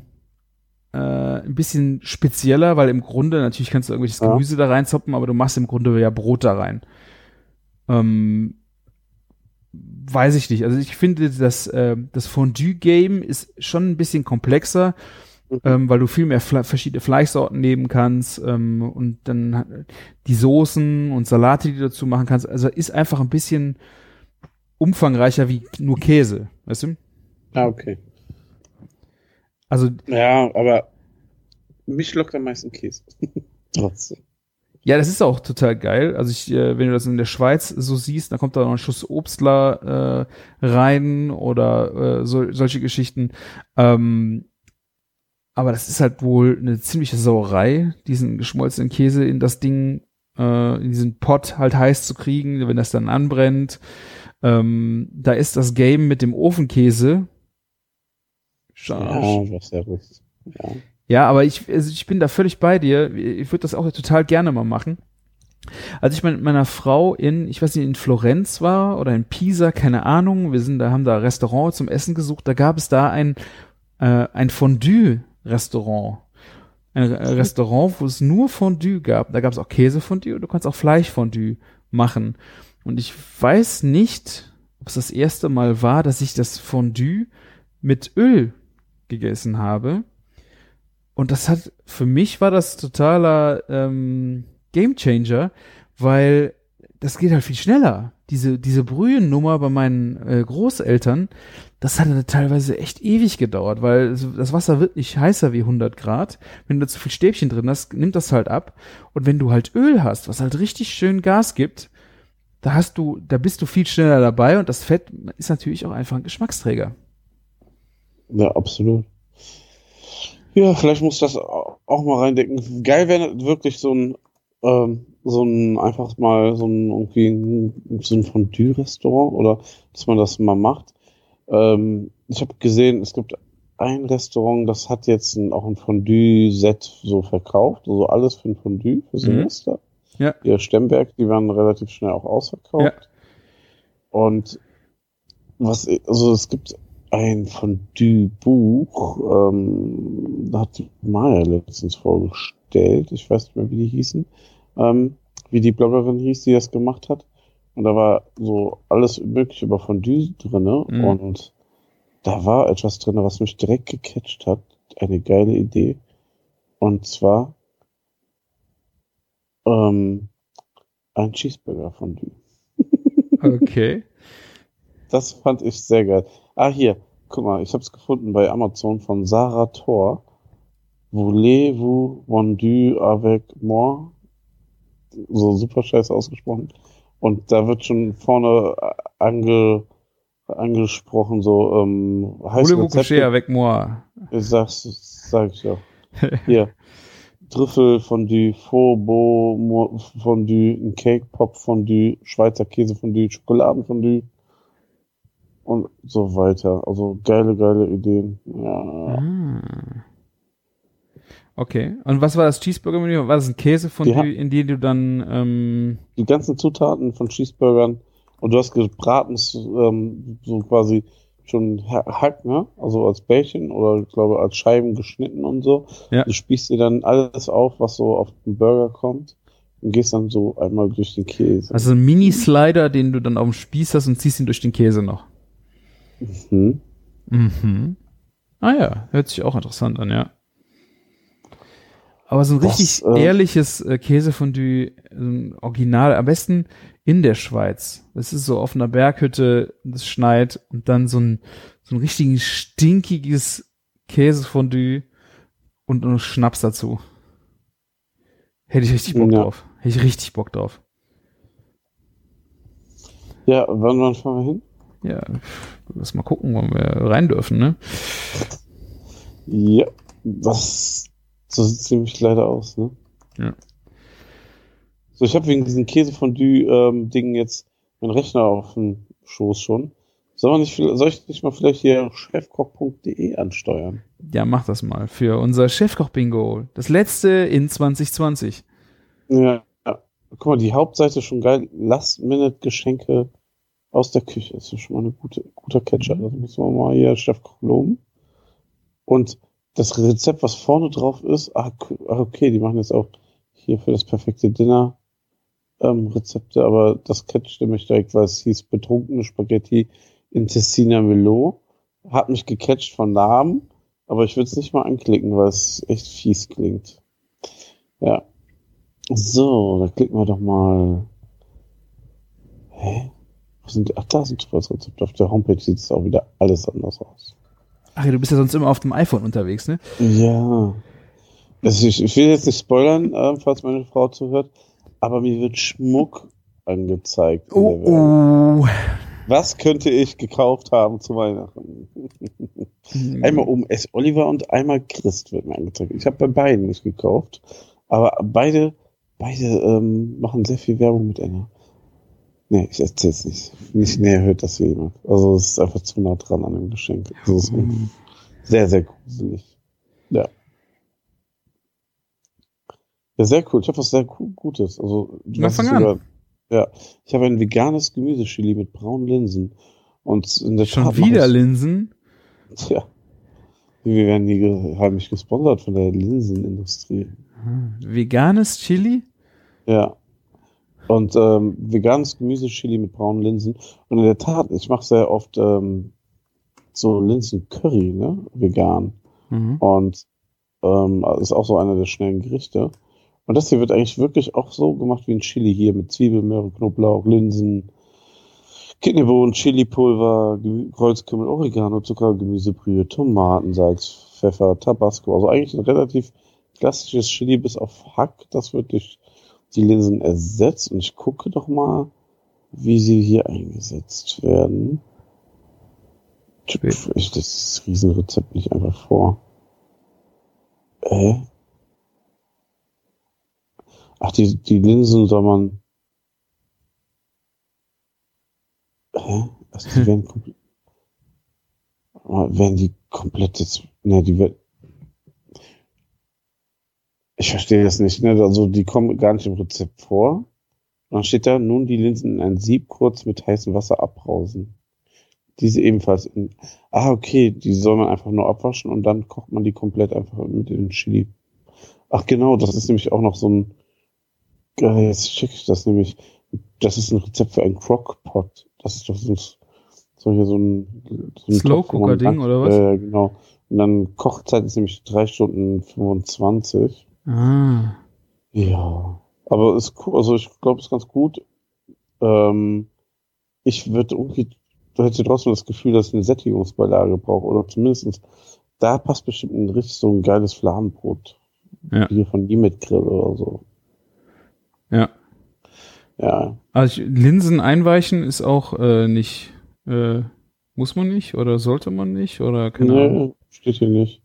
äh, ein bisschen spezieller, weil im Grunde, natürlich kannst du irgendwelches Ja. Gemüse da reinzoppen, aber du machst im Grunde ja Brot da rein. Ähm, weiß ich nicht. Also ich finde, das, äh, das Fondue-Game ist schon ein bisschen komplexer, Mhm. ähm, weil du viel mehr Fle verschiedene Fleischsorten nehmen kannst ähm, und dann die Soßen und Salate, die du dazu machen kannst. Also ist einfach ein bisschen umfangreicher wie nur Käse, weißt du? Ah, okay. Also Ja, aber mich lockt am meisten Käse. Trotzdem. Ja, das ist auch total geil. Also ich, äh, wenn du das in der Schweiz so siehst, dann kommt da noch ein Schuss Obstler äh, rein oder äh, so, solche Geschichten. Ähm, aber das ist halt wohl eine ziemliche Sauerei, diesen geschmolzenen Käse in das Ding, äh, in diesen Pot halt heiß zu kriegen, wenn das dann anbrennt. Ähm, da ist das Game mit dem Ofenkäse. Ja, was. Ja. Ja, aber ich, also ich bin da völlig bei dir. Ich würde das auch total gerne mal machen. Als ich mit meiner Frau in, ich weiß nicht, in Florenz war oder in Pisa, keine Ahnung, wir sind da, haben da Restaurant zum Essen gesucht, da gab es da ein, äh, ein Fondue-Restaurant. Ein äh, Restaurant, wo es nur Fondue gab. Da gab es auch Käsefondue und du kannst auch Fleischfondue machen. Und ich weiß nicht, ob es das erste Mal war, dass ich das Fondue mit Öl gegessen habe. Und das hat, für mich war das totaler ähm, Gamechanger, weil das geht halt viel schneller. Diese, diese Brühennummer bei meinen äh, Großeltern, das hat teilweise echt ewig gedauert, weil das Wasser wird nicht heißer wie 100 Grad. Wenn du da zu viel Stäbchen drin hast, nimmt das halt ab. Und wenn du halt Öl hast, was halt richtig schön Gas gibt, da hast du, da bist du viel schneller dabei und das Fett ist natürlich auch einfach ein Geschmacksträger. Ja, absolut. Ja, vielleicht muss das auch mal reindecken. Geil wäre wirklich so ein, ähm, so ein, einfach mal so ein, irgendwie ein, so ein Fondue-Restaurant oder dass man das mal macht. Ähm, ich habe gesehen, es gibt ein Restaurant, das hat jetzt ein, auch ein Fondue-Set so verkauft, also alles für ein Fondue für Silvester. Ja. Ihr Stemberg, die waren relativ schnell auch ausverkauft. Ja. Und was, also es gibt ein Fondue-Buch, ähm, da hat Maya letztens vorgestellt, ich weiß nicht mehr, wie die hießen, ähm, wie die Bloggerin hieß, die das gemacht hat. Und da war so alles mögliche über Fondue drinne Mhm. und da war etwas drinne, was mich direkt gecatcht hat. Eine geile Idee. Und zwar ähm, ein Cheeseburger-Fondue. Okay. Das fand ich sehr geil. Ah, hier, guck mal, ich habe es gefunden bei Amazon von Sarah Thor. Voulez-vous fondue avec moi? So super scheiße ausgesprochen. Und da wird schon vorne äh, ange, angesprochen, so, ähm, heißt Voulez-vous coucher avec moi? Ich sag's, sag ich ja. Hier. Trüffel Fondue, Faubourg Mo- Fondue, ein Cake Pop Fondue, Schweizer Käse Fondue, Schokoladenfondue und so weiter. Also geile, geile Ideen. Ja. Ah. Okay. Und was war das Cheeseburger-Menü? War das ein Käsefondue, Die ha- in die du dann ähm, Die ganzen Zutaten von Cheeseburgern und du hast gebraten, ähm, so quasi schon ha- Hack, ne? Also als Bällchen oder ich glaube als Scheiben geschnitten und so. Ja. Du spießt dir dann alles auf, was so auf den Burger kommt und gehst dann so einmal durch den Käse. also ein Mini-Slider, den du dann auf dem Spieß hast und ziehst ihn durch den Käse noch. Mhm. Mhm. Ah ja, hört sich auch interessant an, ja. Aber so ein Das, richtig äh, ehrliches äh, Käsefondue, ein Original, am besten in der Schweiz. Das ist so auf einer Berghütte, es schneit und dann so ein, so ein richtig stinkiges Käsefondue und noch Schnaps dazu. Hätte ich richtig Bock Ja. drauf. Hätte ich richtig Bock drauf. Ja, wann, wann fahren wir hin? Ja, lass mal gucken, wann wir rein dürfen, ne? Ja, das so sieht's nämlich leider aus, ne? Ja. So, ich habe wegen diesen Käsefondue-Ding jetzt meinen Rechner auf dem Schoß schon. Soll, nicht, soll ich nicht mal vielleicht hier chefkoch.de ansteuern? Ja, mach das mal für unser Chefkoch-Bingo. Das letzte in 2020. Ja, ja. Guck mal, die Hauptseite ist schon geil. Last-Minute-Geschenke aus der Küche. Das ist schon mal ein gute, guter Catcher. Das muss man mal hier Chefkoch loben. Und das Rezept, was vorne drauf ist, ah, ah, okay, die machen jetzt auch hier für das perfekte Dinner ähm, Rezepte, aber das catchte mich direkt, weil es hieß betrunkene Spaghetti in Tessina Melo. Hat mich gecatcht von Namen, aber ich würde es nicht mal anklicken, weil es echt fies klingt. Ja. So, da klicken wir doch mal. Hä? Sind ach, da sind Zufallsrezepte. Auf der Homepage sieht es auch wieder alles anders aus. Ach ja, du bist ja sonst immer auf dem iPhone unterwegs, ne? Ja. Also ich, ich will jetzt nicht spoilern, äh, falls meine Frau zuhört, aber mir wird Schmuck angezeigt. in Oh, oh. Was könnte ich gekauft haben zu Weihnachten? Einmal um S. Oliver und einmal Christ wird mir angezeigt. Ich habe bei beiden nicht gekauft, aber beide, beide ähm, machen sehr viel Werbung miteinander. Nee, ich erzähl's nicht. Nicht näher hört das hier jemand. Also es ist einfach zu nah dran an dem Geschenk. Das ist sehr, sehr gruselig. Ja. Ja, sehr cool. Ich habe was sehr Gutes. Also, du Na, fang es an. sogar- Ja, ich habe ein veganes Gemüsechili mit braunen Linsen. Und in der Schon Tat wieder Linsen? Tja. Wir werden nie ge- heimlich gesponsert von der Linsenindustrie. Hm. Veganes Chili? Ja. Und ähm, veganes Gemüsechili mit braunen Linsen. Und in der Tat, ich mache sehr oft ähm, so Linsen-Curry, ne? Vegan. Mhm. Und ähm, ist auch so einer der schnellen Gerichte. Und das hier wird eigentlich wirklich auch so gemacht wie ein Chili hier mit Zwiebeln, Möhre, Knoblauch, Linsen, Kidneybohnen, Chilipulver, Kreuzkümmel, Oregano, Zucker, Gemüsebrühe, Tomaten, Salz, Pfeffer, Tabasco. Also eigentlich ein relativ klassisches Chili bis auf Hack. Das wird durch die Linsen ersetzt. Und ich gucke doch mal, wie sie hier eingesetzt werden. Ich ich das Riesenrezept nicht einfach vor. Äh? Ach, die, die Linsen soll man. Hä? Also die werden komplett. Werden die komplett jetzt. Ne, die werden. Ich verstehe das nicht, ne? Also die kommen gar nicht im Rezept vor. Und dann steht da, nun die Linsen in ein Sieb kurz mit heißem Wasser abbrausen. Diese ebenfalls in. Ah, okay, die soll man einfach nur abwaschen und dann kocht man die komplett einfach mit in den Chili. Ach genau, das ist nämlich auch noch so ein. Ja, jetzt schicke ich das nämlich. Das ist ein Rezept für einen Crockpot. Das ist doch so, so hier so ein, so ein Slow Cooker Ding oder was? Ja, genau. Und dann Kochzeit ist nämlich drei Stunden 25. Ah. Ja. Aber ist cool, also ich glaube, es ist ganz gut. Ähm, ich würde irgendwie, du hättest trotzdem das Gefühl, dass ich eine Sättigungsbeilage brauche. Oder zumindest da passt bestimmt ein richtig so ein geiles Fladenbrot. Ja. Hier von Limit Grill oder so. Ja. Ja. Also ich, Linsen einweichen ist auch äh, nicht, äh, muss man nicht oder sollte man nicht oder keine Ahnung. Nee, steht hier nicht.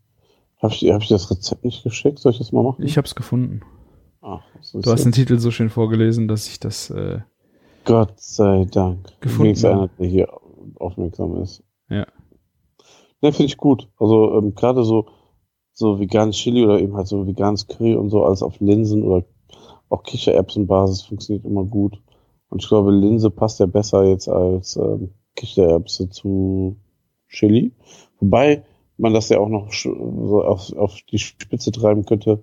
Habe ich, hab ich das Rezept nicht geschickt? Soll ich das mal machen? Ich hab's gefunden. Ach, ist Du hast den? Titel so schön vorgelesen, dass ich das äh, Gott sei Dank. Gefunden habe. einer, der hier aufmerksam ist. Ja. Ne, finde ich gut. Also ähm, gerade so, so veganes Chili oder eben halt so veganes Curry und so alles auf Linsen oder auch Kichererbsenbasis funktioniert immer gut. Und ich glaube, Linse passt ja besser jetzt als ähm, Kichererbse zu Chili. Wobei man das ja auch noch so auf, auf die Spitze treiben könnte.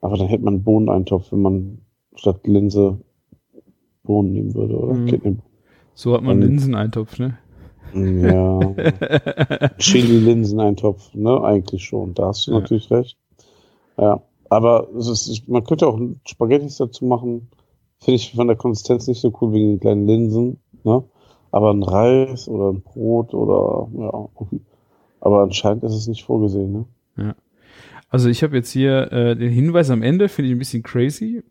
Aber dann hätte man einen Bohneneintopf, wenn man statt Linse Bohnen nehmen würde, oder? Mhm. Kidney- so hat man Ähm, Linseneintopf, ne? Ja. Chili-Linseneintopf, ne? Eigentlich schon. Da hast du Ja. natürlich recht. Ja. Aber ist, man könnte auch Spaghettis dazu machen. Finde ich von der Konsistenz nicht so cool wegen den kleinen Linsen, ne? Aber ein Reis oder ein Brot oder, ja. Aber anscheinend ist es nicht vorgesehen, ne? Also ich habe jetzt hier äh, den Hinweis am Ende, finde ich ein bisschen crazy.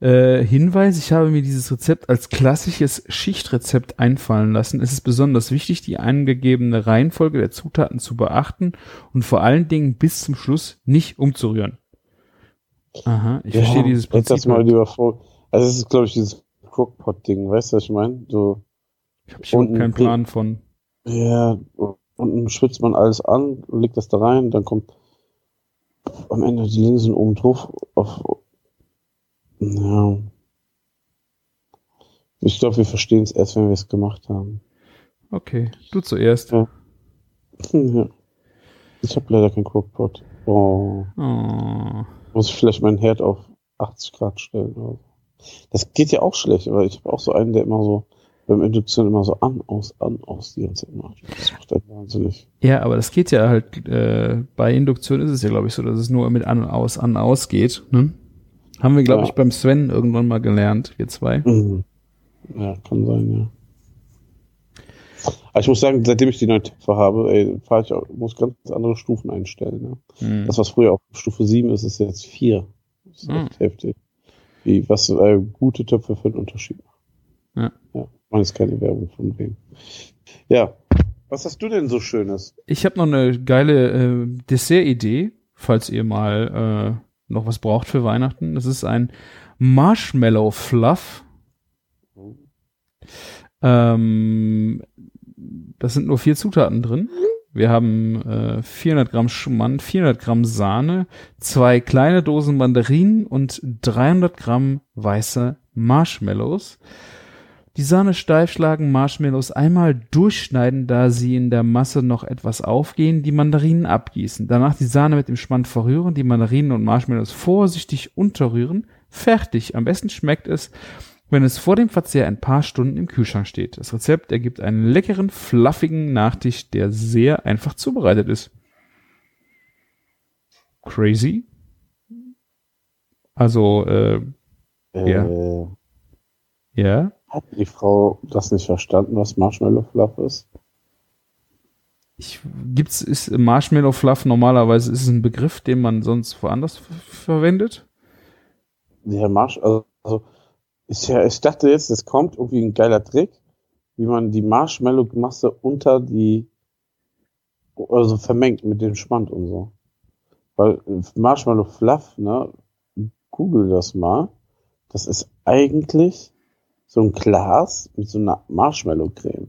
Äh, Hinweis, ich habe mir dieses Rezept als klassisches Schichtrezept einfallen lassen. Es ist besonders wichtig, die angegebene Reihenfolge der Zutaten zu beachten und vor allen Dingen bis zum Schluss nicht umzurühren. Aha, ich verstehe dieses Jetzt Prinzip. das mal lieber vor. Also es ist, glaube ich, dieses Crockpot-Ding, weißt du, was ich meine? So, ich habe unten keinen Plan von. Ja, unten schwitzt man alles an, legt das da rein, dann kommt am Ende die Linsen oben drauf auf. Ja. Ich glaube, wir verstehen es erst, wenn wir es gemacht haben. Okay, du zuerst. Ja. Ja. Ich habe leider keinen Crockpot. Oh. Oh. Muss ich vielleicht meinen Herd auf 80 Grad stellen. Das geht ja auch schlecht, aber ich habe auch so einen, der immer so beim Induktion immer so an, aus, an, aus die ganze Zeit macht. Das macht einen wahnsinnig. Ja, aber das geht ja halt, äh, bei Induktion ist es ja, glaube ich, so, dass es nur mit an und aus, an aus geht. Ne? Haben wir, glaube Ja. ich, beim Sven irgendwann mal gelernt, wir zwei. Mhm. Ja, kann sein, ja. Aber ich muss sagen, seitdem ich die neuen Töpfe habe, ey, fahr ich auch, muss ganz andere Stufen einstellen. Ne? Hm. Das, was früher auf Stufe 7 ist, ist jetzt 4. Das ist Hm. echt heftig. Wie, was äh, gute Töpfe für einen Unterschied machen. Ja. ja. Man ist keine Werbung von wem. Ja. Was hast du denn so Schönes? Ich habe noch eine geile äh, Dessert-Idee, falls ihr mal äh, noch was braucht für Weihnachten. Das ist ein Marshmallow Fluff. Ähm, das sind nur vier Zutaten drin. Wir haben äh, 400 Gramm Schmand, 400 Gramm Sahne, zwei kleine Dosen Mandarinen und 300 Gramm weiße Marshmallows. Die Sahne steif schlagen, Marshmallows einmal durchschneiden, da sie in der Masse noch etwas aufgehen, die Mandarinen abgießen. Danach die Sahne mit dem Schmand verrühren, die Mandarinen und Marshmallows vorsichtig unterrühren. Fertig. Am besten schmeckt es, wenn es vor dem Verzehr ein paar Stunden im Kühlschrank steht. Das Rezept ergibt einen leckeren, fluffigen Nachtisch, der sehr einfach zubereitet ist. Crazy. Also, äh, Ja. Äh, ja. Hat die Frau das nicht verstanden, was Marshmallow Fluff ist? Ich, gibt's, ist Marshmallow Fluff normalerweise ist es ein Begriff, den man sonst woanders ver- verwendet? Der Marsh, also, also ich, ja, ich dachte jetzt, es kommt irgendwie ein geiler Trick, wie man die Marshmallow-Masse unter die, also vermengt mit dem Schmand und so. Weil Marshmallow Fluff, ne, google das mal, das ist eigentlich so ein Glas mit so einer Marshmallow-Creme.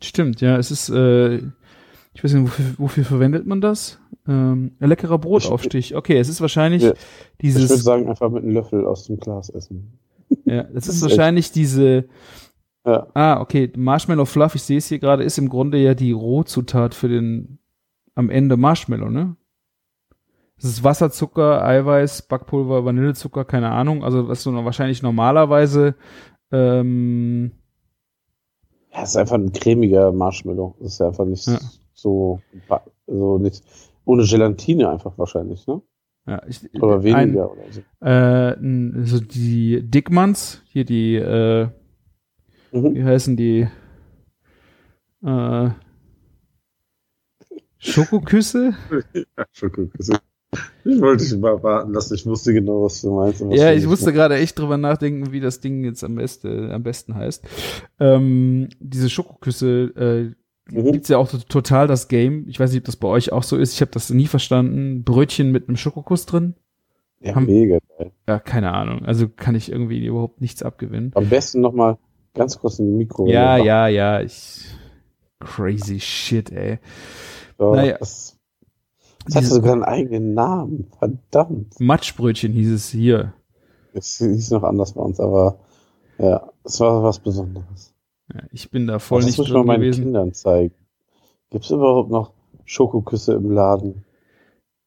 Stimmt, ja, es ist, äh, ich weiß nicht, wofür, wofür verwendet man das? Ähm, ein leckerer Brotaufstich. Okay, es ist wahrscheinlich Ja. Ich würde dieses, sagen, einfach mit einem Löffel aus dem Glas essen. ja, das ist ist wahrscheinlich diese, Ja, ah, okay, Marshmallow Fluff, ich sehe es hier gerade, ist im Grunde ja die Rohzutat für den, am Ende Marshmallow, ne? Das ist Wasser, Zucker, Eiweiß, Backpulver, Vanillezucker, keine Ahnung. Also was du noch wahrscheinlich normalerweise ähm, Ja, es ist einfach ein cremiger Marshmallow. Das ist einfach nicht Ja. so, so nicht, ohne Gelatine einfach wahrscheinlich, ne? ja, ich, Oder ein, weniger oder so. äh, so die Dickmanns, hier die, äh, Mhm. wie heißen die? Äh, Schokoküsse? Ich wollte dich mal warten lassen. Ich wusste genau, was du meinst. was Ja, ich musste gerade echt drüber nachdenken, wie das Ding jetzt am, beste, am besten heißt. Ähm, diese Schokoküsse, äh, Mhm. gibt's ja auch to- total das Game. Ich weiß nicht, ob das bei euch auch so ist. Ich habe das nie verstanden. Brötchen mit einem Schokokuss drin? Ja, haben- mega geil. Ja, keine Ahnung. Also kann ich irgendwie überhaupt nichts abgewinnen. Am besten nochmal ganz kurz in die Mikrowelle. Ja, ja, ja. Ich, crazy shit, ey. So, Naja. Das, das hatte sogar einen eigenen Namen. Verdammt. Matschbrötchen hieß es hier. Es hieß noch anders bei uns, aber ja, es war was Besonderes. Ja, ich bin da voll das nicht muss ich mal drin meinen gewesen. Kindern zeigen. Gibt es überhaupt noch Schokoküsse im Laden?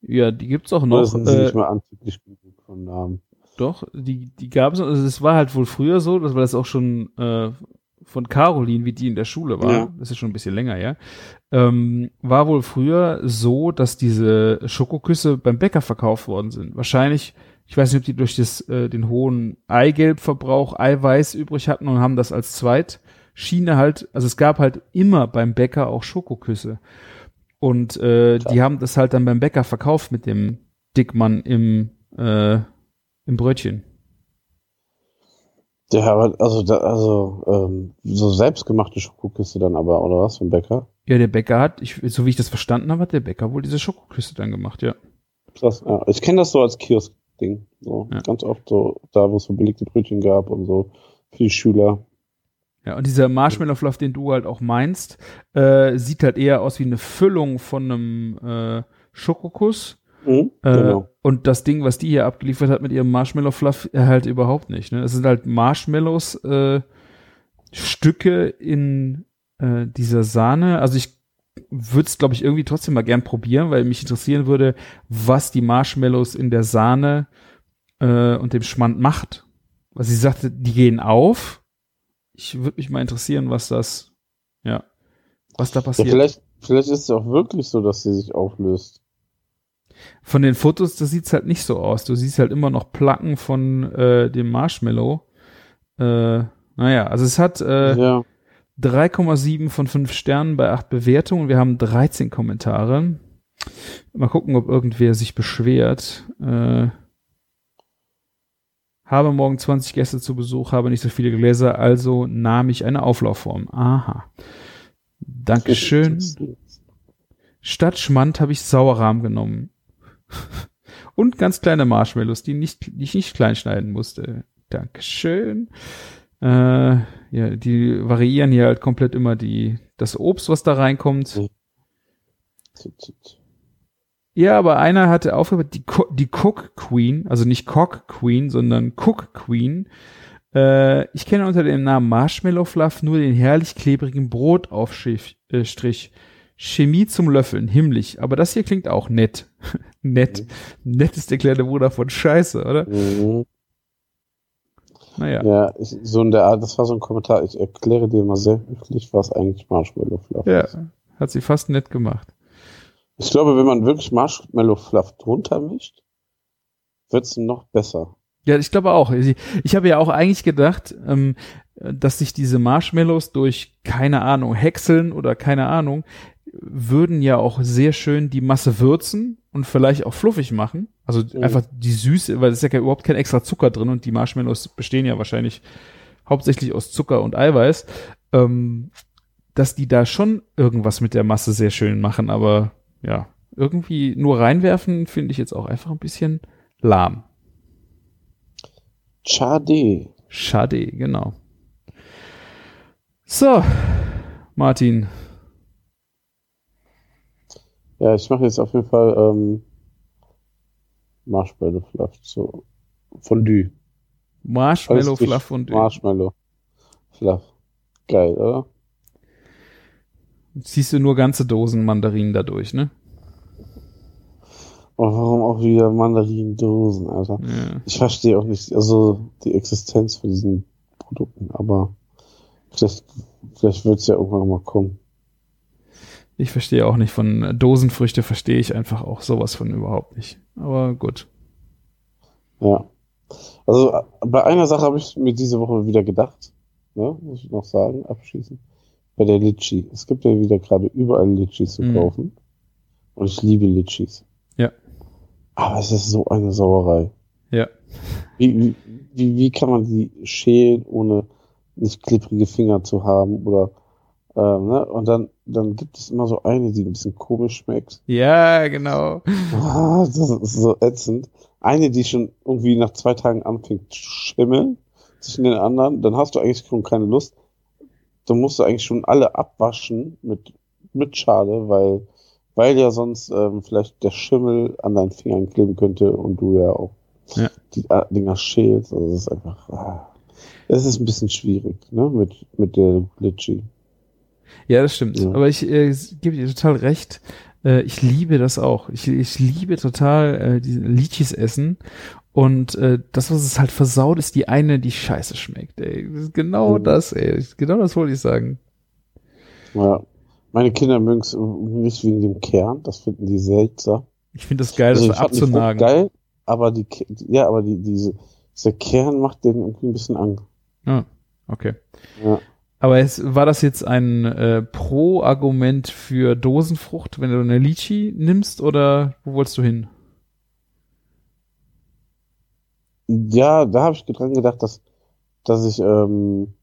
Ja, die gibt's auch Oder noch. sind sie Äh, nicht mehr anzüglich genug vom Namen? Doch, die, die gab es, also es war halt wohl früher so, das war das auch schon äh, von Caroline, wie die in der Schule war, Ja. das ist schon ein bisschen länger, ja, ähm, war wohl früher so, dass diese Schokoküsse beim Bäcker verkauft worden sind. Wahrscheinlich, ich weiß nicht, ob die durch das, äh, den hohen Eigelbverbrauch Eiweiß übrig hatten und haben das als Zweitschiene halt, also es gab halt immer beim Bäcker auch Schokoküsse. Und äh, die haben das halt dann beim Bäcker verkauft mit dem Dickmann im, äh, im Brötchen. Ja, aber also, da, also ähm, so selbstgemachte Schokoküsse dann aber, oder was, vom Bäcker? Ja, der Bäcker hat, ich, so wie ich das verstanden habe, hat der Bäcker wohl diese Schokoküsse dann gemacht, ja. Krass, ja. Ich kenne das so als Kiosk-Ding. So, Ja. Ganz oft so, da wo es so belegte Brötchen gab und so für die Schüler. Ja, und dieser Marshmallow Fluff, den du halt auch meinst, äh, sieht halt eher aus wie eine Füllung von einem äh, Schokokuss. Mhm, Äh, genau. Und das Ding, was die hier abgeliefert hat mit ihrem Marshmallow Fluff, äh, halt überhaupt nicht. Ne? Es sind halt Marshmallows, äh, Stücke in äh, dieser Sahne. Also ich würde es, glaube ich, irgendwie trotzdem mal gern probieren, weil mich interessieren würde, was die Marshmallows in der Sahne äh, und dem Schmand macht. Weil sie sagte, die gehen auf. Ich würde mich mal interessieren, was das, ja, was da Ja, passiert. vielleicht, vielleicht ist es auch wirklich so, dass sie sich auflöst. Von den Fotos, das sieht's halt nicht so aus. Du siehst halt immer noch Placken von äh, dem Marshmallow. Äh, naja, also es hat, äh, ja. 3,7 von 5 Sternen bei 8 Bewertungen. Wir haben 13 Kommentare. Mal gucken, ob irgendwer sich beschwert. Äh, habe morgen 20 Gäste zu Besuch, habe nicht so viele Gläser, also nahm ich eine Auflaufform. Aha. Dankeschön. Statt Schmand habe ich Sauerrahm genommen. Und ganz kleine Marshmallows, die, nicht, die ich nicht klein schneiden musste. Dankeschön. Äh, ja, die variieren hier halt komplett immer die, das Obst, was da reinkommt. Ja, aber einer hatte aufgehört, die, Co die Cook Queen, also nicht Cock Queen, sondern Cook Queen. Äh, ich kenne unter dem Namen Marshmallow Fluff nur den herrlich klebrigen Brotaufstrich. Äh, Strich. Chemie zum Löffeln, himmlisch. Aber das hier klingt auch nett. nett. Mhm. Nett ist der kleine Bruder von Scheiße, oder? Mhm. Naja. Ja, ich, so in der Art, das war so ein Kommentar. Ich erkläre dir mal sehr höflich, was eigentlich Marshmallow Fluff ja, ist. Ja, hat sie fast nett gemacht. Ich glaube, wenn man wirklich Marshmallow Fluff drunter mischt, wird es noch besser. Ja, ich glaube auch. Ich, ich habe ja auch eigentlich gedacht, ähm, dass sich diese Marshmallows durch, keine Ahnung, Häckseln oder keine Ahnung, würden ja auch sehr schön die Masse würzen und vielleicht auch fluffig machen. Also mhm. einfach die Süße, weil es ist ja überhaupt kein extra Zucker drin und die Marshmallows bestehen ja wahrscheinlich hauptsächlich aus Zucker und Eiweiß, ähm, dass die da schon irgendwas mit der Masse sehr schön machen, aber ja, irgendwie nur reinwerfen finde ich jetzt auch einfach ein bisschen lahm. Schade. Schade, genau. So, Martin. Ja, ich mache jetzt auf jeden Fall ähm, Marshmallow Fluff, so Fondue. Marshmallow Fluff Fondue. Marshmallow Fluff. Geil, oder? Ziehst du nur ganze Dosen Mandarinen dadurch, ne? Und warum auch wieder Mandarinendosen, Alter? Ja. Ich verstehe auch nicht, also die Existenz von diesen Produkten, aber vielleicht, vielleicht wird es ja irgendwann mal kommen. Ich verstehe auch nicht von Dosenfrüchte, verstehe ich einfach auch sowas von überhaupt nicht. Aber gut. Ja. Also bei einer Sache habe ich mir diese Woche wieder gedacht, ne, muss ich noch sagen, abschließend. Bei der Litchi. Es gibt ja wieder gerade überall Litchis zu mhm. kaufen. Und ich liebe Litchis. Ja. Aber es ist so eine Sauerei. Ja. Wie, wie, wie kann man die schälen, ohne nicht klipprige Finger zu haben? Oder ähm, ne? Und dann, dann gibt es immer so eine, die ein bisschen komisch schmeckt. Ja, genau. Ah, das ist so ätzend. Eine, die schon irgendwie nach zwei Tagen anfängt zu schimmeln zwischen den anderen, dann hast du eigentlich schon keine Lust. Dann musst du eigentlich schon alle abwaschen mit, mit Schale, weil weil ja sonst ähm, vielleicht der Schimmel an deinen Fingern kleben könnte und du ja auch ja. die äh, Dinger schälst. Also es ist einfach, ah, es ist ein bisschen schwierig, ne, mit, mit der Glitchy. Ja, das stimmt. Ja. Aber ich äh, gebe dir total recht. Äh, ich liebe das auch. Ich, ich liebe total äh, diese Litchis essen. Und äh, das, was es halt versaut, ist die eine, die scheiße schmeckt. Ey. Das ist genau mhm. das, ey. Genau das wollte ich sagen. Ja. Meine Kinder mögen es nicht wegen dem Kern, das finden die seltsam. Ich finde das geil, also das abzunagen. geil, aber die, ja, aber die, diese, dieser Kern macht den irgendwie ein bisschen Angst. Ah, okay. Ja. Aber es, war das jetzt ein äh, Pro-Argument für Dosenfrucht, wenn du eine Litchi nimmst, oder wo wolltest du hin? Ja, da habe ich dran gedacht, dass, dass ich, ähm,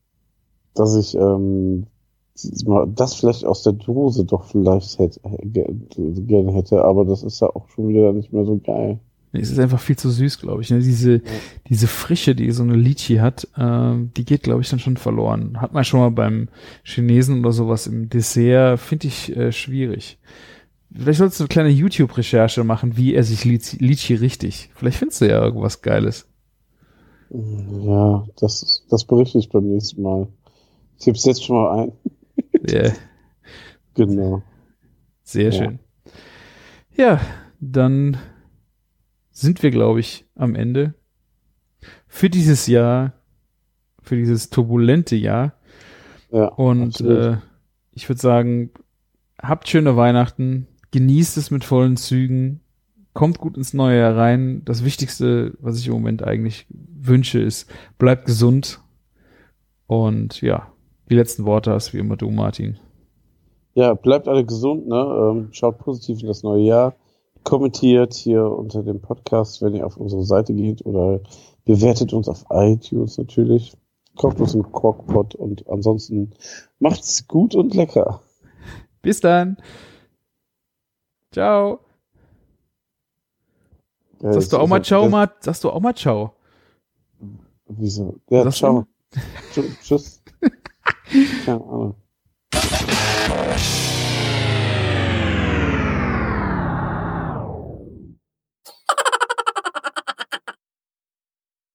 dass ich ähm, das vielleicht aus der Dose doch vielleicht hätte, gerne hätte, aber das ist ja auch schon wieder nicht mehr so geil. Es ist einfach viel zu süß, glaube ich. Ne? Diese, ja. diese Frische, die so eine Litchi hat, äh, die geht, glaube ich, dann schon verloren. Hat man schon mal beim Chinesen oder sowas im Dessert, finde ich äh, schwierig. Vielleicht solltest du eine kleine YouTube-Recherche machen, wie er sich Litchi richtig. Vielleicht findest du ja irgendwas Geiles. Ja, das, das berichte ich beim nächsten Mal. Ich gebe es jetzt schon mal ein. Yeah. Genau. Sehr schön. Ja, dann sind wir, glaube ich, am Ende. Für dieses Jahr, für dieses turbulente Jahr. Ja, Und äh, ich würde sagen, habt schöne Weihnachten, genießt es mit vollen Zügen, kommt gut ins neue Jahr rein. Das Wichtigste, was ich im Moment eigentlich wünsche, ist, bleibt gesund. Und ja, die letzten Worte hast, wie immer du, Martin. Ja, bleibt alle gesund, ne? Ähm, schaut positiv in das neue Jahr. Kommentiert hier unter dem Podcast, wenn ihr auf unsere Seite geht oder bewertet uns auf iTunes natürlich. Kauft uns einen Corkpot und ansonsten macht's gut und lecker. Bis dann. Ciao. Ja, Sagst du auch mal Ciao, Mart? Sagst du auch mal Ciao? Wieso? Ja, Sagst ciao. Tschüss. Keine Ahnung.